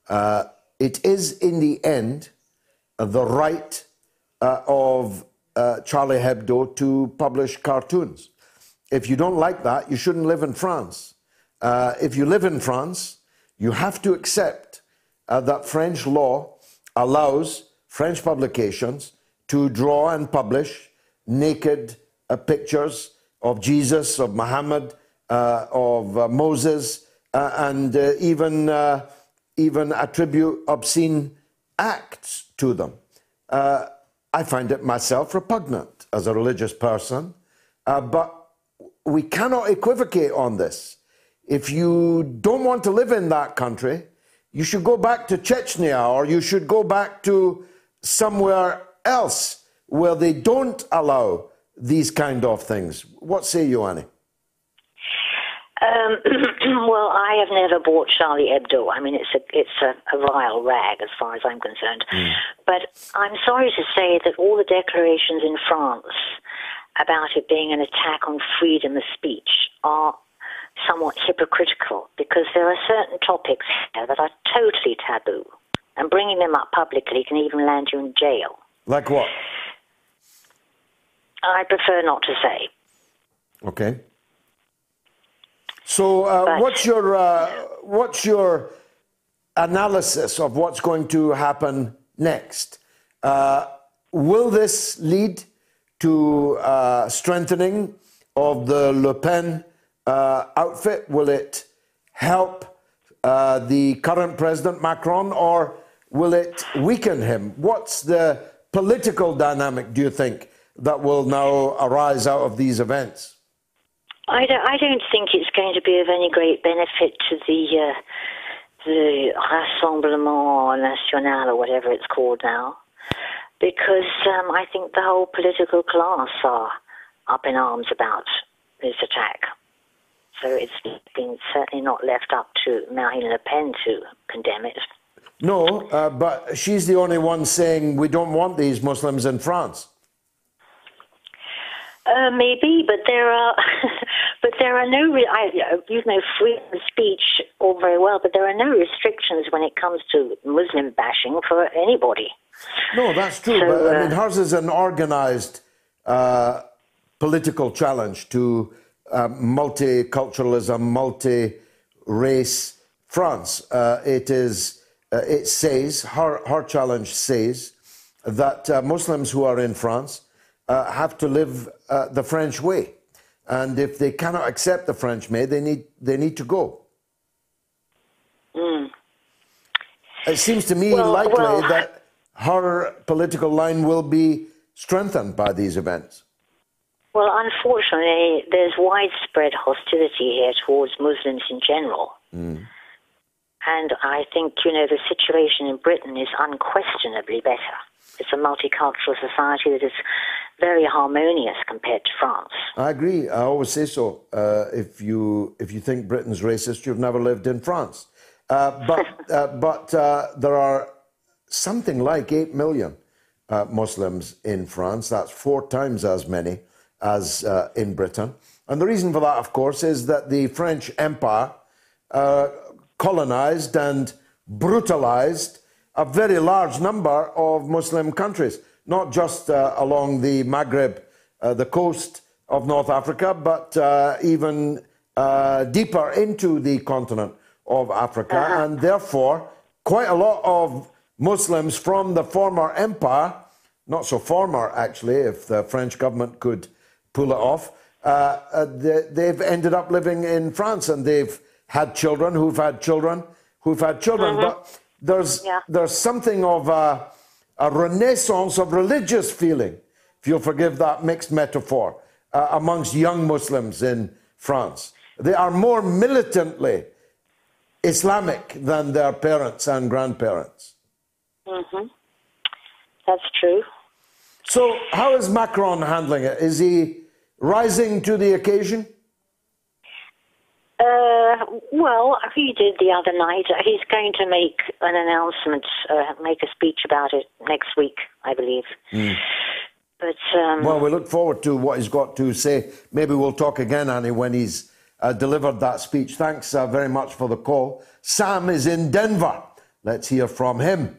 Uh, it is in the end uh, the right uh, of uh, Charlie Hebdo to publish cartoons. If you don't like that, you shouldn't live in France. If you live in France, you have to accept that French law allows French publications to draw and publish naked pictures of Jesus, of Muhammad, uh, of uh, Moses, uh, and uh, even, uh, even attribute obscene acts to them. Uh, I find it myself repugnant as a religious person, uh, but we cannot equivocate on this. If you don't want to live in that country, you should go back to Chechnya or you should go back to somewhere else where they don't allow these kind of things. What say you, Annie? Um, <clears throat> well, I have never bought Charlie Hebdo. I mean, it's a it's a, a vile rag as far as I'm concerned. But I'm sorry to say that all the declarations in France about it being an attack on freedom of speech are somewhat hypocritical because there are certain topics here that are totally taboo, and bringing them up publicly can even land you in jail. Like what? I prefer not to say. Okay. So, uh, what's your uh, what's your analysis of what's going to happen next? Uh, will this lead to uh, strengthening of the Le Pen uh, outfit? Will it help uh, the current president Macron, or will it weaken him? What's the political dynamic? Do you think that will now arise out of these events? I don't, I don't think it's going to be of any great benefit to the uh, the Rassemblement National or whatever it's called now, because um, I think the whole political class are up in arms about this attack. So it's been certainly not left up to Marine Le Pen to condemn it. No, uh, but she's the only one saying we don't want these Muslims in France. Uh, maybe, but there are, <laughs> but there are no. Re- I, you know, freedom of speech all very well, but there are no restrictions when it comes to Muslim bashing for anybody. No, that's true. So, but I uh, mean, hers is an organized uh, political challenge to uh, multiculturalism, multi-race France. Uh, it is. Uh, it says her her challenge says that uh, Muslims who are in France uh, have to live uh, the French way, and if they cannot accept the French way, they need they need to go. Mm. It seems to me Well, likely well- that her political line will be strengthened by these events. Well, unfortunately, there's widespread hostility here towards Muslims in general. Mm. And I think, you know, the situation in Britain is unquestionably better. It's a multicultural society that is very harmonious compared to France. I agree. I always say so. Uh, if you if you think Britain's racist, you've never lived in France. Uh, but <laughs> uh, but uh, there are something like eight million uh, Muslims in France. That's four times as many as uh, in Britain. And the reason for that, of course, is that the French Empire colonized and brutalized a very large number of Muslim countries, not just uh, along the Maghreb, uh, the coast of North Africa, but uh, even uh, deeper into the continent of Africa. Uh-huh. And therefore, quite a lot of Muslims from the former empire, not so former actually, if the French government could pull it off, uh, uh, they, they've ended up living in France and they've had children who've had children who've had children. Mhm. But there's there's something of a, a renaissance of religious feeling, if you'll forgive that mixed metaphor, uh, amongst young Muslims in France. They are more militantly Islamic than their parents and grandparents. Mm-hmm. That's true. So, how is Macron handling it? Is he rising to the occasion? Uh, well, he did the other night. He's going to make an announcement, uh, make a speech about it next week, I believe. But um, Well, we look forward to what he's got to say. Maybe we'll talk again, Annie, when he's uh, delivered that speech. Thanks uh, very much for the call. Sam is in Denver. Let's hear from him.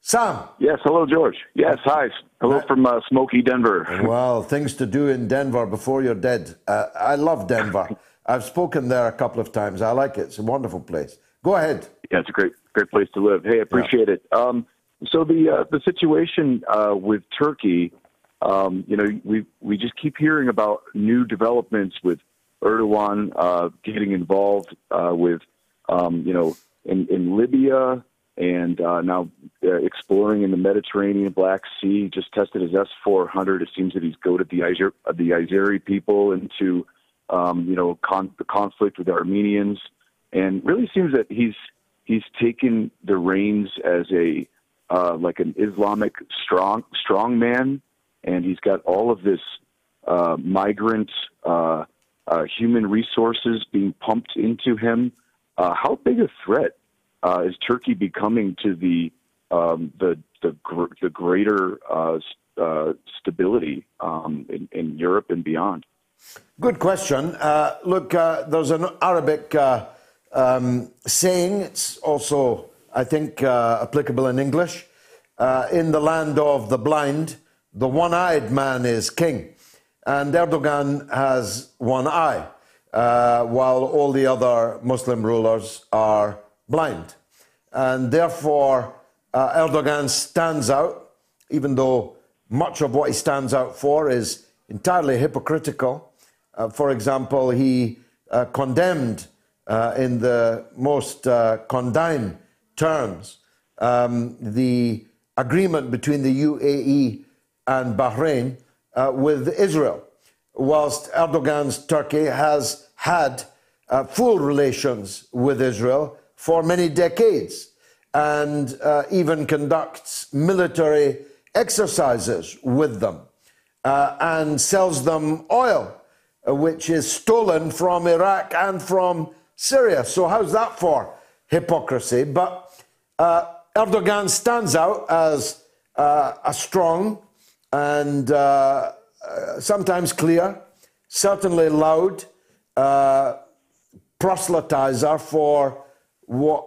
Sam. Yes, hello, George. Yes, hi. Hello from uh, Smoky Denver. Well, things to do in Denver before you're dead. Uh, I love Denver. <laughs> I've spoken there a couple of times. I like it. It's a wonderful place. Go ahead. Yeah, it's a great, great place to live. Hey, I appreciate it. Um, so the uh, the situation uh, with Turkey, um, you know, we we just keep hearing about new developments with Erdogan uh, getting involved uh, with, um, you know, in, in Libya and uh, now uh, exploring in the Mediterranean, Black Sea. Just tested his S four hundred. It seems that he's goaded the uh, the Azeri people into, um, you know, con- the conflict with the Armenians, and really seems that he's he's taken the reins as a uh, like an Islamic strong strong man, and he's got all of this uh, migrant uh, uh, human resources being pumped into him. Uh, how big a threat uh, is Turkey becoming to the um, the the, gr- the greater uh, uh, stability um, in, in Europe and beyond? Good question. Uh, look, uh, there's an Arabic uh, um, saying, it's also, I think, uh, applicable in English. Uh, in the land of the blind, the one eyed man is king. And Erdogan has one eye, uh, while all the other Muslim rulers are blind. And therefore, Erdogan stands out, even though much of what he stands out for is entirely hypocritical. Uh, for example, he uh, condemned uh, in the most condign terms um, the agreement between the UAE and Bahrain with Israel, whilst Erdogan's Turkey has had full relations with Israel for many decades and uh, even conducts military exercises with them uh, and sells them oil, which is stolen from Iraq and from Syria. So, how's that for hypocrisy? But uh, Erdogan stands out as uh, a strong and uh, uh, sometimes clear, certainly loud uh, proselytizer for what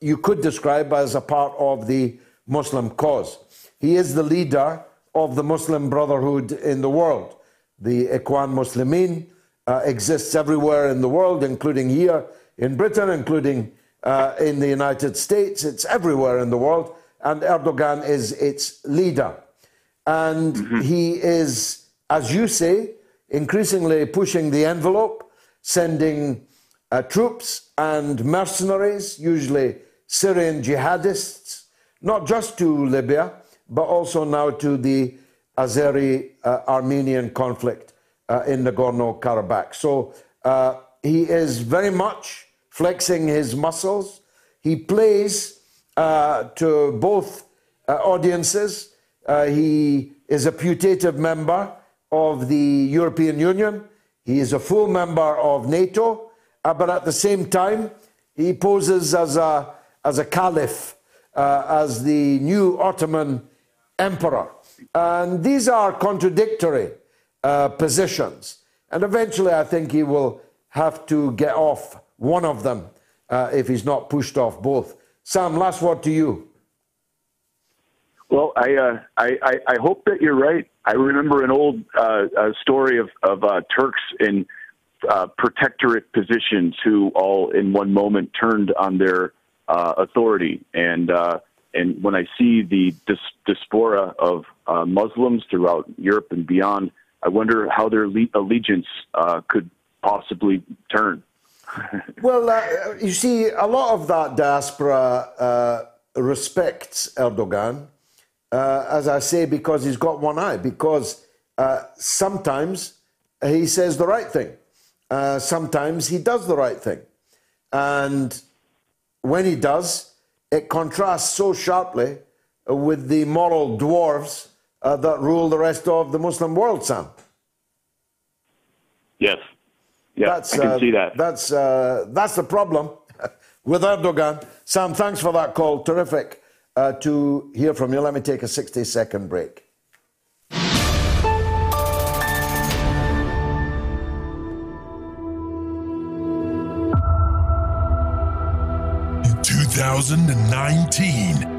you could describe as a part of the Muslim cause. He is the leader of the Muslim Brotherhood in the world. The Ikhwan Muslimin uh, exists everywhere in the world, including here in Britain, including uh, in the United States. It's everywhere in the world, and Erdogan is its leader. And he is, as you say, increasingly pushing the envelope, sending uh, troops and mercenaries, usually Syrian jihadists, not just to Libya, but also now to the Azeri uh, Armenian conflict uh, in Nagorno Karabakh. So uh, he is very much flexing his muscles. He plays uh, to both uh, audiences. Uh, he is a putative member of the European Union. He is a full member of NATO, but at the same time, he poses as a, as a caliph, as the new Ottoman emperor. And these are contradictory uh, positions. And eventually, I think he will have to get off one of them uh, if he's not pushed off both. Sam, last word to you. Well, I, uh, I, I, I hope that you're right. I remember an old uh, story of, of uh, Turks in uh, protectorate positions who all, in one moment, turned on their authority and and when I see the dis- diaspora of uh, Muslims throughout Europe and beyond, I wonder how their le- allegiance uh, could possibly turn. <laughs> well, uh, you see, a lot of that diaspora uh, respects Erdogan, uh, as I say, because he's got one eye, because uh, sometimes he says the right thing, sometimes he does the right thing. And when he does, it contrasts so sharply with the moral dwarves uh, that rule the rest of the Muslim world, Sam. Yes. Yeah, that's, I can uh, see that. That's, uh, that's the problem <laughs> with Erdogan. Sam, thanks for that call. Terrific uh, to hear from you. Let me take a 60 second break. In 2019.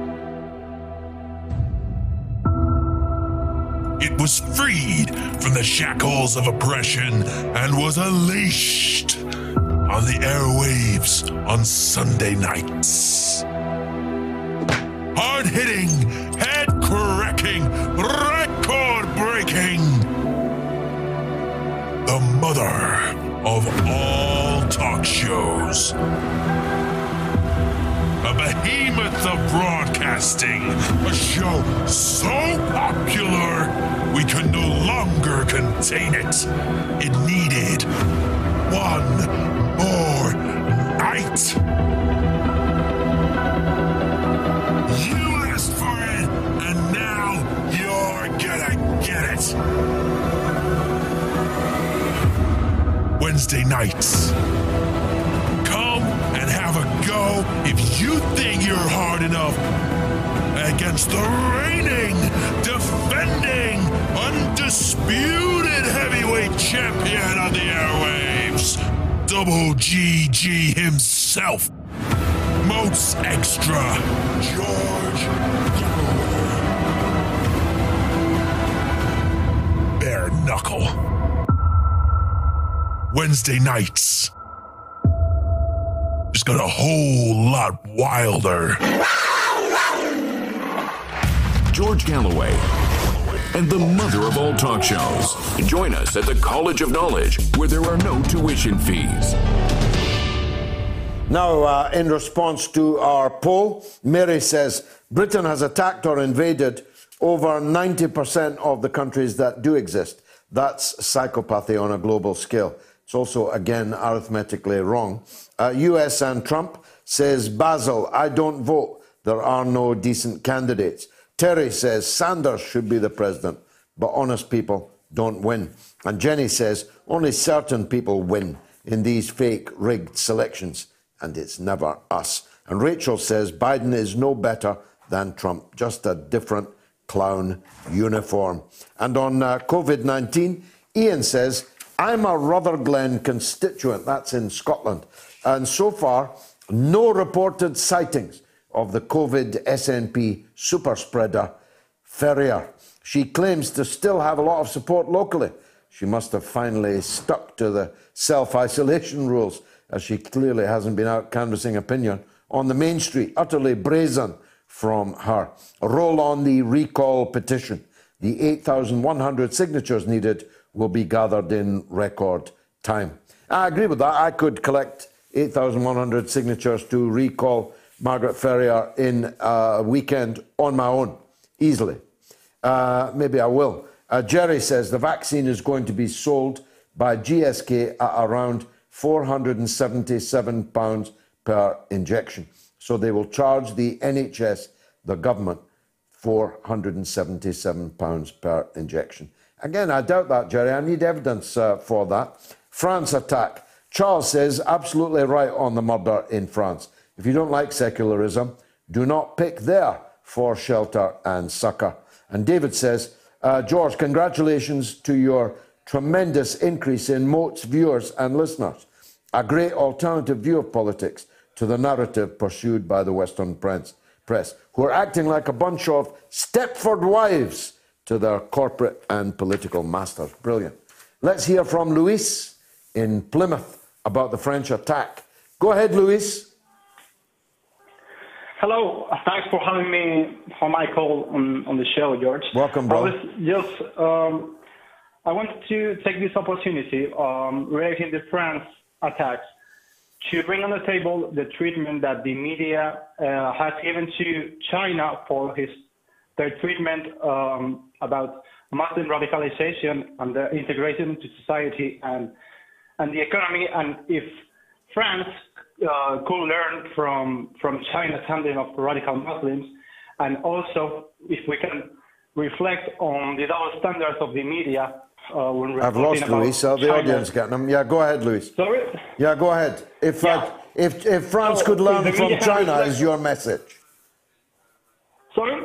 Was freed from the shackles of oppression and was unleashed on the airwaves on Sunday nights. Hard hitting, head cracking, record breaking. The mother of all talk shows a behemoth of broadcasting, a show so popular we could no longer contain it. It needed one more night. You asked for it, and now you're gonna get it. Wednesday nights Come and have a go if you think you're hard enough against the reigning, defending, undisputed heavyweight champion of the airwaves, Double GG himself. MOATS Extra, George Galloway. Bare Knuckle. Wednesday nights just got a whole lot wilder. George Galloway and the mother of all talk shows. Join us at the College of Knowledge, where there are no tuition fees. Now, uh, in response to our poll, Mary says Britain has attacked or invaded over 90% of the countries that do exist. That's psychopathy on a global scale. It's also, again, arithmetically wrong. Uh, US and Trump says, Basil, I don't vote. There are no decent candidates. Terry says, Sanders should be the president, but honest people don't win. And Jenny says, only certain people win in these fake rigged selections, and it's never us. And Rachel says, Biden is no better than Trump, just a different clown uniform. And on uh, COVID 19, Ian says, I'm a Rutherglen constituent, that's in Scotland, and so far, no reported sightings of the COVID SNP super spreader Ferrier. She claims to still have a lot of support locally. She must have finally stuck to the self isolation <laughs> rules, as she clearly hasn't been out canvassing opinion on the main street. Utterly brazen from her. Roll on the recall petition. The 8,100 signatures needed will be gathered in record time. I agree with that. I could collect 8,100 signatures to recall Margaret Ferrier in a weekend on my own, easily. Uh, maybe I will. Uh, Jerry says the vaccine is going to be sold by GSK at around £477 per injection. So they will charge the NHS, the government, £477 per injection. Again, I doubt that, Jerry. I need evidence uh, for that. France attack. Charles says, absolutely right on the murder in France. If you don't like secularism, do not pick there for shelter and succour. And David says, uh, George, congratulations to your tremendous increase in Moat's viewers and listeners. A great alternative view of politics to the narrative pursued by the Western press, press who are acting like a bunch of Stepford wives to their corporate and political masters. Brilliant. Let's hear from Luis in Plymouth about the French attack. Go ahead, Luis. Hello, thanks for having me for my call on, on the show, George. Welcome, bro. I was just, um, I wanted to take this opportunity um, relating the France attacks to bring on the table the treatment that the media uh, has given to China for his their treatment um, about Muslim radicalization and their integration into society and and the economy, and if France uh, could learn from from China's handling of radical Muslims, and also if we can reflect on the double standards of the media. Uh, when I've lost Luis. Uh, the China. audience getting them. Yeah, go ahead, Luis. Sorry? Yeah, go ahead. If uh, if if France So, could learn from China, is your message? Sorry?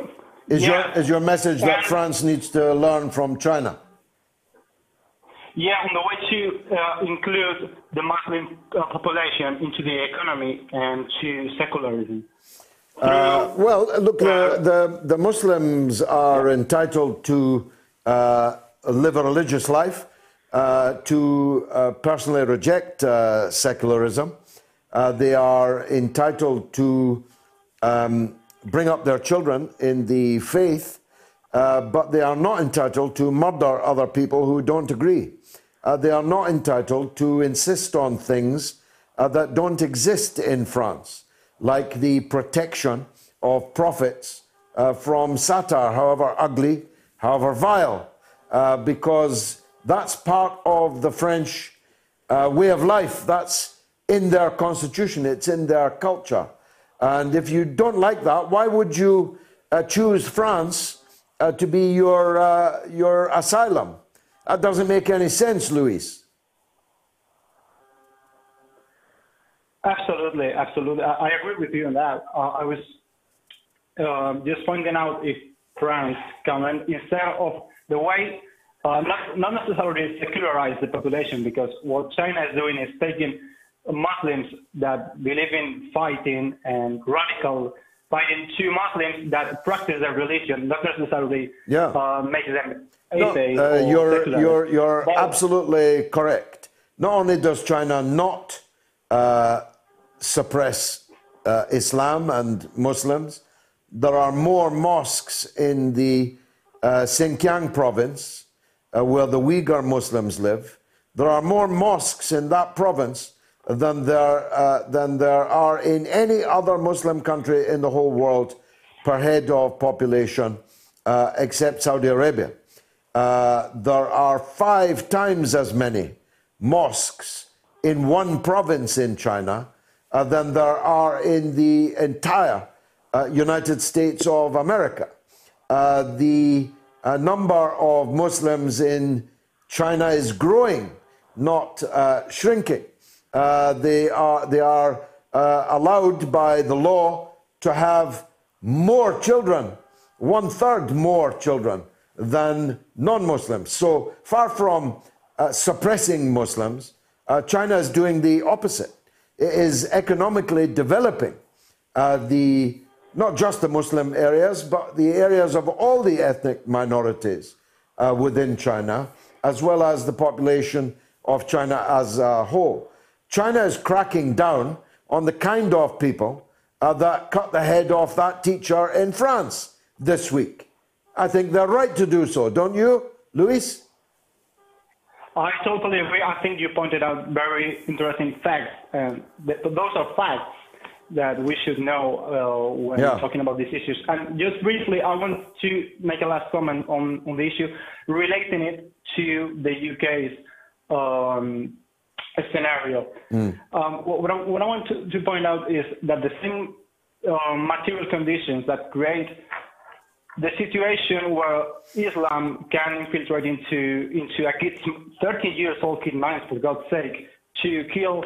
Is Yeah. your is your message that France needs to learn from China? Yeah, on the way to uh, include the Muslim uh, population into the economy and to secularism. Uh, well, look, the, the, the Muslims are entitled to uh, live a religious life, uh, to uh, personally reject uh, secularism. Uh, they are entitled to um, bring up their children in the faith, uh, but they are not entitled to murder other people who don't agree. Uh, they are not entitled to insist on things uh, that don't exist in France, like the protection of prophets uh, from satire, however ugly, however vile, uh, because that's part of the French uh, way of life. That's in their constitution, it's in their culture. And if you don't like that, why would you uh, choose France to be your, your asylum? That doesn't make any sense, Luis. Absolutely, absolutely. I, I agree with you on that. Uh, I was um, just pointing out if France can, instead of the way, uh, not, not necessarily secularize the population, because what China is doing is taking Muslims that believe in fighting and radical fighting to Muslims that practice their religion, not necessarily Yeah. uh, make them No, uh, you're, you're, you're But- absolutely correct. Not only does China not uh, suppress uh, Islam and Muslims, there are more mosques in the uh, Xinjiang province uh, where the Uyghur Muslims live. There are more mosques in that province than there, uh, than there are in any other Muslim country in the whole world per head of population, uh, except Saudi Arabia. Uh, there are five times as many mosques in one province in China uh, than there are in the entire uh, United States of America. Uh, the uh, number of Muslims in China is growing, not shrinking. They are, they are allowed by the law to have more children, one third more children than non Muslims. So far from uh, suppressing Muslims, uh, China is doing the opposite. It is economically developing uh, the not just the Muslim areas, but the areas of all the ethnic minorities uh, within China, as well as the population of China as a whole. China is cracking down on the kind of people uh, that cut the head off that teacher in France this week. I think they're right to do so, don't you, Luis? I totally agree. I think you pointed out very interesting facts, and th- those are facts. that we should know uh, when Yeah. talking about these issues. And just briefly, I want to make a last comment on, on the issue, relating it to the UK's um, scenario. Um, what, what I, what I want to, to point out is that the same um, material conditions that create the situation where Islam can infiltrate into into a kid's 13 years old kid mind, for God's sake, to kill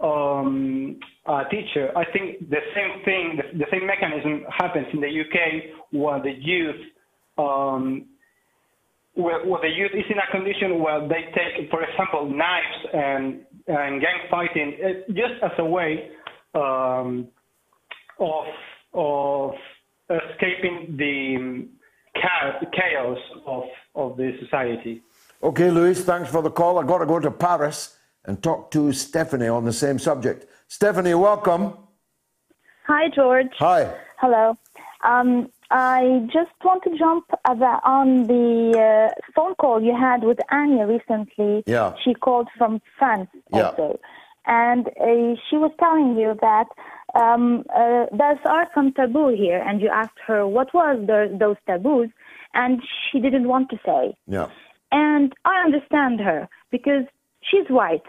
um, a teacher. I think the same thing, the, the same mechanism happens in the UK where the youth um, where, where the youth is in a condition where they take, for example, knives and, and gang fighting uh, just as a way um, of of escaping the um, chaos of of the society. Okay, Luis, thanks for the call. I've got to go to Paris and talk to Stephanie on the same subject. Stephanie, welcome. Hi, George. Hi. Hello. Um, I just want to jump about on the uh, phone call you had with Anya recently. Yeah. She called from France Yeah. also. And uh, she was telling you that um, uh, there are some taboo here. And you asked her what was the, those taboos. And she didn't want to say. Yeah. And I understand her because she's white.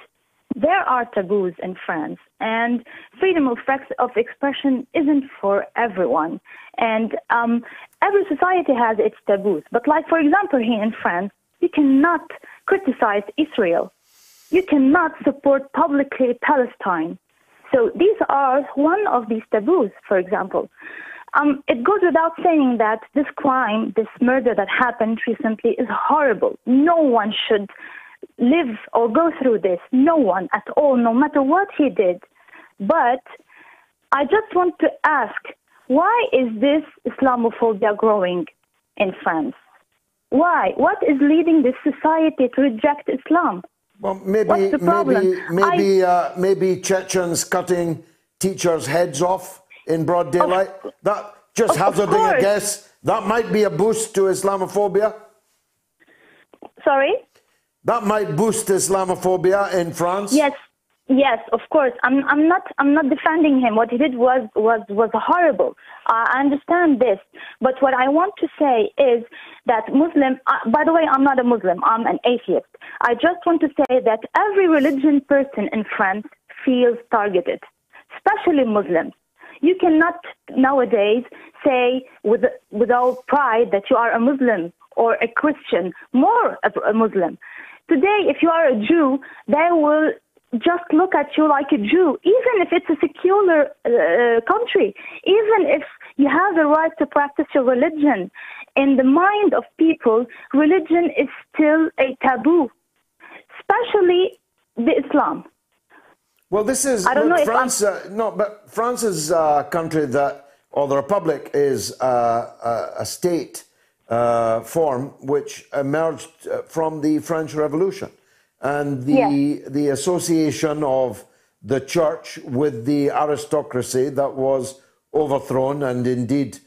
There are taboos in France, and freedom of, of expression isn't for everyone. And um, every society has its taboos. But, like, for example, here in France, you cannot criticize Israel. You cannot support publicly Palestine. So these are one of these taboos, for example. Um, it goes without saying that this crime, this murder that happened recently is horrible. No one should live or go through this. No one at all, no matter what he did. But I just want to ask, why is this Islamophobia growing in France? Why? What is leading this society to reject Islam? Well, maybe, What's the problem? maybe, maybe, uh, maybe Chechens cutting teachers' heads off in broad daylight. that just of- of hazarding a guess. That might be a boost to Islamophobia. Sorry? That might boost Islamophobia in France. Yes, yes, of course. I'm, I'm not, I'm not defending him. What he did was, was, was horrible. Uh, I understand this, but what I want to say is that Muslim. Uh, by the way, I'm not a Muslim. I'm an atheist. I just want to say that every religion person in France feels targeted, especially Muslims. You cannot nowadays say with, without pride that you are a Muslim or a Christian, more a, a Muslim. Today, if you are a Jew, they will just look at you like a Jew, even if it's a secular uh, country, even if you have the right to practice your religion. In the mind of people, religion is still a taboo, especially the Islam. Well, this is look, France. Uh, no, but France is a country that, or the Republic is uh, a, a state uh, form which emerged uh, from the French Revolution, and the the association of the church with the aristocracy that was overthrown and indeed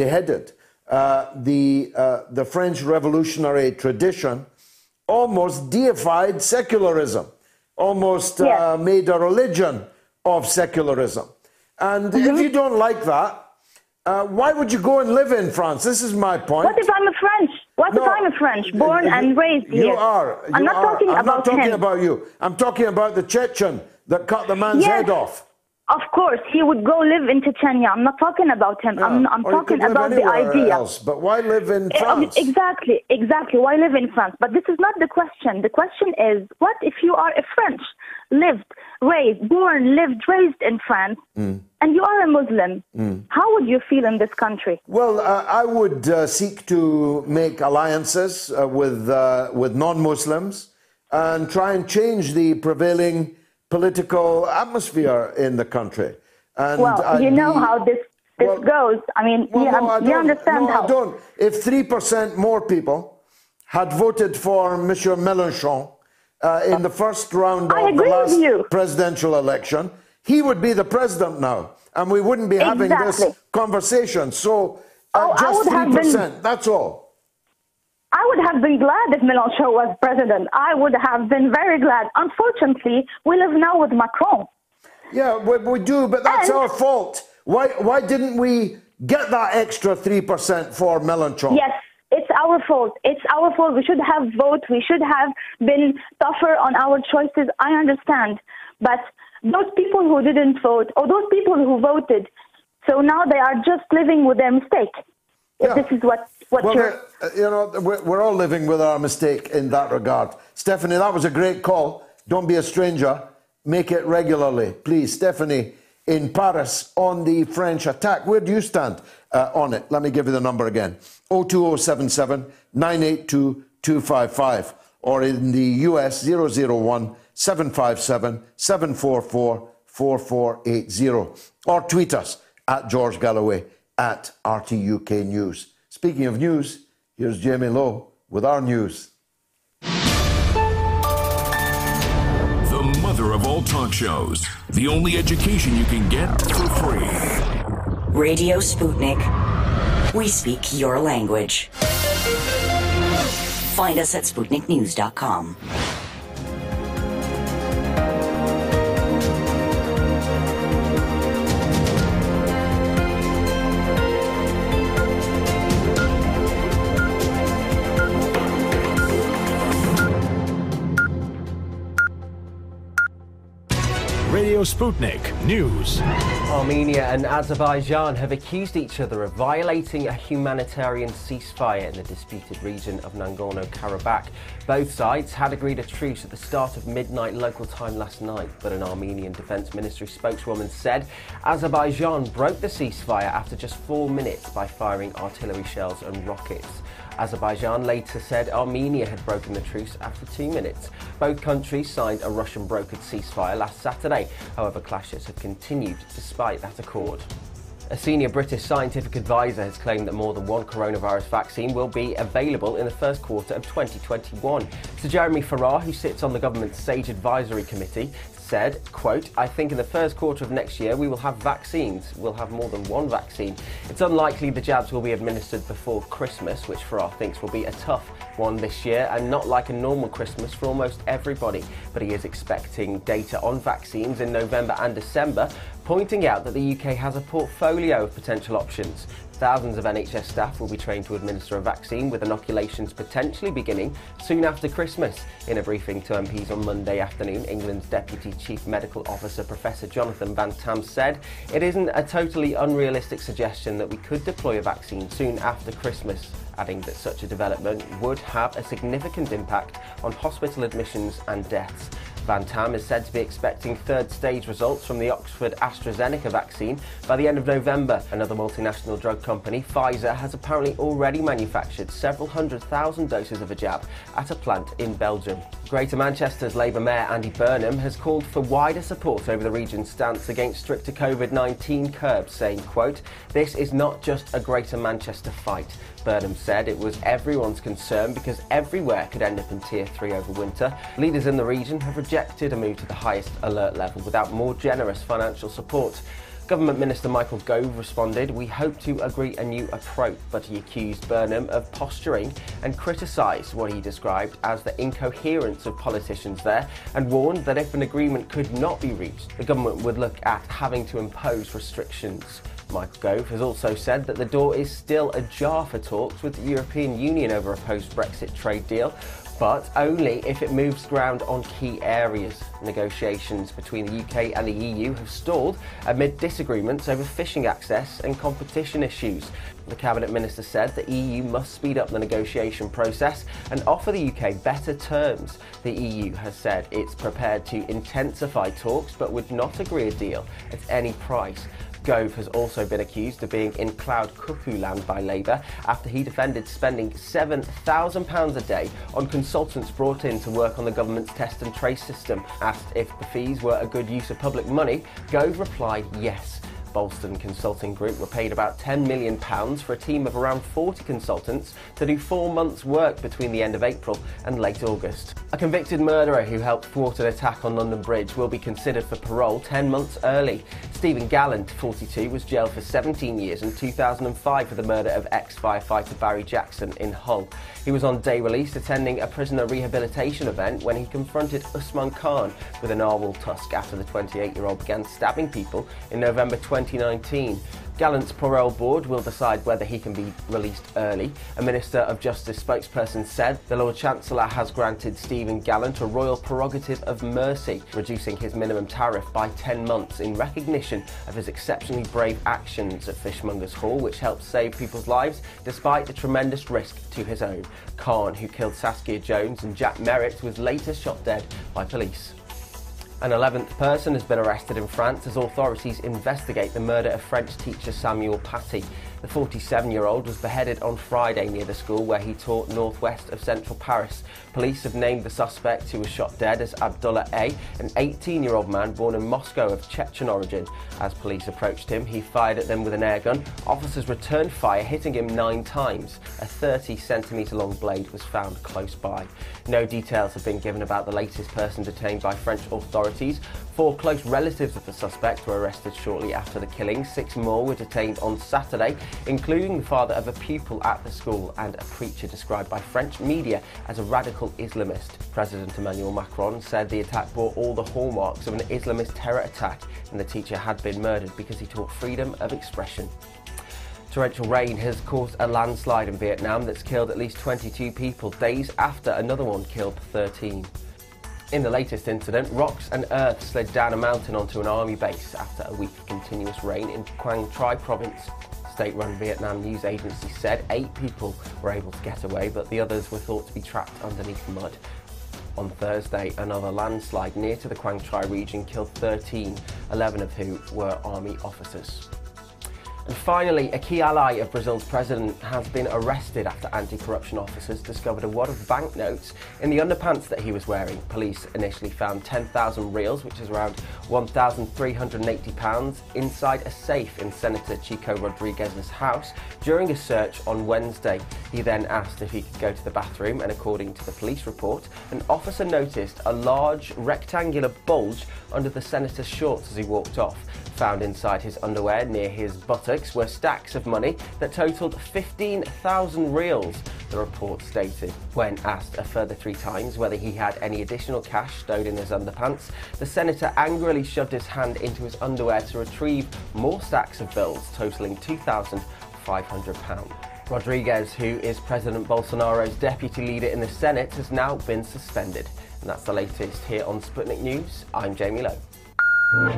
beheaded. Uh, the uh, the French revolutionary tradition almost deified secularism, almost uh, made a religion of secularism. And if you don't like that, uh, why would you go and live in France? This is my point. What if I'm a French? What if I'm a French, born and raised You here? are. I'm you not are. talking I'm about not talking him. about you. I'm talking about the Chechen that cut the man's Yes. head off. Of course, he would go live in Chechnya. I'm not talking about him. I'm, I'm you talking about the idea. Else, but why live in Eh, France? Exactly, exactly. Why live in France? But this is not the question. The question is, what if you are a French, lived, raised, born, lived, raised in France, Mm. and you are a Muslim? Mm. How would you feel in this country? Well, uh, I would uh, seek to make alliances uh, with uh, with non-Muslims and try and change the prevailing political atmosphere in the country. And well, you know be- how this this goes. I mean, Well, you, no, you understand no, how. I don't. If three percent more people had voted for Monsieur Mélenchon uh, in the first round of the last presidential election, he would be the president now, and we wouldn't be having this conversation. So, uh, Oh, just three been- percent. That's all. I would have been glad if Mélenchon was president. I would have been very glad. Unfortunately, we live now with Macron. Yeah, we, we do, but that's And- our fault. Why, why didn't we get that extra 3% for Mélenchon? Yes, our fault. It's our fault. We should have voted. We should have been tougher on our choices. I understand. But those people who didn't vote, or those people who voted, so now they are just living with their mistake. If this is what, what Well, you're. uh, you know, we're, we're all living with our mistake in that regard. Stephanie, that was a great call. Don't be a stranger. Make it regularly, please. Stephanie in Paris on the French attack. Where do you stand uh, on it? Let me give you the number again 02077 982 255. Or in the US 001 757 744 4480. Or tweet us at George Galloway at RTUK News. Speaking of news, here's Jamie Lowe with our news. The mother of all talk shows. The only education you can get for free. Radio Sputnik. We speak your language. Find us at SputnikNews.com. Sputnik News. Armenia and Azerbaijan have accused each other of violating a humanitarian ceasefire in the disputed region of Nagorno Karabakh. Both sides had agreed a truce at the start of midnight local time last night, but an Armenian Defense Ministry spokeswoman said Azerbaijan broke the ceasefire after just four minutes by firing artillery shells and rockets. Azerbaijan later said Armenia had broken the truce after two minutes. Both countries signed a Russian brokered ceasefire last Saturday. However, clashes have continued despite that accord. A senior British scientific advisor has claimed that more than one coronavirus vaccine will be available in the first quarter of 2021. Sir Jeremy Farrar, who sits on the government's SAGE Advisory Committee, said, quote, I think in the first quarter of next year we will have vaccines. We'll have more than one vaccine. It's unlikely the jabs will be administered before Christmas, which Farrar thinks will be a tough one this year and not like a normal Christmas for almost everybody. But he is expecting data on vaccines in November and December, pointing out that the UK has a portfolio of potential options. Thousands of NHS staff will be trained to administer a vaccine, with inoculations potentially beginning soon after Christmas. In a briefing to MPs on Monday afternoon, England's Deputy Chief Medical Officer Professor Jonathan Van Tam said it isn't a totally unrealistic suggestion that we could deploy a vaccine soon after Christmas, adding that such a development would have a significant impact on hospital admissions and deaths. Van Tam is said to be expecting third stage results from the Oxford AstraZeneca vaccine by the end of November. Another multinational drug company, Pfizer, has apparently already manufactured several hundred thousand doses of a jab at a plant in Belgium. Greater Manchester's Labour Mayor Andy Burnham has called for wider support over the region's stance against stricter COVID-19 curbs, saying, quote, This is not just a Greater Manchester fight. Burnham said it was everyone's concern because everywhere could end up in Tier 3 over winter. Leaders in the region have rejected a move to the highest alert level without more generous financial support. Government Minister Michael Gove responded, We hope to agree a new approach, but he accused Burnham of posturing and criticised what he described as the incoherence of politicians there and warned that if an agreement could not be reached, the government would look at having to impose restrictions. Michael Gove has also said that the door is still ajar for talks with the European Union over a post Brexit trade deal, but only if it moves ground on key areas. Negotiations between the UK and the EU have stalled amid disagreements over fishing access and competition issues. The Cabinet Minister said the EU must speed up the negotiation process and offer the UK better terms. The EU has said it's prepared to intensify talks but would not agree a deal at any price. Gove has also been accused of being in cloud cuckoo land by Labour after he defended spending £7,000 a day on consultants brought in to work on the government's test and trace system. Asked if the fees were a good use of public money, Gove replied yes. Boston Consulting Group were paid about £10 million for a team of around 40 consultants to do four months' work between the end of April and late August. A convicted murderer who helped thwart an attack on London Bridge will be considered for parole 10 months early. Stephen Gallant, 42, was jailed for 17 years in 2005 for the murder of ex firefighter Barry Jackson in Hull. He was on day release attending a prisoner rehabilitation event when he confronted Usman Khan with a narwhal tusk after the 28 year old began stabbing people in November 2019. Gallant's parole board will decide whether he can be released early. A Minister of Justice spokesperson said the Lord Chancellor has granted Stephen Gallant a royal prerogative of mercy, reducing his minimum tariff by 10 months in recognition of his exceptionally brave actions at Fishmongers Hall, which helped save people's lives despite the tremendous risk to his own. Khan, who killed Saskia Jones and Jack Merritt, was later shot dead by police. An 11th person has been arrested in France as authorities investigate the murder of French teacher Samuel Paty. The 47 year old was beheaded on Friday near the school where he taught northwest of central Paris. Police have named the suspect who was shot dead as Abdullah A, an 18 year old man born in Moscow of Chechen origin. As police approached him, he fired at them with an airgun. Officers returned fire, hitting him nine times. A 30 centimetre long blade was found close by. No details have been given about the latest person detained by French authorities. Four close relatives of the suspect were arrested shortly after the killing. Six more were detained on Saturday, including the father of a pupil at the school and a preacher described by French media as a radical Islamist. President Emmanuel Macron said the attack bore all the hallmarks of an Islamist terror attack and the teacher had been murdered because he taught freedom of expression. Torrential rain has caused a landslide in Vietnam that's killed at least 22 people days after another one killed 13. In the latest incident, rocks and earth slid down a mountain onto an army base after a week of continuous rain in Quang Tri province. State-run Vietnam news agency said eight people were able to get away, but the others were thought to be trapped underneath mud. On Thursday, another landslide near to the Quang Tri region killed 13, 11 of whom were army officers. And finally, a key ally of Brazil's president has been arrested after anti corruption officers discovered a wad of banknotes in the underpants that he was wearing. Police initially found 10,000 reals, which is around £1,380, inside a safe in Senator Chico Rodrigues's house during a search on Wednesday. He then asked if he could go to the bathroom, and according to the police report, an officer noticed a large rectangular bulge under the senator's shorts as he walked off. Found inside his underwear near his buttocks were stacks of money that totaled 15,000 reals, the report stated. When asked a further three times whether he had any additional cash stowed in his underpants, the senator angrily shoved his hand into his underwear to retrieve more stacks of bills totaling £2,500. Rodrigues, who is President Bolsonaro's deputy leader in the Senate, has now been suspended. And that's the latest here on Sputnik News. I'm Jamie Lowe. You're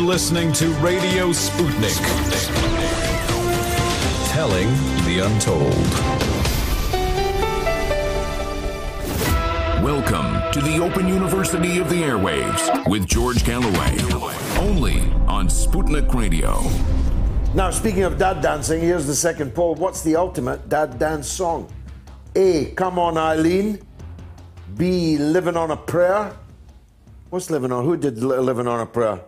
listening to Radio Sputnik. Telling the untold. Welcome to the Open University of the Airwaves with George Galloway. Only on Sputnik Radio. Now, speaking of dad dancing, here's the second poll. What's the ultimate dad dance song? A. Come on, Eileen. B. Living on a Prayer. What's living on? Who did Living on a Prayer?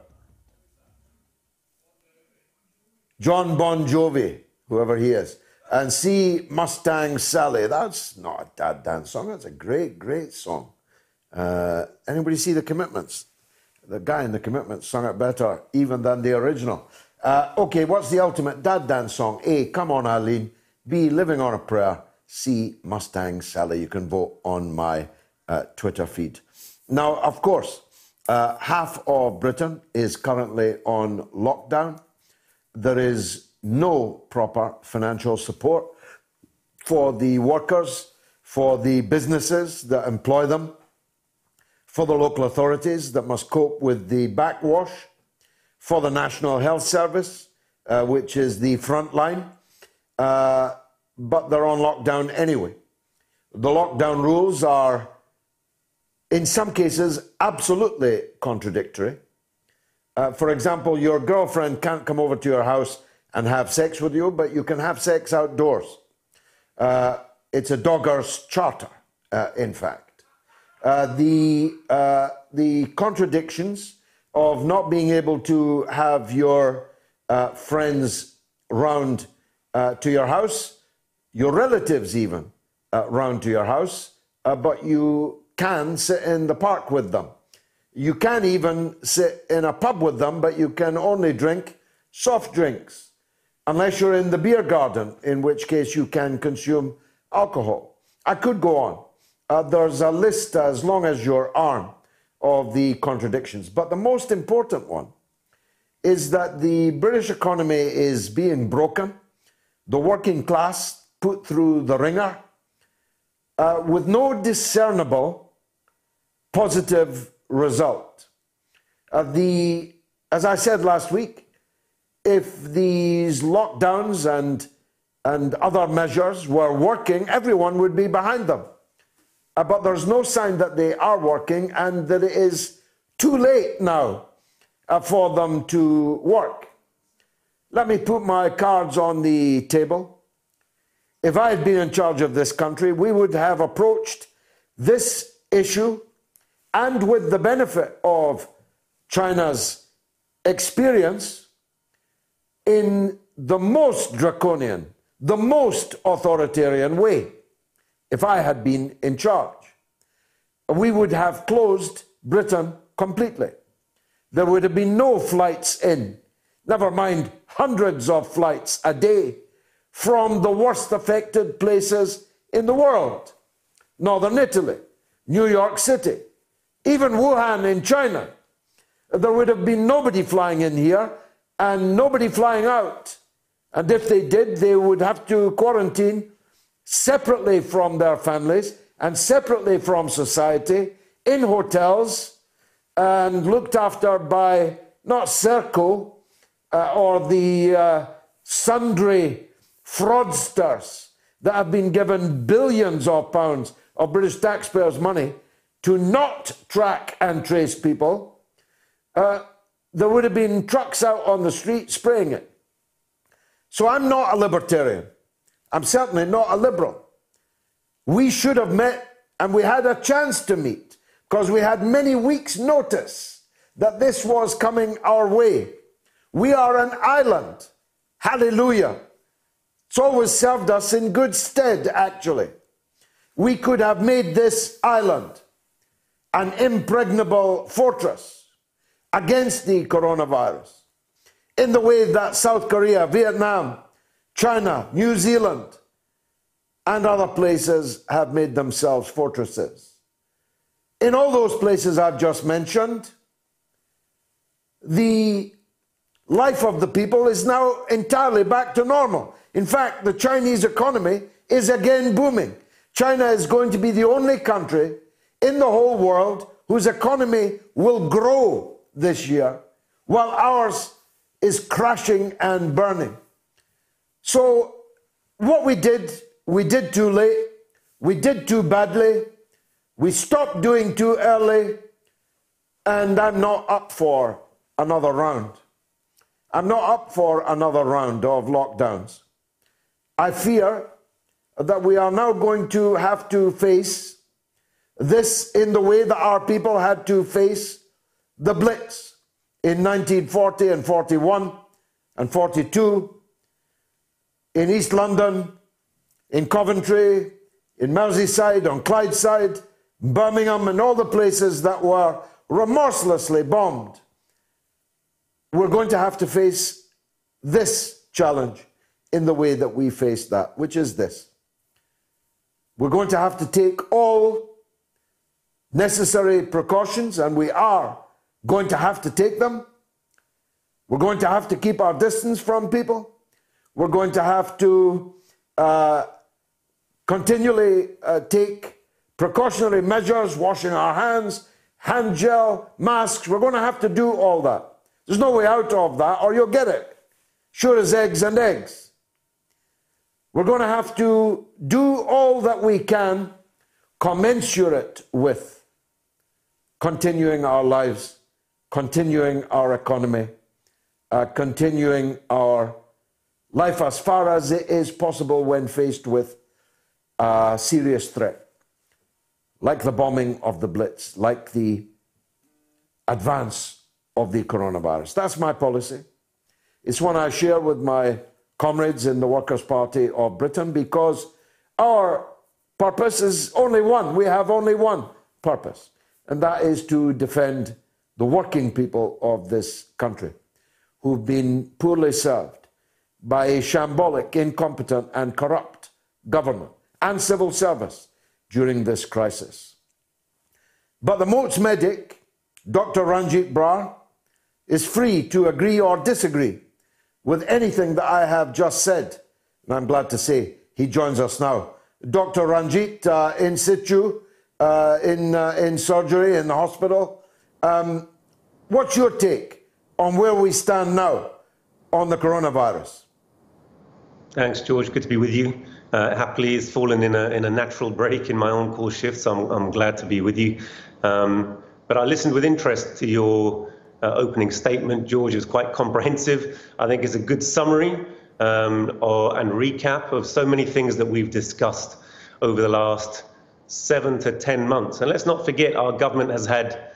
Jon Bon Jovi, whoever he is. And C. Mustang Sally. That's not a dad dance song. That's a great, great song. Uh, anybody see the commitments? The guy in the commitments sung it better even than the original. Uh, okay, what's the ultimate dad dance song? A. Come on, Eileen. B. Living on a Prayer. C. Mustang Sally. You can vote on my uh, Twitter feed. Now, of course, uh, half of Britain is currently on lockdown. There is no proper financial support for the workers, for the businesses that employ them, for the local authorities that must cope with the backwash, for the National Health Service, uh, which is the front line, uh, but they're on lockdown anyway. The lockdown rules are, in some cases, absolutely contradictory. Uh, for example, your girlfriend can't come over to your house and have sex with you, but you can have sex outdoors. Uh, It's a dogger's charter, uh, in fact. Uh, the, uh, the contradictions of not being able to have your uh, friends round uh, to your house, your relatives even uh, round to your house, uh, but you can sit in the park with them. You can even sit in a pub with them, but you can only drink soft drinks, unless you're in the beer garden, in which case you can consume alcohol. I could go on. Uh, there's a list as long as your arm of the contradictions. But the most important one is that the British economy is being broken, the working class put through the ringer, uh, with no discernible positive result. Uh, the, as I said last week, if these lockdowns and, and other measures were working, everyone would be behind them. Uh, but there's no sign that they are working and that it is too late now uh, for them to work. Let me put my cards on the table. If I had been in charge of this country, we would have approached this issue and with the benefit of China's experience in the most draconian, the most authoritarian way if I had been in charge. We would have closed Britain completely. There would have been no flights in, never mind hundreds of flights a day from the worst affected places in the world Northern Italy, New York City, even Wuhan in China. There would have been nobody flying in here and nobody flying out. And if they did, they would have to quarantine separately from their families and separately from society in hotels and looked after by not Serco uh, or the uh, sundry fraudsters that have been given billions of pounds of British taxpayers' money to not track and trace people. Uh, there would have been trucks out on the street spraying it. So I'm not a libertarian. I'm certainly not a liberal. We should have met and we had a chance to meet because we had many weeks' notice that this was coming our way. We are an island. Hallelujah. It's always served us in good stead, actually. We could have made this island an impregnable fortress against the coronavirus in the way that South Korea, Vietnam, China, New Zealand, and other places have made themselves fortresses. In all those places I've just mentioned, the life of the people is now entirely back to normal. In fact, the Chinese economy is again booming. China is going to be the only country in the whole world whose economy will grow this year, while ours is crashing and burning. So, what we did, we did too late, we did too badly, we stopped doing too early, and I'm not up for another round. I'm not up for another round of lockdowns. I fear that we are now going to have to face this in the way that our people had to face the Blitz in 1940 and 41 and 42 in East London, in Coventry, in Merseyside, on Clydeside, Birmingham, and all the places that were remorselessly bombed. We're going to have to face this challenge in the way that we face that, which is this. We're going to have to take all necessary precautions, and we are going to have to take them. We're going to have to keep our distance from people. We're going to have to uh, continually uh, take precautionary measures, washing our hands, hand gel, masks. We're going to have to do all that. There's no way out of that, or you'll get it. Sure as eggs and eggs. We're going to have to do all that we can commensurate with continuing our lives, continuing our economy, uh, continuing our life as far as it is possible when faced with a serious threat, like the bombing of the Blitz, like the advance of the coronavirus. That's my policy. It's one I share with my comrades in the Workers' Party of Britain because our purpose is only one. We have only one purpose, and that is to defend the working people of this country who've been poorly served by a shambolic, incompetent, and corrupt government and civil service during this crisis. But the MOATS medic, Dr. Ranjit Brar, is free to agree or disagree with anything that I have just said. And I'm glad to say he joins us now. Dr. Ranjit, uh, in situ, uh, in, uh, in surgery, in the hospital. Um, what's your take on where we stand now on the coronavirus? Thanks, George. Good to be with you. Uh, happily, it's fallen in a, in a natural break in my on call shift, so I'm, I'm glad to be with you. Um, but I listened with interest to your uh, opening statement. George is quite comprehensive. I think it's a good summary um, or, and recap of so many things that we've discussed over the last seven to 10 months. And let's not forget, our government has had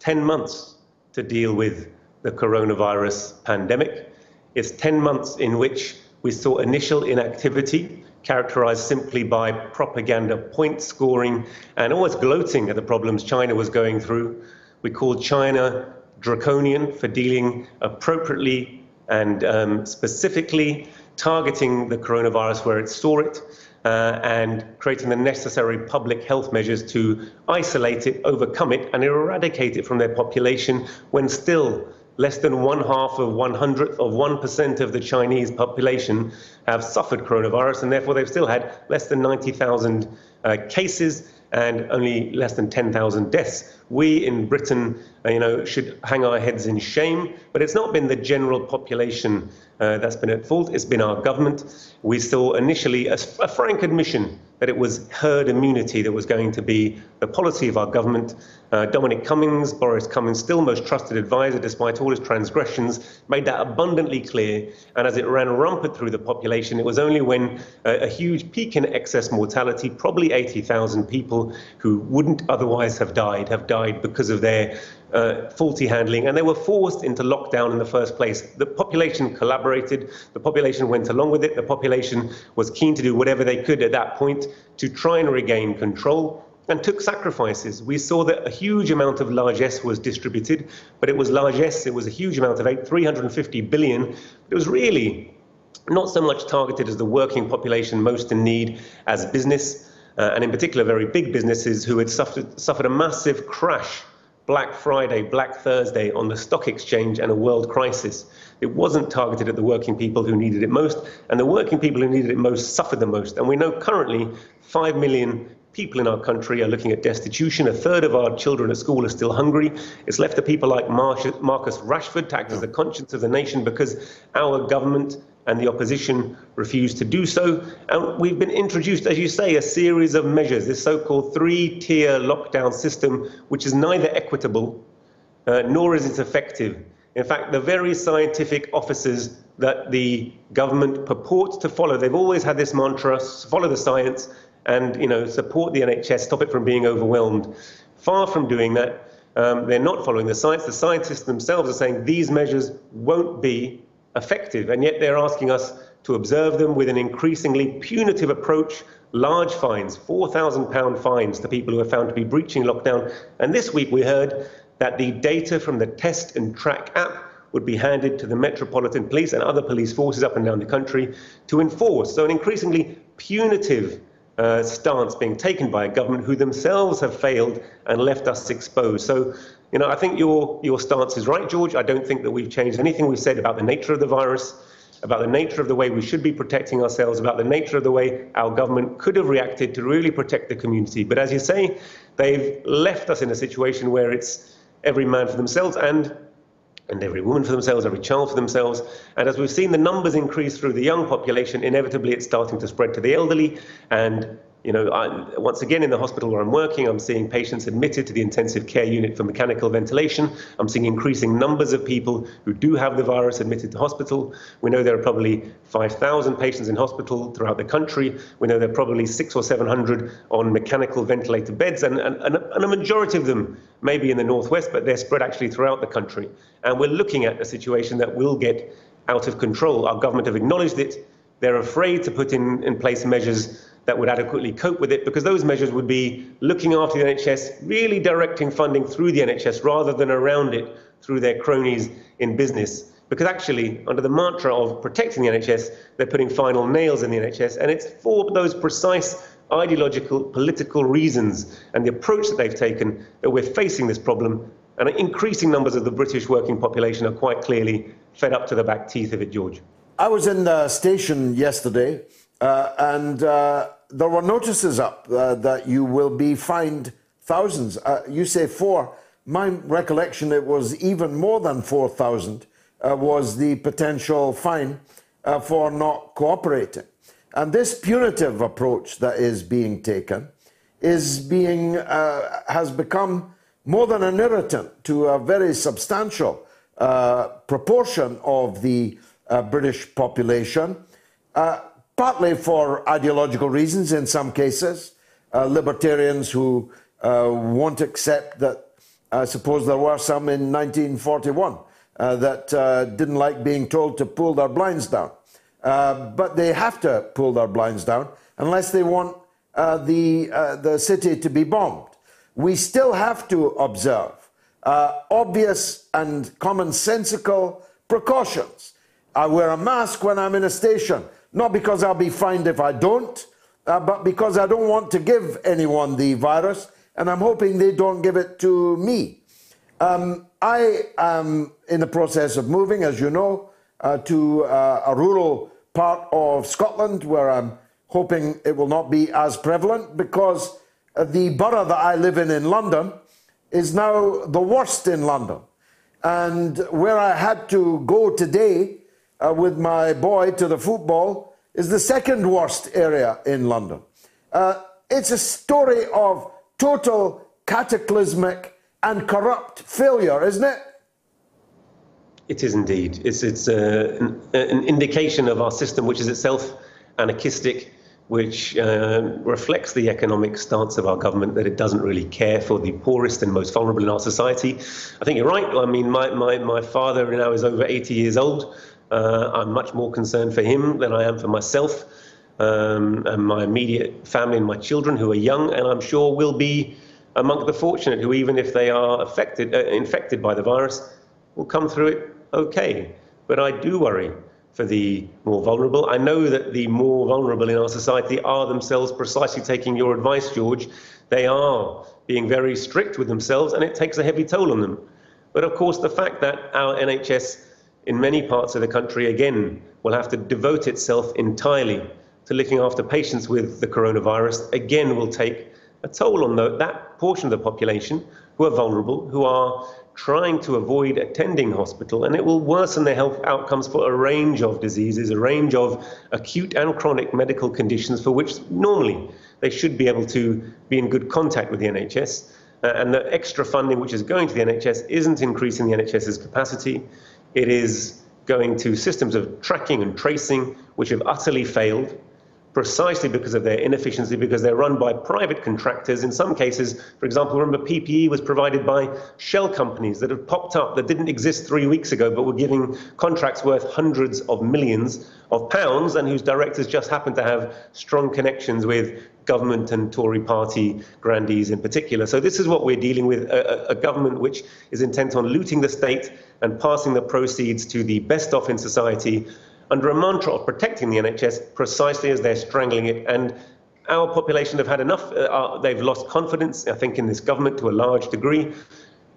10 months to deal with the coronavirus pandemic. It's 10 months in which we saw initial inactivity characterized simply by propaganda, point scoring, and almost gloating at the problems China was going through. We called China draconian for dealing appropriately and um, specifically targeting the coronavirus where it saw it. Uh, and creating the necessary public health measures to isolate it, overcome it, and eradicate it from their population when still less than one half of one hundredth of 1% of the Chinese population have suffered coronavirus, and therefore they've still had less than 90,000 uh, cases and only less than 10,000 deaths. We in Britain, uh, you know, should hang our heads in shame, but it's not been the general population uh, that's been at fault. It's been our government. We saw initially a, a frank admission that it was herd immunity that was going to be the policy of our government. Uh, Dominic Cummings, Boris Cummings, still most trusted advisor despite all his transgressions, made that abundantly clear. And as it ran rampant through the population, it was only when uh, a huge peak in excess mortality, probably 80,000 people who wouldn't otherwise have died, have died because of their uh, faulty handling, and they were forced into lockdown in the first place. The population collaborated, the population went along with it, the population was keen to do whatever they could at that point to try and regain control. And took sacrifices. We saw that a huge amount of largesse was distributed, but it was largesse, it was a huge amount of eight, 350 billion. It was really not so much targeted as the working population most in need as business, uh, and in particular, very big businesses who had suffered, suffered a massive crash Black Friday, Black Thursday on the stock exchange and a world crisis. It wasn't targeted at the working people who needed it most, and the working people who needed it most suffered the most. And we know currently 5 million people in our country are looking at destitution. A third of our children at school are still hungry. It's left to people like Marcus Rashford to act as the conscience of the nation because our government and the opposition refused to do so. And we've been introduced, as you say, a series of measures, this so called three tier lockdown system, which is neither equitable uh, nor is it effective. In fact, the very scientific officers that the government purports to follow, they've always had this mantra follow the science and you know, support the NHS, stop it from being overwhelmed. Far from doing that, um, they're not following the science. The scientists themselves are saying these measures won't be effective, and yet they're asking us to observe them with an increasingly punitive approach, large fines, £4,000 fines to people who are found to be breaching lockdown. And this week we heard that the data from the Test and Track app would be handed to the Metropolitan Police and other police forces up and down the country to enforce. So, an increasingly punitive uh, stance being taken by a government who themselves have failed and left us exposed. So, you know, I think your, your stance is right, George. I don't think that we've changed anything we've said about the nature of the virus, about the nature of the way we should be protecting ourselves, about the nature of the way our government could have reacted to really protect the community. But as you say, they've left us in a situation where it's every man for themselves and and every woman for themselves, every child for themselves. And as we've seen the numbers increase through the young population, inevitably it's starting to spread to the elderly. And you know, I, once again in the hospital where I'm working, I'm seeing patients admitted to the intensive care unit for mechanical ventilation. I'm seeing increasing numbers of people who do have the virus admitted to hospital. We know there are probably 5,000 patients in hospital throughout the country. We know there are probably six or 700 on mechanical ventilator beds, and, and, and a majority of them may be in the northwest, but they're spread actually throughout the country. And we're looking at a situation that will get out of control. Our government have acknowledged it. They're afraid to put in, in place measures that would adequately cope with it because those measures would be looking after the NHS, really directing funding through the NHS rather than around it through their cronies in business. Because actually, under the mantra of protecting the NHS, they're putting final nails in the NHS, and it's for those precise ideological, political reasons and the approach that they've taken that we're facing this problem. And increasing numbers of the British working population are quite clearly fed up to the back teeth of it, George. I was in the station yesterday uh, and uh, there were notices up uh, that you will be fined thousands. Uh, you say four. My recollection, it was even more than 4,000 uh, was the potential fine uh, for not cooperating. And this punitive approach that is being taken is being, has become more than an irritant to a very substantial proportion of the British population. Uh, partly for ideological reasons in some cases. Uh, libertarians who uh, won't accept that, I suppose there were some in 1941 uh, that uh, didn't like being told to pull their blinds down. Uh, but they have to pull their blinds down unless they want uh, the, the city to be bombed. We still have to observe obvious and commonsensical precautions. I wear a mask when I'm in a station. Not because I'll be fined if I don't, uh, but because I don't want to give anyone the virus, and I'm hoping they don't give it to me. Um, I am in the process of moving, as you know, uh, to uh, a rural part of Scotland where I'm hoping it will not be as prevalent because uh, the borough that I live in in London is now the worst in London. And where I had to go today uh, with my boy to the football is the second worst area in London. Uh, it's a story of total cataclysmic and corrupt failure, isn't it? It is indeed. It's, it's uh, an, an, indication of our system, which is itself anarchistic, which uh, reflects the economic stance of our government that it doesn't really care for the poorest and most vulnerable in our society. I think you're right. I mean, my, my, my father now is over 80 years old. Uh, I'm much more concerned for him than I am for myself um, and my immediate family and my children who are young, and I'm sure will be among the fortunate who, even if they are affected, uh, infected by the virus, will come through it okay. But I do worry for the more vulnerable. I know that the more vulnerable in our society are themselves precisely taking your advice, George. They are being very strict with themselves, and it takes a heavy toll on them. But of course, the fact that our NHS in many parts of the country, again, will have to devote itself entirely to looking after patients with the coronavirus, again, will take a toll on the, that portion of the population who are vulnerable, who are trying to avoid attending hospital, and it will worsen their health outcomes for a range of diseases, a range of acute and chronic medical conditions for which normally they should be able to be in good contact with the NHS. Uh, and the extra funding which is going to the NHS isn't increasing the NHS's capacity. It is going to systems of tracking and tracing which have utterly failed precisely because of their inefficiency, because they're run by private contractors. In some cases, for example, remember PPE was provided by shell companies that have popped up that didn't exist three weeks ago, but were giving contracts worth hundreds of millions of pounds, and whose directors just happen to have strong connections with government and Tory party grandees in particular. So this is what we're dealing with, a, a government which is intent on looting the state and passing the proceeds to the best off in society under a mantra of protecting the NHS precisely as they're strangling it. And our population have had enough, uh, uh, they've lost confidence, I think, in this government to a large degree.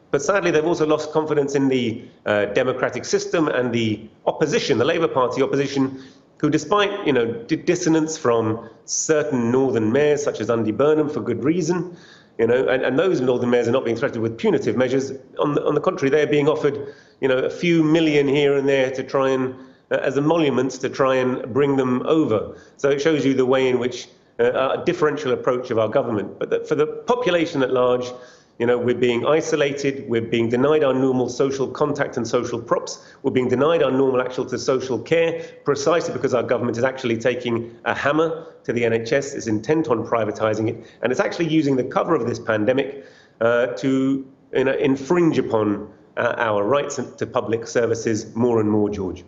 But sadly, they've also lost confidence in the uh, democratic system and the opposition, the Labour Party opposition, who, despite you know dissonance from certain northern mayors, such as Andy Burnham, for good reason, you know, and, and those northern mayors are not being threatened with punitive measures. On the, on the contrary, they're being offered, you know, a few million here and there to try and, uh, as emoluments, to try and bring them over. So it shows you the way in which uh, a differential approach of our government. But that for the population at large, you know, we're being isolated, we're being denied our normal social contact and social props, we're being denied our normal actual to social care precisely because our government is actually taking a hammer to the NHS, is intent on privatising it, and it's actually using the cover of this pandemic uh, to you know, infringe upon uh, our rights to public services more and more, George.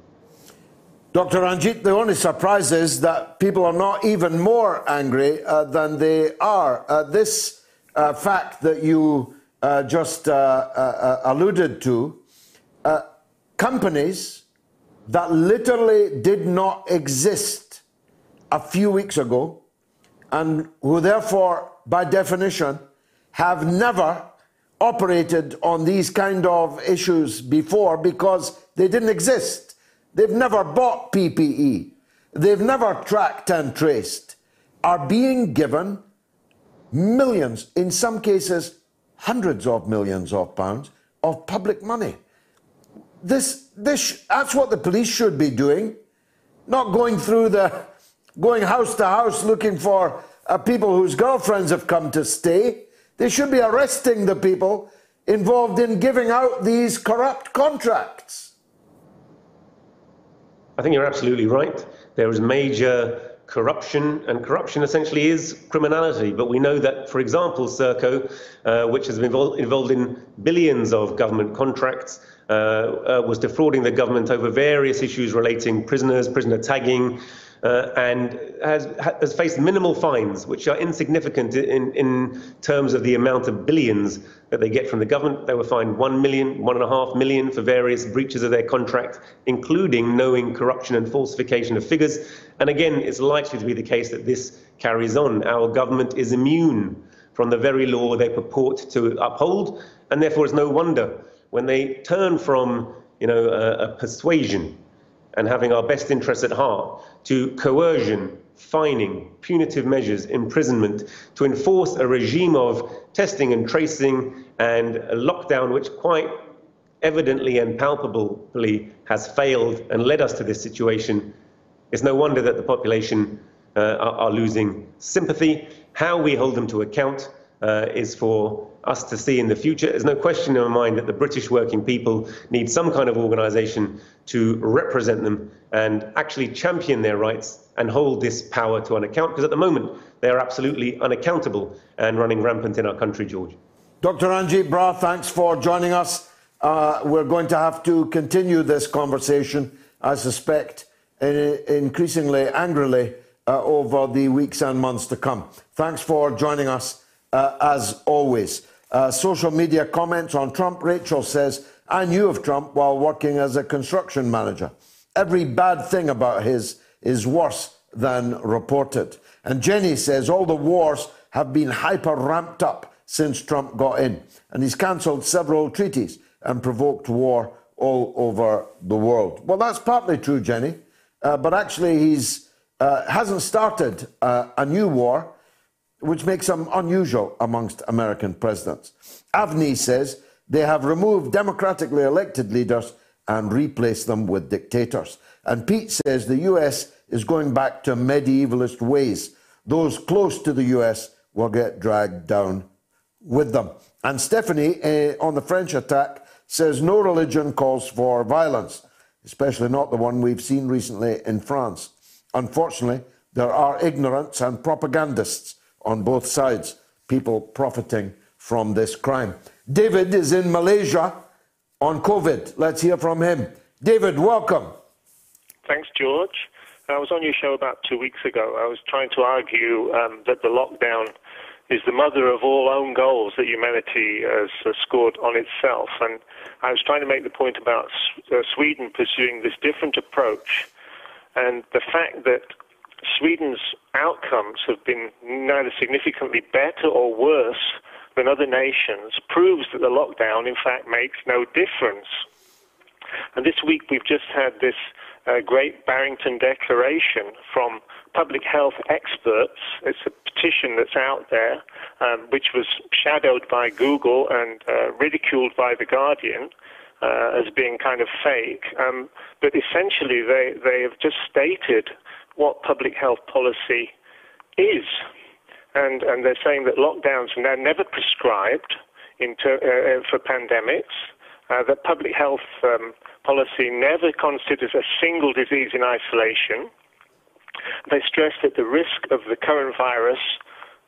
Dr. Ranjit, the only surprise is that people are not even more angry uh, than they are. Uh, this uh, fact that you uh, just uh, uh, uh alluded to uh, companies that literally did not exist a few weeks ago and who therefore, by definition, have never operated on these kind of issues before because they didn't exist. They've never bought PPE. They've never tracked and traced, are being given millions, in some cases, hundreds of millions of pounds of public money. This, this, that's what the police should be doing, not going through the, going house to house looking for uh, people whose girlfriends have come to stay. They should be arresting the people involved in giving out these corrupt contracts. I think you're absolutely right. There is major corruption, and corruption essentially is criminality. But we know that, for example, Serco, uh, which has been involved, involved in billions of government contracts, uh, uh, was defrauding the government over various issues relating prisoners, prisoner tagging, uh, and has, has faced minimal fines, which are insignificant in, in terms of the amount of billions that they get from the government. They were fined one million, one and a half million for various breaches of their contract, including knowing corruption and falsification of figures. And again, it's likely to be the case that this carries on. Our government is immune from the very law they purport to uphold, and therefore it's no wonder when they turn from you know, a, a persuasion and having our best interests at heart to coercion, fining, punitive measures, imprisonment, to enforce a regime of testing and tracing and a lockdown which quite evidently and palpably has failed and led us to this situation, it's no wonder that the population uh, are, are, losing sympathy. How we hold them to account uh, is for us to see in the future. There's no question in my mind that the British working people need some kind of organisation to represent them and actually champion their rights and hold this power to an account, because at the moment they are absolutely unaccountable and running rampant in our country, George. Dr. Ranjit Brar, thanks for joining us. Uh, we're going to have to continue this conversation, I suspect, in, increasingly angrily uh, over the weeks and months to come. Thanks for joining us, uh, as always. Uh, social media comments on Trump. Rachel says, I knew of Trump while working as a construction manager. Every bad thing about his is worse than reported. And Jenny says, all the wars have been hyper ramped up since Trump got in. And he's cancelled several treaties and provoked war all over the world. Well, that's partly true, Jenny. Uh, but actually, he's uh, hasn't started uh, a new war which makes him unusual amongst American presidents. Avni says they have removed democratically elected leaders and replaced them with dictators. And Pete says the US is going back to medievalist ways. Those close to the US will get dragged down with them. And Stephanie, uh, on the French attack, says no religion calls for violence, especially not the one we've seen recently in France. Unfortunately, there are ignorants and propagandists on both sides, people profiting from this crime. David is in Malaysia on COVID. Let's hear from him. David, welcome. Thanks, George. I was on your show about two weeks ago. I was trying to argue um, that the lockdown is the mother of all own goals that humanity has uh, scored on itself. And I was trying to make the point about uh, Sweden pursuing this different approach and the fact that Sweden's outcomes have been neither significantly better or worse than other nations proves that the lockdown, in fact, makes no difference. And this week we've just had this uh, great Barrington Declaration from public health experts. It's a petition that's out there, um, which was shadowed by Google and uh, ridiculed by The Guardian. Uh, as being kind of fake, um, but essentially they, they have just stated what public health policy is. And, and they're saying that lockdowns are never prescribed ter- uh, uh, for pandemics, uh, that public health um, policy never considers a single disease in isolation. They stress that the risk of the current virus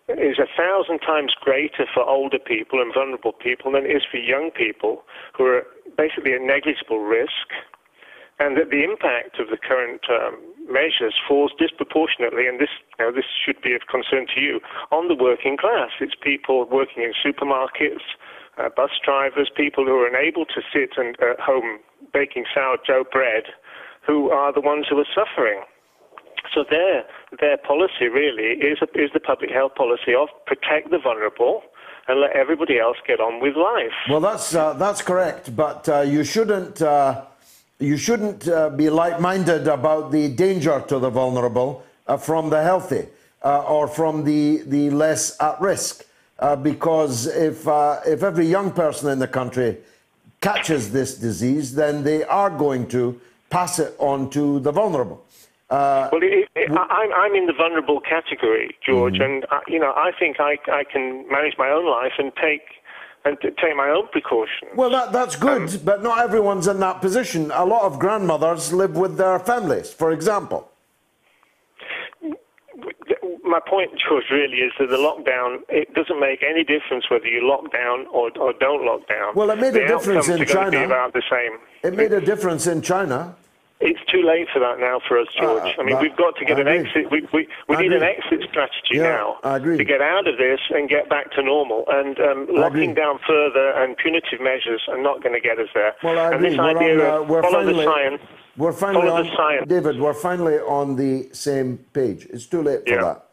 is a thousand times greater for older people and vulnerable people than it is for young people who are basically at negligible risk, and that the impact of the current um, measures falls disproportionately, and this, you know, this should be of concern to you, on the working class. It's people working in supermarkets, uh, bus drivers, people who are unable to sit and, at home baking sourdough bread, who are the ones who are suffering. So their their policy really is a, is the public health policy of protect the vulnerable and let everybody else get on with life. Well, that's uh, that's correct, but uh, you shouldn't uh, you shouldn't uh, be like-minded about the danger to the vulnerable uh, from the healthy uh, or from the the less at risk, because if if every young person in the country catches this disease, then they are going to pass it on to the vulnerable. Uh, well, it, it, I'm, I'm in the vulnerable category, George, mm-hmm. and uh, you know I think I, I can manage my own life and take and take my own precautions. Well, that, that's good, um, but not everyone's in that position. A lot of grandmothers live with their families, for example. My point, George, really is that the lockdown it doesn't make any difference whether you lock down or, or don't lock down. Well, it made the a difference in China. About the same. It made a difference in China. It's too late for that now for us, George. Uh, I mean, we've got to get I an agree. exit. We, we, we need an exit strategy Yeah, now I agree. to get out of this and get back to normal. And um, locking down further and punitive measures are not going to get us there. Well, I and agree. this We're idea on, uh, of we're follow finally, the science. We're finally Follow on, the science. David, we're finally on the same page. It's too late for Yeah. that.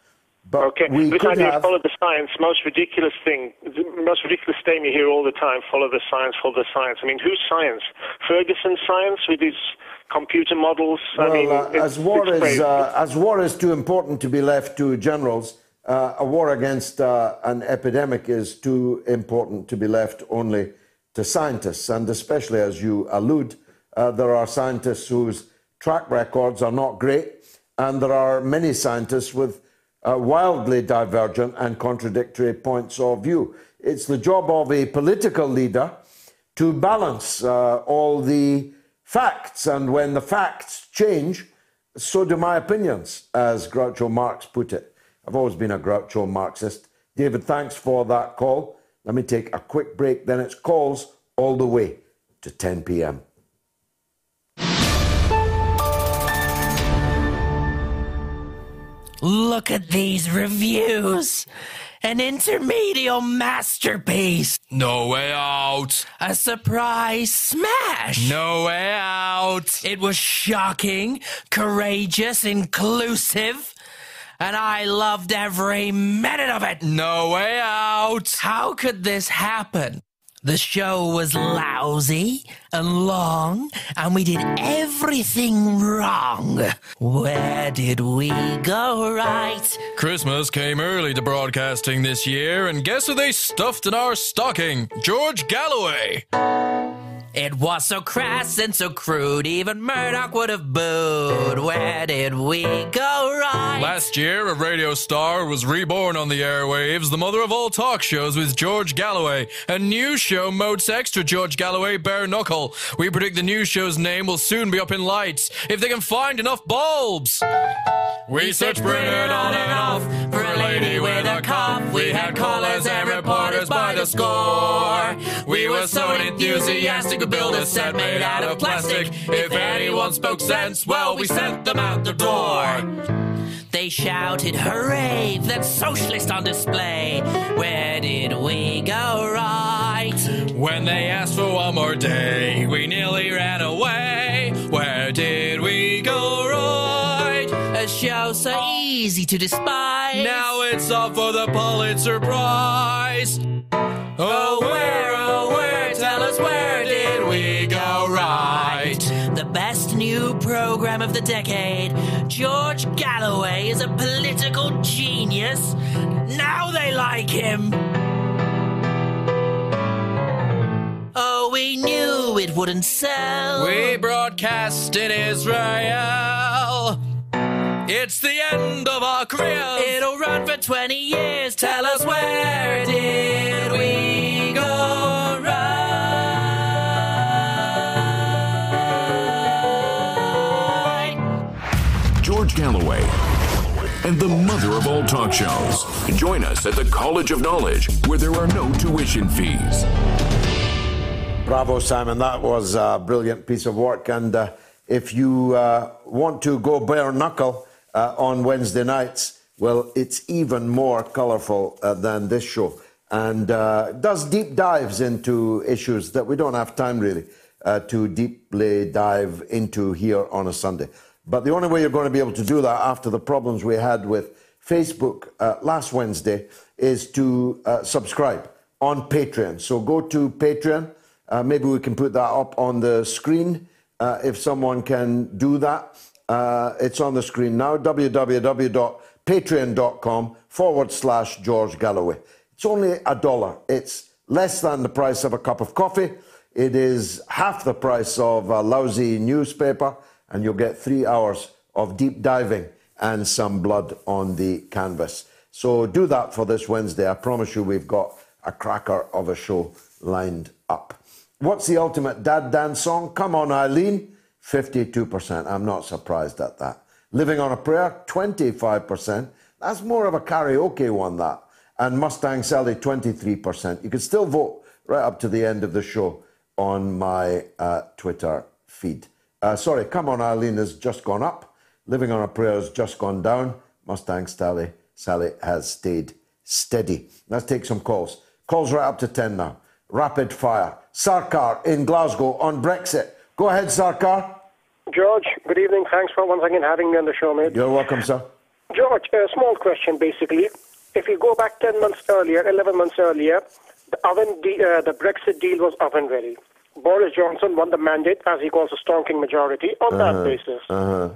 But Okay, we this idea of follow the science, most ridiculous thing, the most ridiculous statement you hear all the time, follow the science, follow the science. I mean, whose science? Ferguson's science with his computer models? I Well, mean, uh, as war is uh, as war is too important to be left to generals, uh, a war against uh, an epidemic is too important to be left only to scientists, and especially as you allude, uh, there are scientists whose track records are not great, and there are many scientists with uh, wildly divergent and contradictory points of view. It's the job of a political leader to balance uh, all the facts, and when the facts change, so do my opinions, as Groucho Marx put it. I've always been a Groucho Marxist. David, thanks for that call. Let me take a quick break, then it's calls all the way to 10 p.m. Look at these reviews. An intermediate masterpiece. No way out. A surprise smash. No way out. It was shocking, courageous, inclusive, and I loved every minute of it. No way out. How could this happen? The show was lousy and long, and we did everything wrong. Where did we go right? Christmas came early to broadcasting this year, and guess who they stuffed in our stocking? George Galloway. It was so crass and so crude, even Murdoch would have booed. Where did we go right? Last year, a radio star was reborn on the airwaves, the mother of all talk shows with George Galloway. A new show, MOATS Extra George Galloway Bare Knuckle. We predict the new show's name will soon be up in lights, if they can find enough bulbs. We searched Britain on and off lady with a cough. We had callers and reporters by the score. We were so enthusiastic, we built a set made out of plastic. If anyone spoke sense, well, we sent them out the door. They shouted, hooray, that socialist on display. Where did we go right? When they asked for one more day, we nearly ran away. Show so easy to despise. Now it's up for the Pulitzer Prize. Oh, where, oh, where, tell us where did we go right? The best new program of the decade. George Galloway is a political genius. Now they like him. Oh, we knew it wouldn't sell. We broadcast in Israel. It's the end of our careers. It'll run for 20 years. Tell us where did we go right? George Galloway and the mother of all talk shows. Join us at the College of Knowledge, where there are no tuition fees. Bravo, Simon. That was a brilliant piece of work. And uh, if you uh, want to go bare knuckle uh, on Wednesday nights, well, it's even more colourful uh, than this show and uh, does deep dives into issues that we don't have time really uh, to deeply dive into here on a Sunday. But the only way you're going to be able to do that after the problems we had with Facebook uh, last Wednesday is to uh, subscribe on Patreon. So go to Patreon. Maybe we can put that up on the screen if someone can do that. Uh, it's on the screen now www.patreon.com forward slash George Galloway. It's only a dollar. It's less than the price of a cup of coffee. It is half the price of a lousy newspaper, and you'll get three hours of deep diving and some blood on the canvas. So do that for this Wednesday. I promise you, we've got a cracker of a show lined up. What's the ultimate dad dance song? Come on, Eileen. 52%. I'm not surprised at that. Living on a Prayer, 25%. That's more of a karaoke one, that. And Mustang Sally, 23%. You can still vote right up to the end of the show on my uh, Twitter feed. Uh, sorry, Come On Eileen has just gone up. Living on a Prayer has just gone down. Mustang Sally, Sally has stayed steady. Let's take some calls. Calls right up to 10 now. Rapid fire. Sarkar in Glasgow on Brexit. Go ahead, Sarkar. George, good evening. Thanks for once again having me on the show, mate. You're welcome, sir. George, a small question basically. If you go back 10 months earlier, 11 months earlier, the, oven de- uh, the Brexit deal was oven ready. Boris Johnson won the mandate, as he calls a stonking majority, on Uh-huh, that basis. Uh-huh.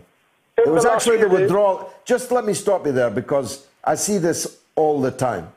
It was the actually the days- withdrawal. Just let me stop you there because I see this all the time.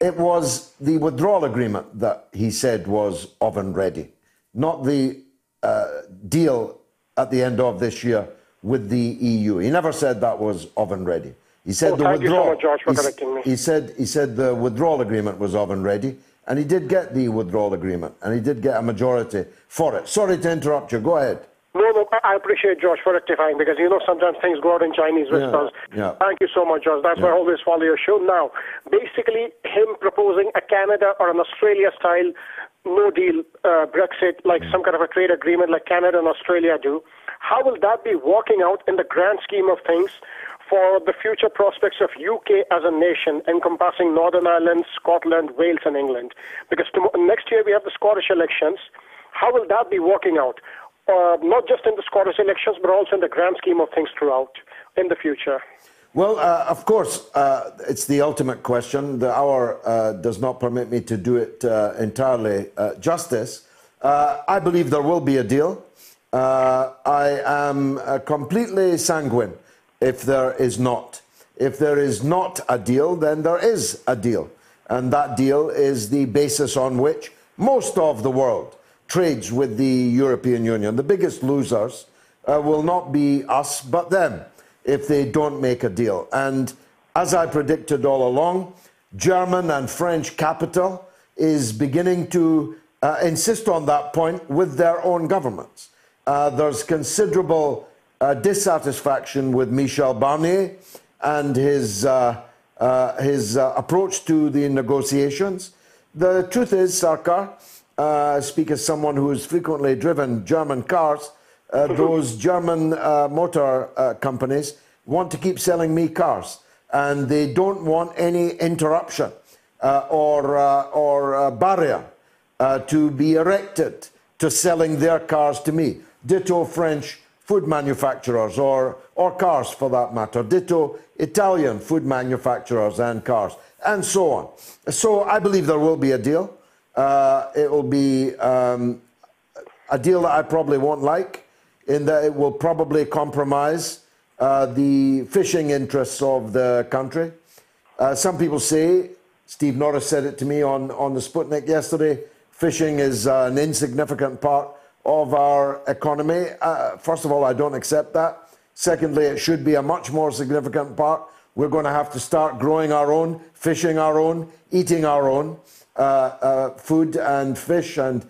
It was the withdrawal agreement that he said was oven ready, not the uh, deal at the end of this year with the EU. He never said that was oven ready. He said Oh, the you so withdrawal. much, for he me. He said he said the withdrawal agreement was oven ready, and he did get the withdrawal agreement, and he did get a majority for it. Sorry to interrupt you. Go ahead. No, no, I I appreciate Josh for rectifying because you know sometimes things go out in Chinese whispers. yeah. Thank you so much, Josh. That's why I always follow your show. Now, basically, him proposing a Canada or an Australia style no deal uh, Brexit, like some kind of a trade agreement like Canada and Australia do, how will that be working out in the grand scheme of things? For the future prospects of UK as a nation, encompassing Northern Ireland, Scotland, Wales, and England, because next year we have the Scottish elections. How will that be working out? uh, not just in the Scottish elections, but also in the grand scheme of things throughout in the future. Well, uh, of course, uh, it's the ultimate question. The hour uh, does not permit me to do it uh, entirely uh, justice. Uh, I believe there will be a deal. I am completely sanguine if there is not. If there is not a deal, then there is a deal. And that deal is the basis on which most of the world trades with the European Union. The biggest losers will not be us, but them if they don't make a deal. And as I predicted all along, German and French capital is beginning to uh, insist on that point with their own governments. Uh, there's considerable uh, dissatisfaction with Michel Barnier and his, uh, uh, his uh, approach to the negotiations. The truth is, Sarkar, speak as someone who has frequently driven German cars, uh, those German uh, motor uh, companies want to keep selling me cars, and they don't want any interruption uh, or, uh, or uh, barrier to be erected to selling their cars to me. Ditto French food manufacturers or, or cars for that matter. Ditto Italian food manufacturers and cars, and so on. So I believe there will be a deal. It will be um, a deal that I probably won't like, in that it will probably compromise uh, the fishing interests of the country. Uh, some people say, Steve Norris said it to me on, on the Sputnik yesterday, fishing is uh, an insignificant part of our economy. Uh, first of all, I don't accept that. Secondly, it should be a much more significant part. We're going to have to start growing our own, fishing our own, eating our own uh, uh, food and fish and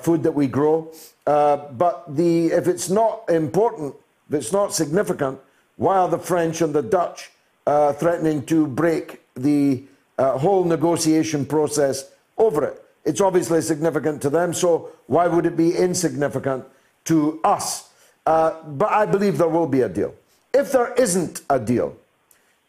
food that we grow. Uh, but the, if it's not important, if it's not significant, why are the French and the Dutch uh, threatening to break the uh, whole negotiation process over it? It's obviously significant to them, so why would it be insignificant to us? but I believe there will be a deal. If there isn't a deal,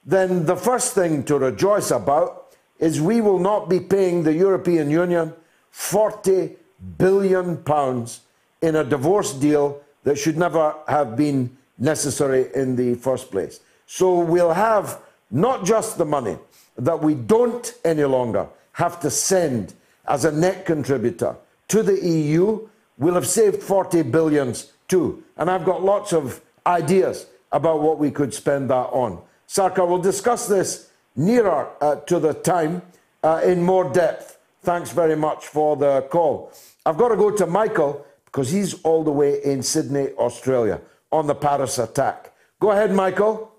then the first thing to rejoice about is we will not be paying the European Union 40 billion pounds in a divorce deal that should never have been necessary in the first place. So we'll have not just the money that we don't any longer have to send as a net contributor to the EU, we'll have saved 40 billions too. And I've got lots of ideas about what we could spend that on. Sarkar, we'll discuss this nearer uh, to the time uh, in more depth. Thanks very much for the call. I've got to go to Michael because he's all the way in Sydney, Australia, on the Paris attack. Go ahead, Michael.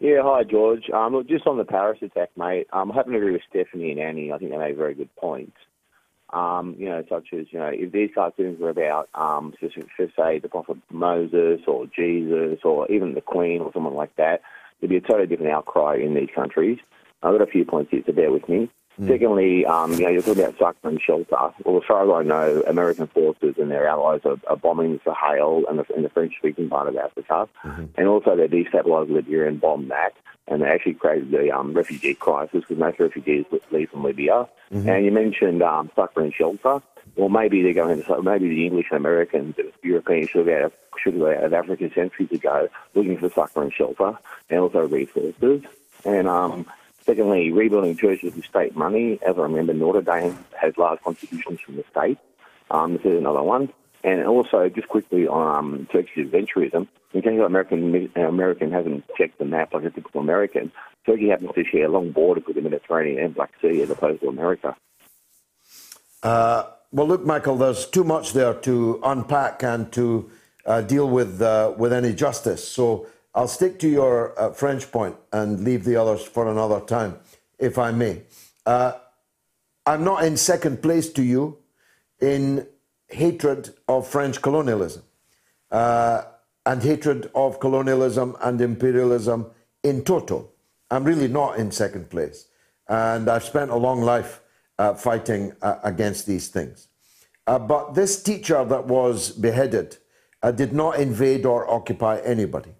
Yeah, hi, George. Um, look, just on the Paris attack, mate, um, I happen to agree with Stephanie and Annie. I think they made very good points. Um, you know, such as, you know, if these cartoons were about, um, say, the Prophet Moses or Jesus or even the Queen or someone like that, there'd be a totally different outcry in these countries. I've got a few points here, to bear with me. Mm. Secondly, um, you know, you're talking about and shelter. Well, as far as I know, American forces and their allies are, are bombing the Sahel and the, and the French-speaking part of Africa, mm-hmm. and also they destabilised Libya and bombed that, and they actually created the um, refugee crisis because most refugees leave from Libya. Mm-hmm. And you mentioned um, and shelter. Well, maybe they're going to maybe the English and Americans, the Europeans should have out should have out of Africa centuries ago, looking for and shelter and also resources. And um, Secondly, rebuilding churches with state money. As I remember, Notre Dame has large contributions from the state. Um, this is another one. And also, just quickly on um, Turkish adventurism, in case an American American hasn't checked the map like a typical American, Turkey happens to share a long border with the Mediterranean and Black Sea as opposed to America. Uh, well, look, Michael, there's too much there to unpack and to uh, deal with uh, with any justice. So I'll stick to your uh, French point and leave the others for another time, if I may. Uh, I'm not in second place to you in hatred of French colonialism uh, and hatred of colonialism and imperialism in total. I'm really not in second place. And I've spent a long life uh, fighting uh, against these things. Uh, but this teacher that was beheaded did not invade or occupy anybody.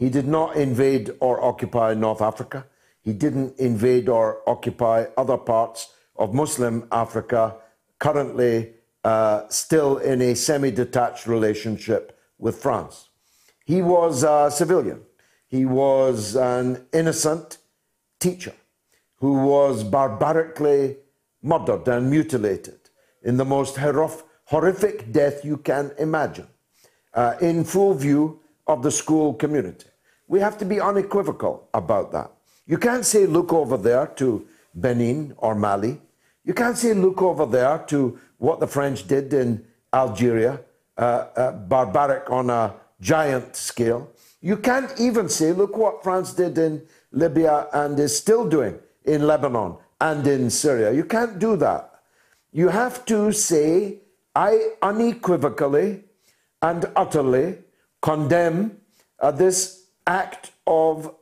He did not invade or occupy North Africa. He didn't invade or occupy other parts of Muslim Africa, currently uh, still in a semi detached relationship with France. He was a civilian. He was an innocent teacher who was barbarically murdered and mutilated in the most horrific death you can imagine, uh, in full view of the school community. We have to be unequivocal about that. You can't say, look over there to Benin or Mali. You can't say, look over there to what the French did in Algeria, uh, uh, barbaric on a giant scale. You can't even say, look what France did in Libya and is still doing in Lebanon and in Syria. You can't do that. You have to say, I unequivocally and utterly condemn uh, this act of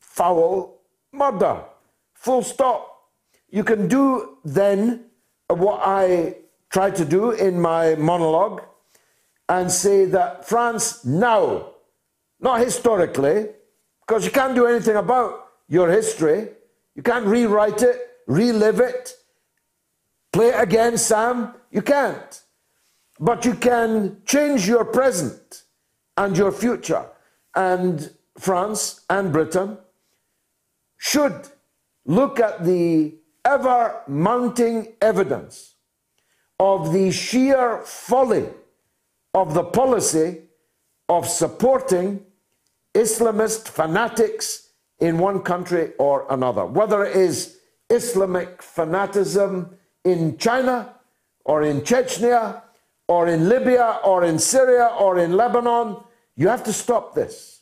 foul murder. Full stop. You can do then what I try to do in my monologue and say that France now, not historically, because you can't do anything about your history, you can't rewrite it, relive it, play it again, Sam. You can't. But you can change your present and your future. And France and Britain should look at the ever mounting evidence of the sheer folly of the policy of supporting Islamist fanatics in one country or another, whether it is Islamic fanaticism in China or in Chechnya or in Libya or in Syria or in Lebanon You have to stop this.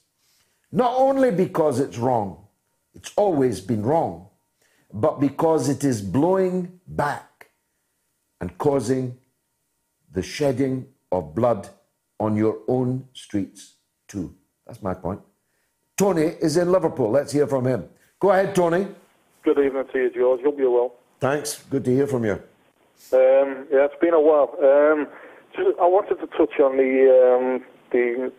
Not only because it's wrong, it's always been wrong, but because it is blowing back and causing the shedding of blood on your own streets too. That's my point. Tony is in Liverpool. Let's hear from him. Go ahead, Tony. Good evening to you, George. Hope you're well. Thanks. Good to hear from you. Um, yeah, it's been a while. Um, I wanted to touch on the um, the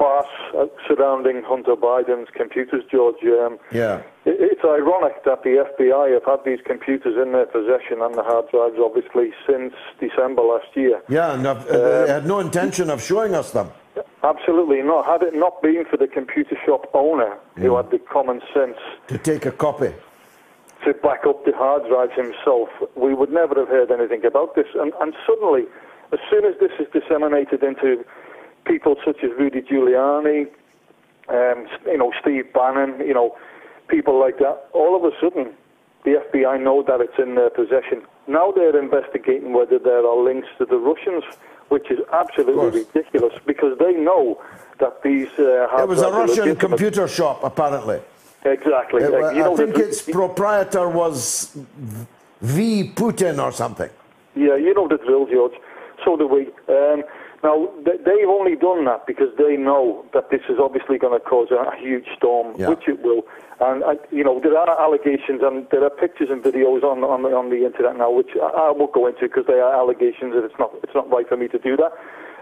farce uh, surrounding Hunter Biden's computers, George. Um, Yeah. it's ironic that the FBI have had these computers in their possession and the hard drives, obviously, since December last year. Yeah, and uh, they had no intention of showing us them. Absolutely not. Had it not been for the computer shop owner who had the common sense To take a copy. to back up the hard drives himself, we would never have heard anything about this. And, and suddenly, as soon as this is disseminated into people such as Rudy Giuliani, um, you know, Steve Bannon, you know, people like that, all of a sudden, the FBI know that it's in their possession. Now they're investigating whether there are links to the Russians, which is absolutely ridiculous because they know that these uh, It was a Russian legitimate. computer shop, apparently. Exactly. It Like, you know, I think the- its proprietor was V. Putin or something. Yeah, you know the drill, George. So do we. Um, now, they've only done that because they know that this is obviously going to cause a, huge storm, Yeah. which it will. And, you know, there are allegations and there are pictures and videos on, on, the, on the internet now, which I, I won't go into because they are allegations and it's not, it's not right for me to do that.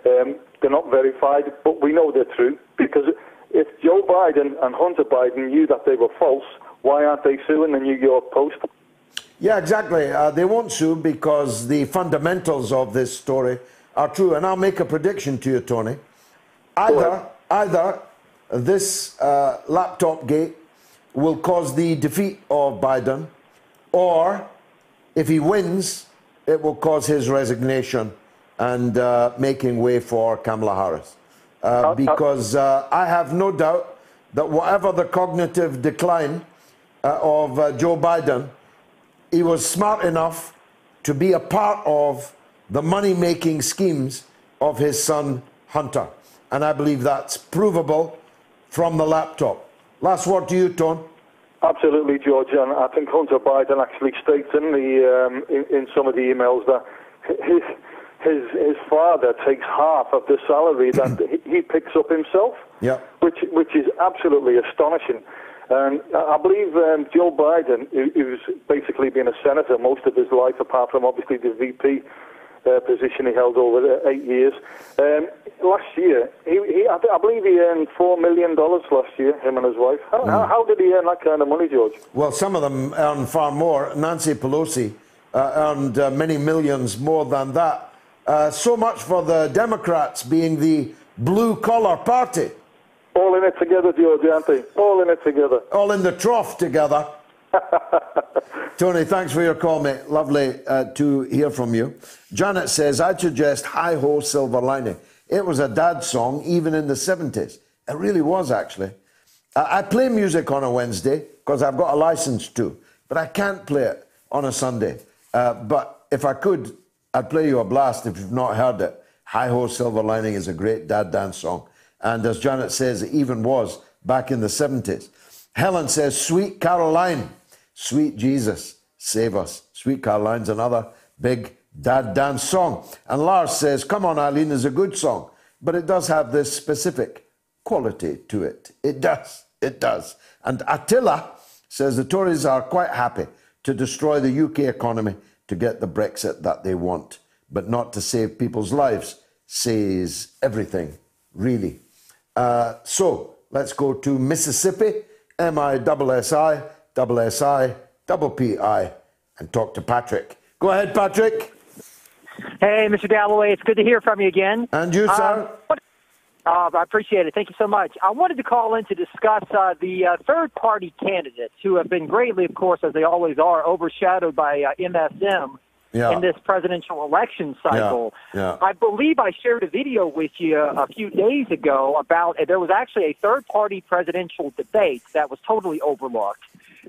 Um, they're not verified, but we know they're true because if Joe Biden and Hunter Biden knew that they were false, why aren't they suing the New York Post? Yeah, exactly. Uh, they won't sue because the fundamentals of this story are true. And I'll make a prediction to you, Tony. Either, either this uh, laptop gate will cause the defeat of Biden, or if he wins, it will cause his resignation and uh, making way for Kamala Harris. Uh, because uh, I have no doubt that whatever the cognitive decline uh, of uh, Joe Biden, he was smart enough to be a part of the money making schemes of his son Hunter. And I believe that's provable from the laptop. Last word to you, Ton. Absolutely, George, and I think Hunter Biden actually states in the um, in, in some of the emails that his his his father takes half of the salary that <clears throat> he, picks up himself, Yeah. which which is absolutely astonishing. And I I believe um, Joe Biden, who, who's basically been a senator most of his life, apart from obviously the VP uh, position he held over eight years. Um, last year, he, he I, I believe he earned four million dollars last year. Him and his wife. How, how, how did he earn that kind of money, George? Well, some of them earn far more. Nancy Pelosi uh, earned uh, many millions more than that. Uh, so much for the Democrats being the blue collar party. All in it together, George, aren't they? All in it together. All in the trough together. <laughs> Tony, thanks for your call, mate. Lovely uh, to hear from you. Janet says, I'd suggest Hi Ho Silver Lining. It was a dad song even in the 70s. It really was, actually. I I play music on a Wednesday because I've got a license to, but I can't play it on a Sunday. Uh, but if I could, I'd play you a blast if you've not heard it. Hi Ho Silver Lining is a great dad dance song. And as Janet says, it even was back in the 70s. Helen says, Sweet Caroline, sweet Jesus, save us. Sweet Caroline's another big dad dance song. And Lars says, Come on, Eileen is a good song, but it does have this specific quality to it. It does. It does. And Attila says the Tories are quite happy to destroy the UK economy to get the Brexit that they want, but not to save people's lives, says everything, really. Uh, so let's go to Mississippi, M I double S I, double S I, double P I, and talk to Patrick. Go ahead, Patrick. Hey, Mr. Galloway, it's good to hear from you again. And you, sir? Um, uh, I appreciate it. Thank you so much. I wanted to call in to discuss uh, the uh, third party candidates who have been greatly, of course, as they always are, overshadowed by uh, MSM Yeah. in this presidential election cycle. Yeah. I believe I shared a video with you a few days ago about there was actually a third party presidential debate that was totally overlooked.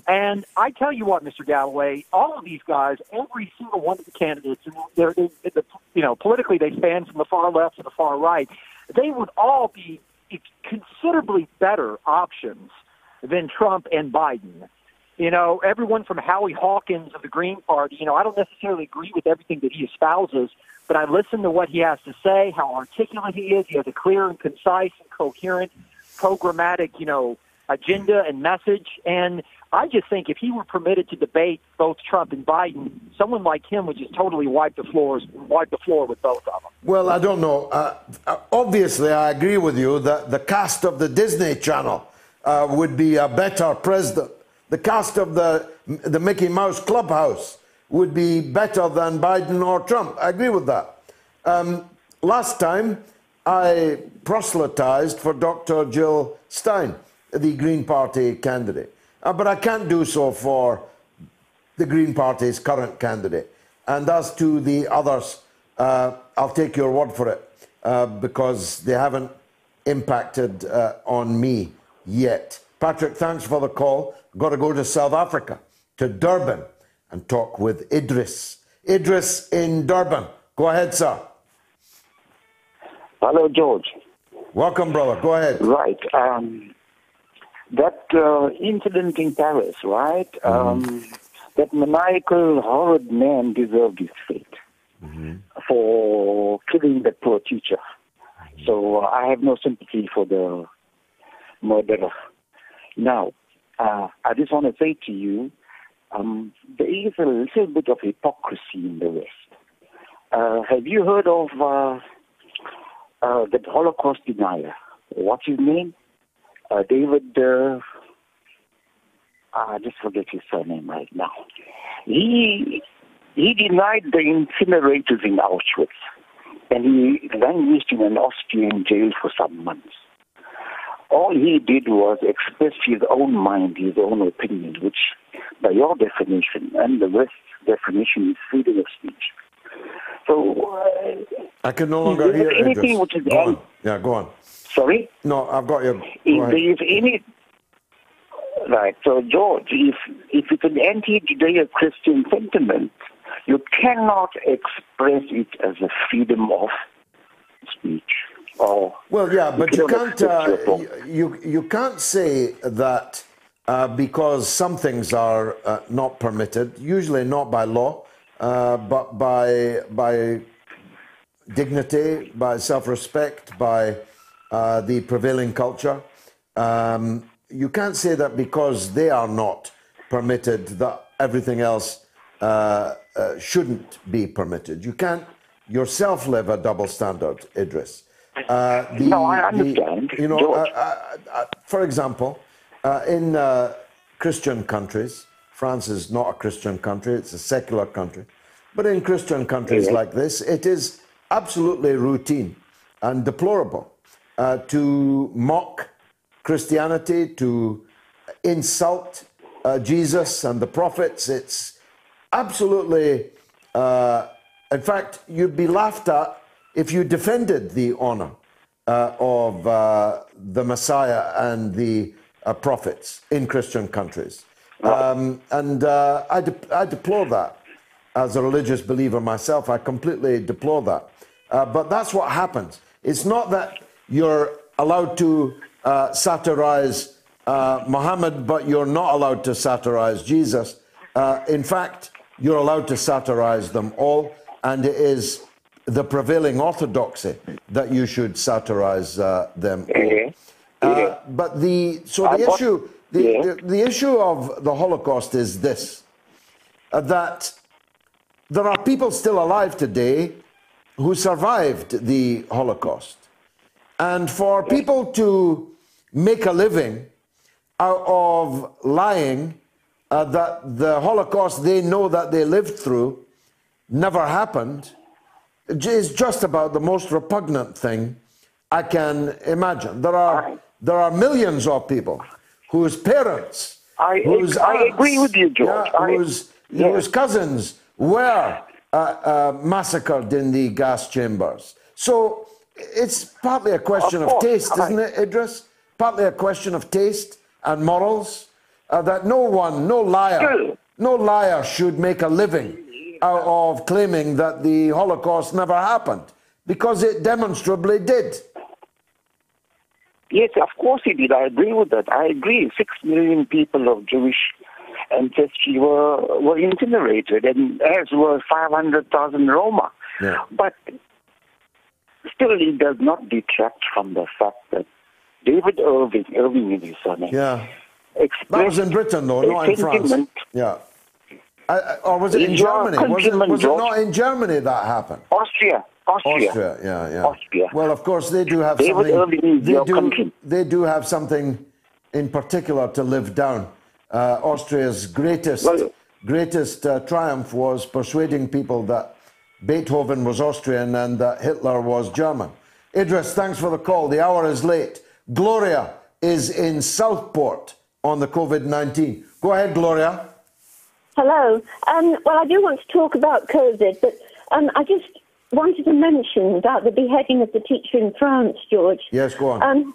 And I tell you what, Mr. Galloway, all of these guys, every single one of the candidates, and they're, they, the, you know, politically they span from the far left to the far right. They would all be considerably better options than Trump and Biden. You know, everyone from Howie Hawkins of the Green Party, you know, I don't necessarily agree with everything that he espouses, but I listen to what he has to say, how articulate he is. He has a clear and concise and coherent programmatic, you know, agenda and message. And I just think if he were permitted to debate both Trump and Biden, someone like him would just totally wipe the floors, wipe the floor with both of them. Well, I don't know. Uh, uh, obviously, I agree with you that the cast of the Disney Channel uh, would be a better president. The cast of the the Mickey Mouse Clubhouse would be better than Biden or Trump. I agree with that. Um, last time, I proselytized for Dr. Jill Stein, the Green Party candidate. Uh, but I can't do so for the Green Party's current candidate. And as to the others, uh, I'll take your word for it uh, because they haven't impacted uh, on me yet. Patrick, thanks for the call. Got to go to South Africa, to Durban, and talk with Idris. Idris in Durban. Go ahead, sir. Hello, George. Welcome, brother. Go ahead. Right. Um, that uh, incident in Paris, right? Mm-hmm. Um, that maniacal, horrid man deserved his fate Mm-hmm. for killing that poor teacher. So uh, I have no sympathy for the murderer. Now, uh, I just want to say to you, um, there is a little bit of hypocrisy in the West. Uh, have you heard of uh, uh, the Holocaust denier? What's his name? Uh, David. Uh, I just forget his surname right now. He he denied the incinerators in Auschwitz, and he languished in an Austrian jail for some months. All he did was express his own mind, his own opinion, which, by your definition and the West's definition, is freedom of speech. So, uh, I can no longer hear anything which is Go on. Yeah, go on. Sorry? No, I've got you. If there is any right, so George, if if it's an anti-Judeo-Christian sentiment, you cannot express it as a freedom of speech. Or Well, yeah, but you can't uh, express your thought. you you can't say that uh, because some things are uh, not permitted, usually not by law, uh, but by by dignity, by self-respect, by uh, the prevailing culture. Um, you can't say that because they are not permitted that everything else uh, uh, shouldn't be permitted. You can't yourself live a double standard, Idris. Uh, the- No, I the- understand, you know, uh, uh, uh, for example, uh, in uh, Christian countries, France is not a Christian country; it's a secular country. But in Christian countries Yeah. like this, it is absolutely routine and deplorable uh, to mock Christianity, to insult uh, Jesus and the prophets. It's absolutely, uh, in fact, you'd be laughed at if you defended the honor uh, of uh, the Messiah and the uh, prophets in Christian countries. Um, and uh, I, de- I deplore that as a religious believer myself. I completely deplore that. Uh, but that's what happens. It's not that you're allowed to uh, satirize uh, Muhammad, but you're not allowed to satirize Jesus. Uh, in fact, you're allowed to satirize them all, and it is the prevailing orthodoxy that you should satirize uh, them all. Uh, but the so the issue the, the, the issue of the Holocaust is this uh, that there are people still alive today who survived the Holocaust. And for people to make a living out of lying uh, that the Holocaust they know that they lived through never happened is just about the most repugnant thing I can imagine. There are, there are millions of people whose parents, I- whose I aunts, agree with you, George. yeah, I- whose, yeah. whose cousins were uh, uh, massacred in the gas chambers. So it's partly a question of, course, taste, I- isn't it, Idris? Partly a question of taste and morals. Uh, that no one, no liar, no liar should make a living out of claiming that the Holocaust never happened, because it demonstrably did. Yes, of course he did. I agree with that. I agree. Six million people of Jewish ancestry were were incinerated, and as were 500,000 Roma. Yeah. But still, it does not detract from the fact that David Irving, Irving is his surname, Yeah. That was in Britain, though, not in France. Yeah. I, or was it in your Germany? Was it, was it not in Germany that happened? Austria. Austria. Austria, yeah, yeah. Austria. Well, of course, they do have David something. Irving they do. country. They do have something in particular to live down. Uh, Austria's greatest greatest uh, triumph was persuading people that Beethoven was Austrian and that Hitler was German. Idris, thanks for the call. The hour is late. Gloria is in Southport on the COVID 19. Go ahead, Gloria. Hello. Um, well, I do want to talk about COVID, but um, I just wanted to mention about the beheading of the teacher in France, George. Yes, go on. Um,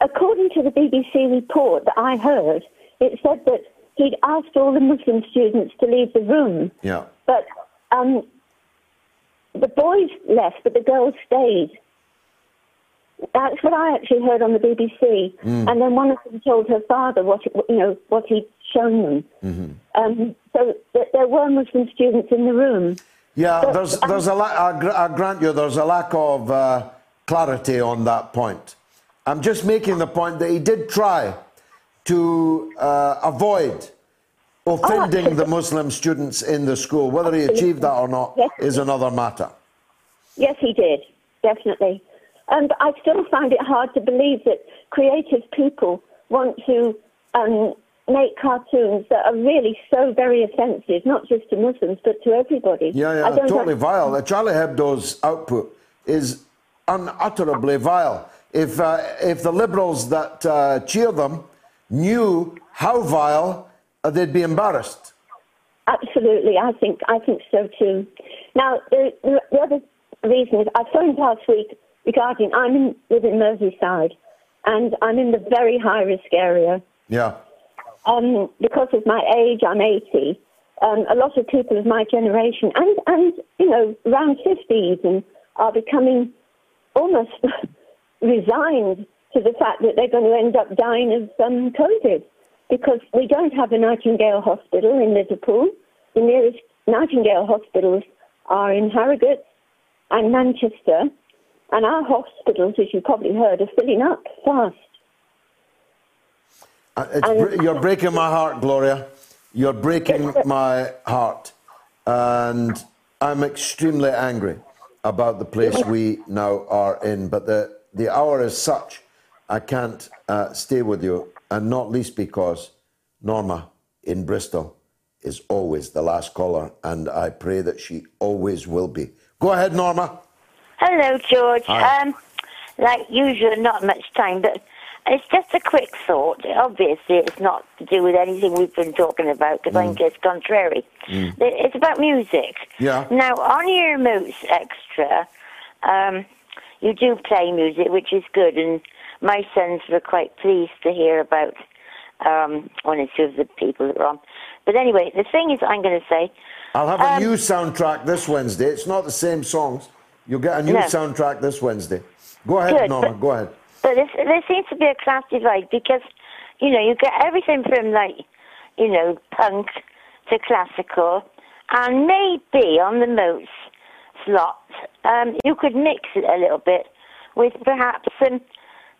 according to the BBC report that I heard, it said that he'd asked all the Muslim students to leave the room, yeah. but um, the boys left, but the girls stayed. That's what I actually heard on the BBC. Mm. And then one of them told her father what it, you know what he'd shown them. hmm Um, so th- there were Muslim students in the room. Yeah, But, there's, there's a la- I, gr- I grant you, there's a lack of uh, clarity on that point. I'm just making the point that he did try to uh, avoid offending the Muslim students in the school. Whether he achieved that or not is another matter. Yes, he did, definitely. But I still find it hard to believe that creative people want to um, make cartoons that are really so very offensive, not just to Muslims, but to everybody. Yeah, yeah, totally have- vile. Charlie Hebdo's output is unutterably vile. If, uh, if the liberals that uh, cheer them knew how vile, they'd be embarrassed. Absolutely, I think I think so too. Now, the, the, the other reason is I phoned last week regarding I'm in, Merseyside, and I'm in the very high risk area. Yeah. Um, because of my age, I'm 80. Um, a lot of people of my generation, and and you know, around 50s, and are becoming almost <laughs> resigned to the fact that they're going to end up dying of um, COVID because we don't have a Nightingale Hospital in Liverpool. The nearest Nightingale hospitals are in Harrogate and Manchester, and our hospitals, as you probably heard, are filling up fast. Uh, you're breaking my heart, Gloria. You're breaking my heart. And I'm extremely angry about the place we now are in. But the, the hour is such, I can't uh, stay with you. And not least because Norma in Bristol is always the last caller. And I pray that she always will be. Go ahead, Norma. Hello, George. Hi. Um, like usual, not much time, but it's just a quick thought. Obviously, it's not to do with anything we've been talking about because I think it's contrary. It's about music. Yeah. Now, on your Moats Extra, um, you do play music, which is good, and my sons were quite pleased to hear about um, one or two of the people that were on. But anyway, the thing is, I'm going to say, I'll have a Um, new soundtrack this Wednesday. It's not the same songs. You'll get a new No. soundtrack this Wednesday. Go ahead, Good, Norma. but- Go ahead. But there, there seems to be a class divide because, you know, you get everything from like, you know, punk to classical, and maybe on the Moats slot, um, you could mix it a little bit with perhaps some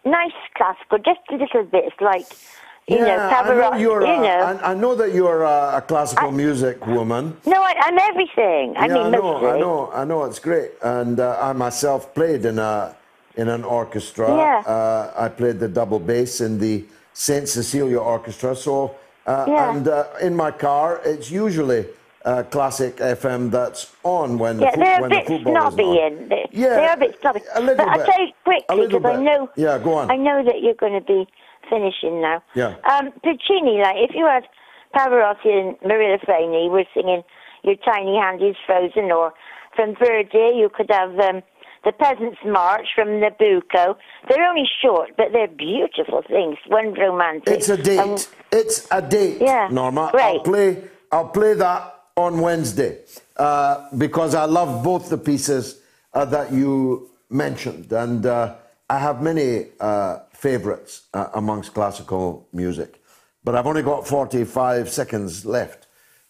nice classical, just a little bit, like, you know, I know Pavarotti, you're. you uh, know. I, I know that you're a classical music woman. no, I, I'm everything. I yeah, mean, I know, mostly. I know, I know. It's great, and uh, I myself played in a in an orchestra. Yeah. Uh, I played the double bass in the Saint Cecilia Orchestra. So, uh, Yeah. and uh, in my car, it's usually uh, classic FM that's on when Yeah, the, fo- they're a when the bit football is on. Yeah, they're a bit snobby. a little but I'll bit. tell you quickly because I know. Yeah, go on. I know that you're going to be finishing now. Yeah. Um, Puccini, like if you had Pavarotti and Mirella Freni were singing "Your Tiny Hand Is Frozen," or from Verdi, you could have um, the Peasants' March from Nabucco. They're only short, but they're beautiful things. One romantic. It's a date. Um, it's a date, Yeah, Norma. great. I'll play. I'll play that on Wednesday uh, because I love both the pieces uh, that you mentioned, and uh, I have many uh, favourites uh, amongst classical music, but I've only got 45 seconds left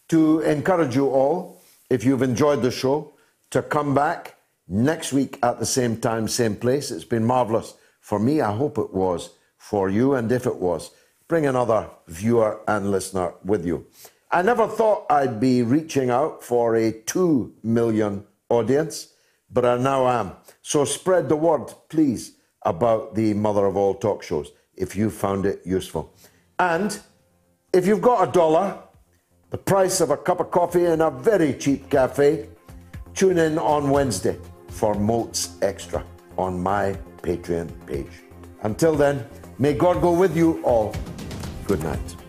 to encourage you all, if you've enjoyed the show, to come back next week at the same time, same place. It's been marvellous for me. I hope it was for you, and if it was, bring another viewer and listener with you. I never thought I'd be reaching out for a 2 million audience, but I now am. So spread the word, please, about the mother of all talk shows if you found it useful. And if you've got a dollar, the price of a cup of coffee in a very cheap cafe, tune in on Wednesday for Moats Extra on my Patreon page. Until then, may God go with you all. Good night.